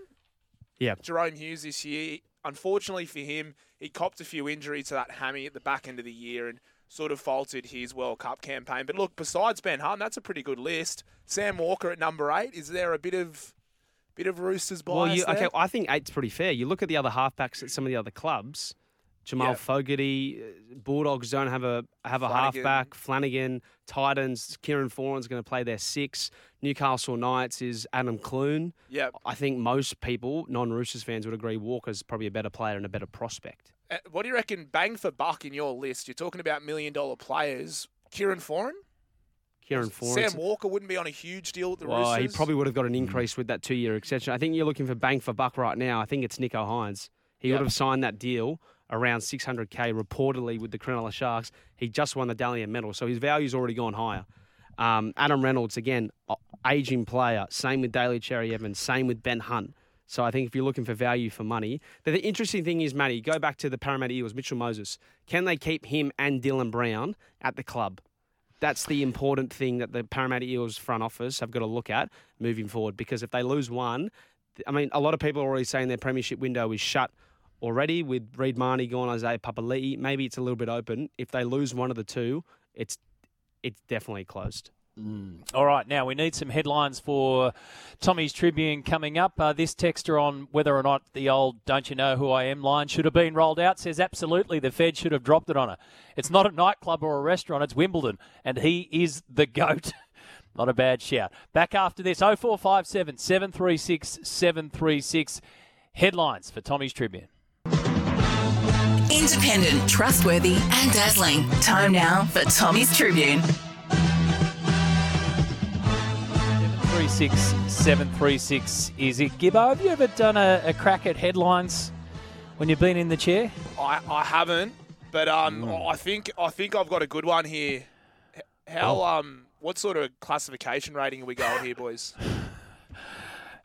Yeah. Jahrome Hughes this year, unfortunately for him, he copped a few injuries to that hammy at the back end of the year and sort of faltered his World Cup campaign. But look, besides Ben Hunt, that's a pretty good list. Sam Walker at number eight. Is there a bit of bit of Roosters bias Well, you, okay, I think eight's pretty fair. You look at the other halfbacks at some of the other clubs. Jamal Yeah. Fogarty, uh, Bulldogs don't have a have a Flanagan. halfback. Flanagan, Titans, Kieran Foran's going to play their six. Newcastle Knights is Adam Clune. Yep. I think most people, non-Roosters fans, would agree Walker's probably a better player and a better prospect. Uh, what do you reckon, bang for buck in your list? You're talking about million dollar players. Kieran Foran? Kieran Foran. Sam Walker wouldn't be on a huge deal at the Well, he probably would have got an increase with that two-year extension. I think you're looking for bang for buck right now. I think it's Nicho Hynes. He Yep. would have signed that deal around 600k reportedly with the Cronulla Sharks. He just won the Dally M medal, so his value's already gone higher. Um, Adam Reynolds again, aging player. Same with Daly Cherry Evans. Same with Ben Hunt. So I think if you're looking for value for money, but the interesting thing is, Matty, go back to the Parramatta Eagles, Mitchell Moses. Can they keep him and Dylan Brown at the club? That's the important thing that the Parramatta Eels front office have got to look at moving forward. Because if they lose one, I mean, a lot of people are already saying their premiership window is shut already with Reed Mahoney gone, Isaiah Papali'i. Maybe it's a little bit open. If they lose one of the two, it's it's definitely closed. All right, now we need some headlines for Tommy's Tribune coming up. Uh, this texter on whether or not the old "Don't you know who I am" line should have been rolled out says absolutely the Fed should have dropped it on her. It's not a nightclub or a restaurant; it's Wimbledon, and he is the goat. not a bad shout. Back after this, 0457 736 736. Headlines for Tommy's Tribune. Independent, trustworthy, and dazzling. Time now for Tommy's Tribune. 736 736 is it. Gibbo, have you ever done a, a crack at headlines when you've been in the chair? I, I haven't, but um, Mm. I think I think I've got a good one here. How Oh. um, what sort of classification rating are we going here, boys?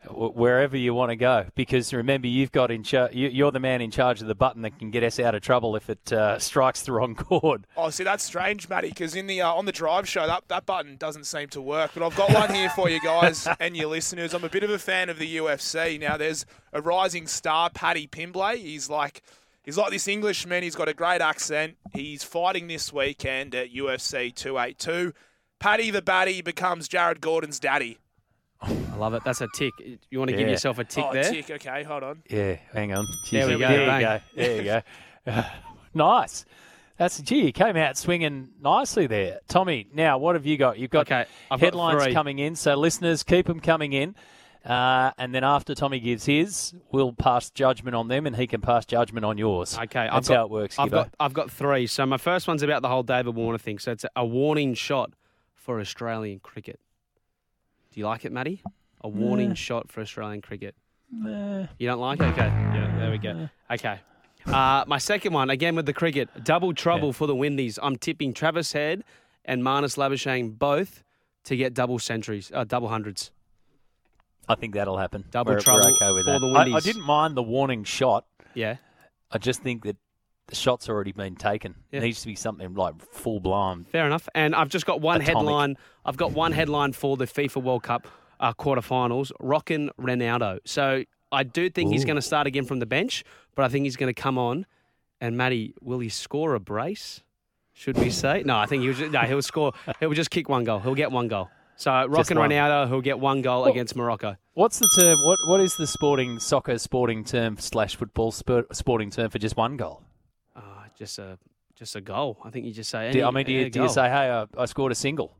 Wh- Wherever you want to go, because remember you've got in charge. You're the man in charge of the button that can get us out of trouble if it uh, strikes the wrong chord. Oh, see, that's strange, Matty, because in the uh, on the drive show that that button doesn't seem to work. But I've got one here for you guys and your listeners. I'm a bit of a fan of the UFC. Now, there's a rising star, Paddy Pimblett. He's like he's like this Englishman. He's got a great accent. He's fighting this weekend at UFC 282. Paddy the Baddy becomes Jared Gordon's daddy. I love it. That's a tick. You want to give Yeah. yourself a tick oh, there? tick. Okay, hold on. Yeah, hang on. There we go, There you bang. go. There you go. nice. That's gee, you came out swinging nicely there, Tommy. Now, what have you got? You've got Okay, I've got headlines three. coming in, so listeners keep them coming in. Uh, and then after Tommy gives his, we'll pass judgment on them, and he can pass judgment on yours. Okay, that's got, how it works. I've Gibbo. got I've got three. So my first one's about the whole David Warner thing. So it's a, a warning shot for Australian cricket. Do you like it, Matty? A warning Nah. shot for Australian cricket. Nah. You don't like it? Okay. Yeah, there we go. Okay. Uh, my second one, again with the cricket, double trouble for the Windies. I'm tipping Travis Head and Marnus Labuschagne both to get double centuries, uh, double hundreds. I think that'll happen. Double We're- we're trouble okay with for that. the I, I didn't mind the warning shot. Yeah. I just think that the shot's already been taken. Yeah. It needs to be something like full blown. Fair enough. And I've just got one Atomic. headline. I've got one headline for the FIFA World Cup uh, quarterfinals. Rockin' Ronaldo. So I do think he's going to start again from the bench, but I think he's going to come on. And Matty, will he score a brace? Should we say? No, I think he'll just, no, he'll score. He'll just kick one goal. He'll get one goal. So Rockin' Ronaldo, he'll get one goal Well- against Morocco. What's the term? What What is the sporting soccer sporting term slash football sport, sporting term for just one goal? Just a just a goal. I think you just say. Do I mean, do any you, do you say, "Hey, I, I scored a single"?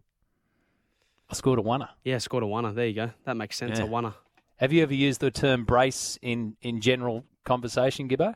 I scored a oneer. Yeah, scored a oneer. There you go. That makes sense. Yeah. A oneer. Have you ever used the term brace in in general conversation, Gibbo?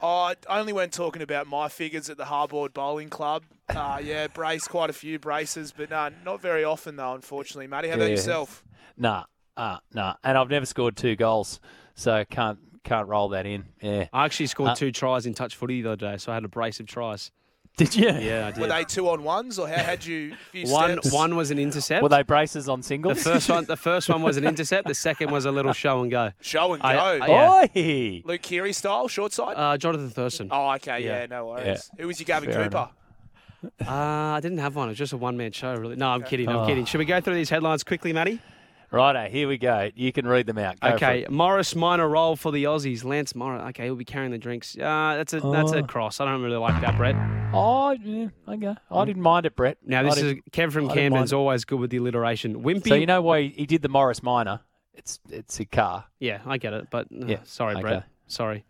Oh, only when talking about my figures at the Hardboard Bowling Club. Uh, yeah, brace quite a few braces, but no, not very often though. Unfortunately, Matty. How about Yeah. yourself? Nah, uh, nah. And I've never scored two goals, so can't can't roll that in. Yeah. I actually scored Uh, two tries in touch footy the other day, so I had a brace of tries. Did you? Yeah, I did. Were they two on ones, or how had you? Few One steps? one was an intercept. Were they braces on singles? the singles? first one the first one was an intercept. The second was a little show and go. Show and go. I- I- yeah. Oi! Luke Keary style, short side. Uh, Jonathan Thurston. oh, okay, yeah, yeah. no worries. Who was your Gavin Fair Cooper? Uh, I didn't have one. It was just a one man show, really. No, I'm kidding. I'm Oh. kidding. Should we go through these headlines quickly, Matty? Righto, here we go. You can read them out. Go okay. Morris minor role for the Aussies. Lance Morris. Okay, he'll be carrying the drinks. Uh, that's a that's a Oh. cross. I don't really like that, Brett. Oh, yeah, okay. I didn't mind it, Brett. Now I this is didn't- Kev from I didn't Camden's always good with the alliteration. Wimpy. So you know why he did the Morris Minor? It's it's a car. Yeah, I get it, but uh, Yeah, sorry, okay. Brett. Sorry.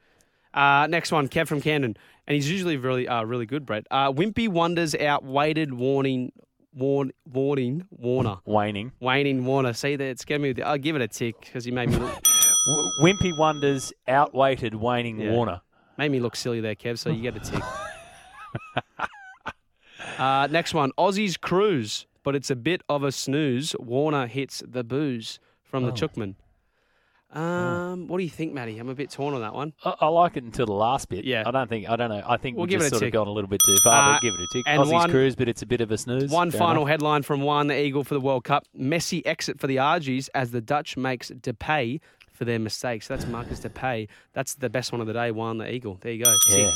Uh, next one, Kev from Camden, and he's usually really uh, really good, Brett. Uh, Wimpy wonders out. outweighted warning. Warn, warning Warner. Waning. Waning Warner. See it scared me. With the, I'll give it a tick because he made me look, W- Wimpy Wonders outweighted Waning Yeah. Warner. made me look silly there, Kev. So you get a tick. uh, next one, Aussies cruise, but it's a bit of a snooze. Warner hits the booze from the Oh. Chookman. Um, what do you think, Matty? I'm a bit torn on that one. I, I like it until the last bit. Yeah. I don't think I don't know. I think We'll we give just sort of gone a little bit too far. Uh, but give it a tick. and Aussies one- cruise, but it's a bit of a snooze. One Fair final enough. headline from One the Eagle for the World Cup. Messi exit for the Argies as the Dutch makes Depay for their mistakes. That's Marcus Depay. That's the best one of the day. One the Eagle. There you go. Tick. Yeah.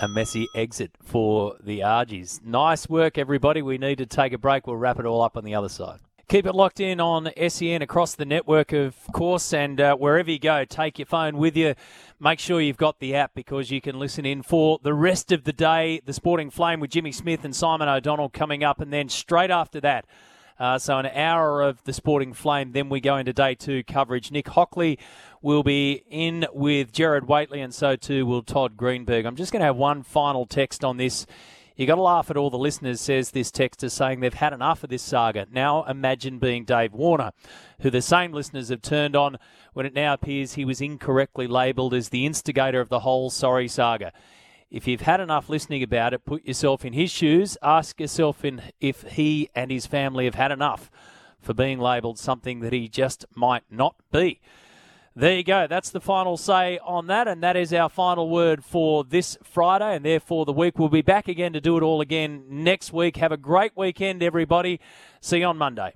A messy exit for the Argies. Nice work, everybody. We need to take a break. We'll wrap it all up on the other side. Keep it locked in on SEN across the network, of course, and uh, wherever you go, take your phone with you. Make sure you've got the app because you can listen in for the rest of the day. The Sporting Flame with Jimmy Smith and Simon O'Donnell coming up, and then straight after that, uh, so an hour of the Sporting Flame. Then we go into day two coverage. Nick Hockley will be in with Gerard Whateley, and so too will Todd Greenberg. I'm just going to have one final text on this. You got to laugh at all the listeners, says this texter, saying they've had enough of this saga. Now imagine being Dave Warner, who the same listeners have turned on when it now appears he was incorrectly labelled as the instigator of the whole sorry saga. If you've had enough listening about it, put yourself in his shoes. Ask yourself if he and his family have had enough for being labelled something that he just might not be. There you go. That's the final say on that, and that is our final word for this Friday, and therefore the week. We'll be back again to do it all again next week. Have a great weekend, everybody. See you on Monday.